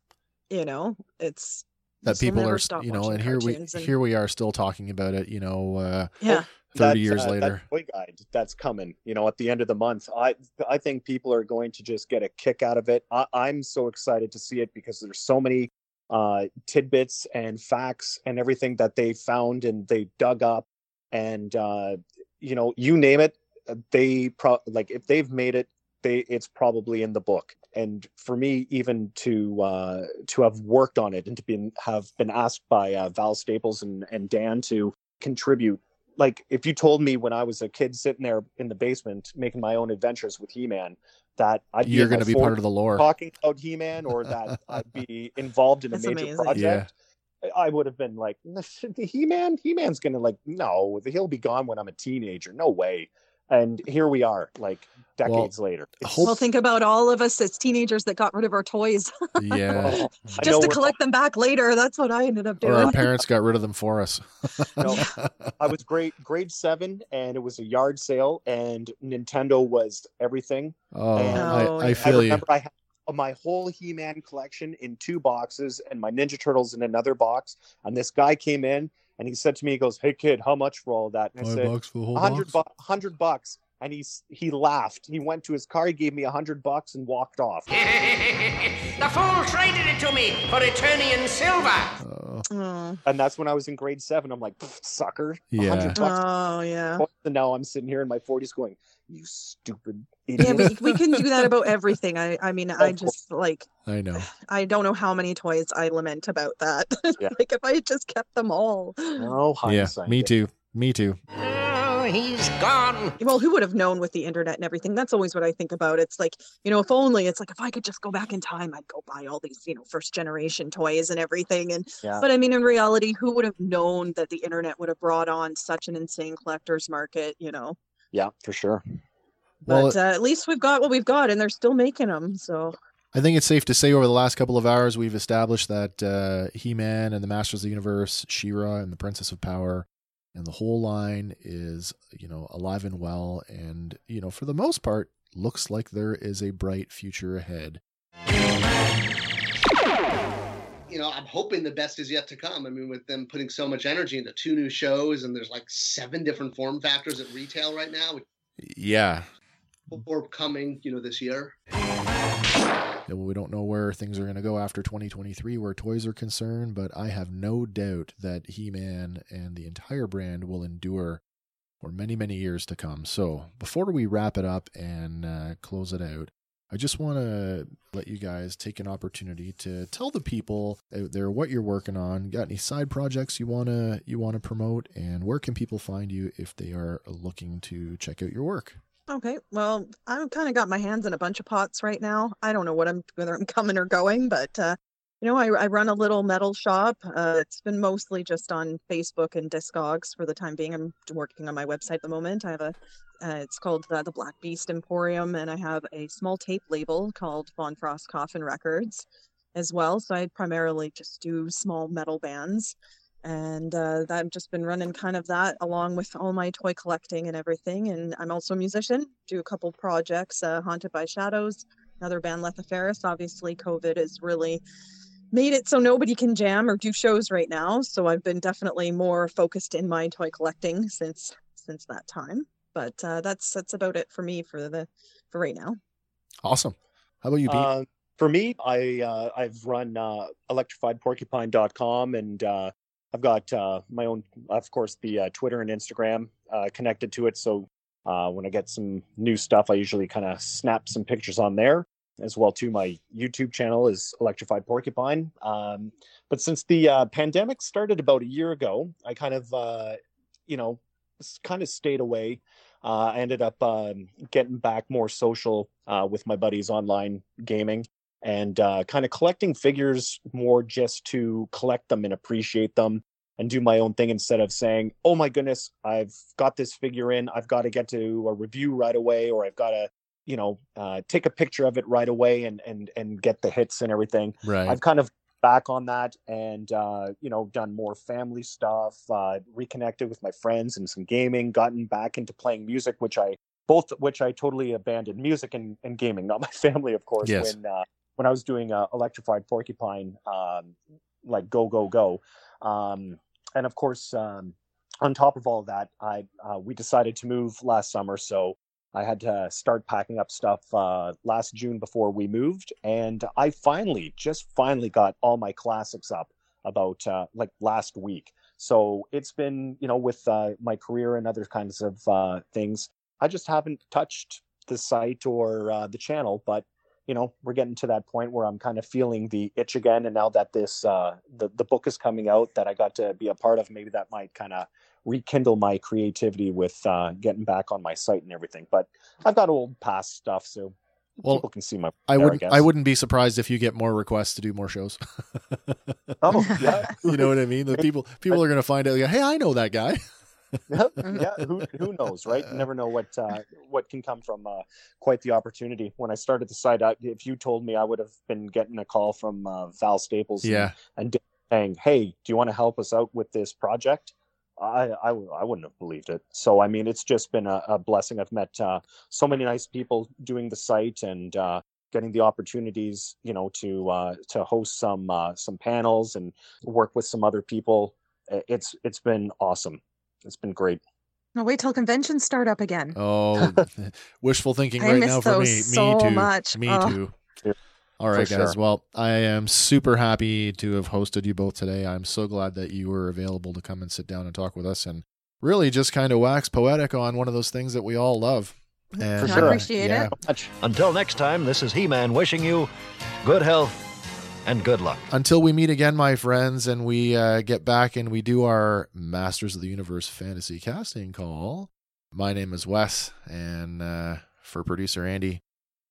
You know, it's that people are you know and here we and- here we are still talking about it you know uh yeah. 30 That, years uh, that later toy guide that's coming you know at the end of the month i i think people are going to just get a kick out of it I, i'm so excited to see it because there's so many uh tidbits and facts and everything that they found and they dug up and uh you know you name it they pro like if they've made it they it's probably in the book and for me even to uh to have worked on it and to be have been asked by uh, val staples and and dan to contribute like if you told me when I was a kid sitting there in the basement making my own adventures with He-Man that I'd be you're going to be part of the lore talking about He-Man or that I'd be involved in a major amazing. project, I would have been like, He-Man, He-Man's gonna like, no, he'll be gone when I'm a teenager. No way. And here we are, like decades later. Hope- Well, think about all of us as teenagers that got rid of our toys yeah oh, I just to collect them back later. That's what I ended up doing or our parents got rid of them for us No, I was grade grade seven, and it was a yard sale, and Nintendo was everything. oh Oh, I, I feel I you remember I had my whole He-Man collection in two boxes and my Ninja Turtles in another box. And this guy came in and he said to me, he goes, "Hey kid, how much for all that?" And I said, bucks for the whole hundred box bu- hundred bucks." And he's he laughed. He went to his car, he gave me a hundred bucks, and walked off. the fool traded it to me for Eternian silver. Oh, And that's when I was in grade seven. I'm like, "Sucker, Yeah. hundred bucks." oh yeah. And now I'm sitting here in my 40s going, "You stupid Yeah, idiot." we, we can do that about everything. I I mean, I just like i know I don't know how many toys I lament about that. Yeah. like if I had just kept them all. no yeah hindsight. me too me too Oh, he's gone. Well, who would have known with the internet and everything? That's always what I think about. It's like, you know, if only it's like if I could just go back in time, I'd go buy all these, you know, first generation toys and everything. And Yeah. but I mean, in reality, who would have known that the internet would have brought on such an insane collector's market? You know, Yeah, for sure. well but uh, at least we've got what we've got, and they're still making them. So I think it's safe to say over the last couple of hours we've established that uh, He-Man and the Masters of the Universe, She-Ra and the Princess of Power, and the whole line is you know alive and well, and you know for the most part looks like there is a bright future ahead. You know, I'm hoping the best is yet to come. I mean, with them putting so much energy into two new shows, and there's like seven different form factors at retail right now, Yeah, four coming, you know, this year. We don't know where things are going to go after 2023 where toys are concerned, but I have no doubt that He-Man and the entire brand will endure for many, many years to come. So before we wrap it up and uh, close it out, I just want to let you guys take an opportunity to tell the people out there what you're working on. Got any side projects you wanna you wanna promote, and where can people find you if they are looking to check out your work? okay, well, I've kind of got my hands in a bunch of pots right now. I don't know what I'm whether I'm coming or going, but uh, You know, I, I run a little metal shop. Uh, it's been mostly just on Facebook and Discogs for the time being. I'm working on my website at the moment. I have a, uh, it's called uh, the Black Beast Emporium, and I have a small tape label called Von Frost Coffin Records as well. So I primarily just do small metal bands. And uh, I've just been running kind of that along with all my toy collecting and everything. And I'm also a musician, do a couple projects, uh, Haunted by Shadows, another band, Letha Obviously, COVID has really made it so nobody can jam or do shows right now. So I've been definitely more focused in my toy collecting since since that time. But uh, that's that's about it for me for the for right now. Awesome. How about you, Pete? Uh, for me, I uh, I've run uh, electrifiedporcupine.com and uh, I've got uh, my own, of course, the uh, Twitter and Instagram uh, connected to it. So uh, when I get some new stuff, I usually kind of snap some pictures on there as well. To my YouTube channel is Electrified Porcupine. Um, but since the uh, pandemic started about a year ago, I kind of, uh, you know, kind of stayed away. I ended up um, getting back more social with my buddies online gaming and uh, kind of collecting figures more just to collect them and appreciate them and do my own thing instead of saying, oh my goodness, I've got this figure in, I've got to get to a review right away, or I've got to, you know, uh, take a picture of it right away and and and get the hits and everything. Right. I've kind of back on that and uh, you know done more family stuff, uh, reconnected with my friends and some gaming, gotten back into playing music, which I both which I totally abandoned music and, and gaming, not my family, of course, yes. when uh, when I was doing uh, electrified porcupine, um, like go go go, um, and of course, um, on top of all that, I uh, we decided to move last summer, so I had to start packing up stuff uh, last June before we moved, and I finally, just finally, got all my classics up about uh, like last week. So it's been, you know, with uh, my career and other kinds of uh, things, I just haven't touched the site or uh, the channel, but you know we're getting to that point where i'm kind of feeling the itch again and now that this uh the, the book is coming out that i got to be a part of maybe that might kind of rekindle my creativity with uh getting back on my site and everything but i've got old past stuff so well, people can see my I wouldn't I, I, wouldn't be surprised if you get more requests to do more shows. oh yeah you know what I mean? The people people are going to find out. Hey, I know that guy. yeah, who who knows, right? You never know what uh, what can come from uh, quite the opportunity. When I started the site, I, if you told me, I would have been getting a call from uh, Val Staples, yeah, and, and saying, "Hey, do you want to help us out with this project?" I, I, I wouldn't have believed it. So I mean, it's just been a, a blessing. I've met uh, so many nice people doing the site and uh, getting the opportunities, you know, to uh, to host some uh, some panels and work with some other people. It's it's been awesome. It's been great. I'll wait till conventions start up again. Oh, wishful thinking right now for me. so me too. much. Me Oh. too. All right, guys. sure. Well, I am super happy to have hosted you both today. I'm so glad that you were available to come and sit down and talk with us and really just kind of wax poetic on one of those things that we all love. And, sure. I appreciate yeah. it. Until next time, this is He Man wishing you good health and good luck. Until we meet again, my friends, and we uh, get back and we do our Masters of the Universe fantasy casting call. My name is Wes, and uh, for producer Andy,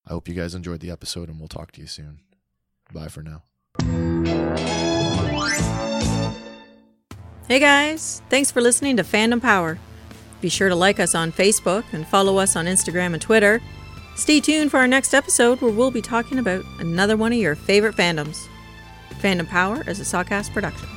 I hope you guys enjoyed the episode, and we'll talk to you soon. Bye for now. Hey guys, thanks for listening to Fandom Power. Be sure to like us on Facebook and follow us on Instagram and Twitter. Stay tuned for our next episode where we'll be talking about another one of your favorite fandoms. Fandom Power is a Sawcast production.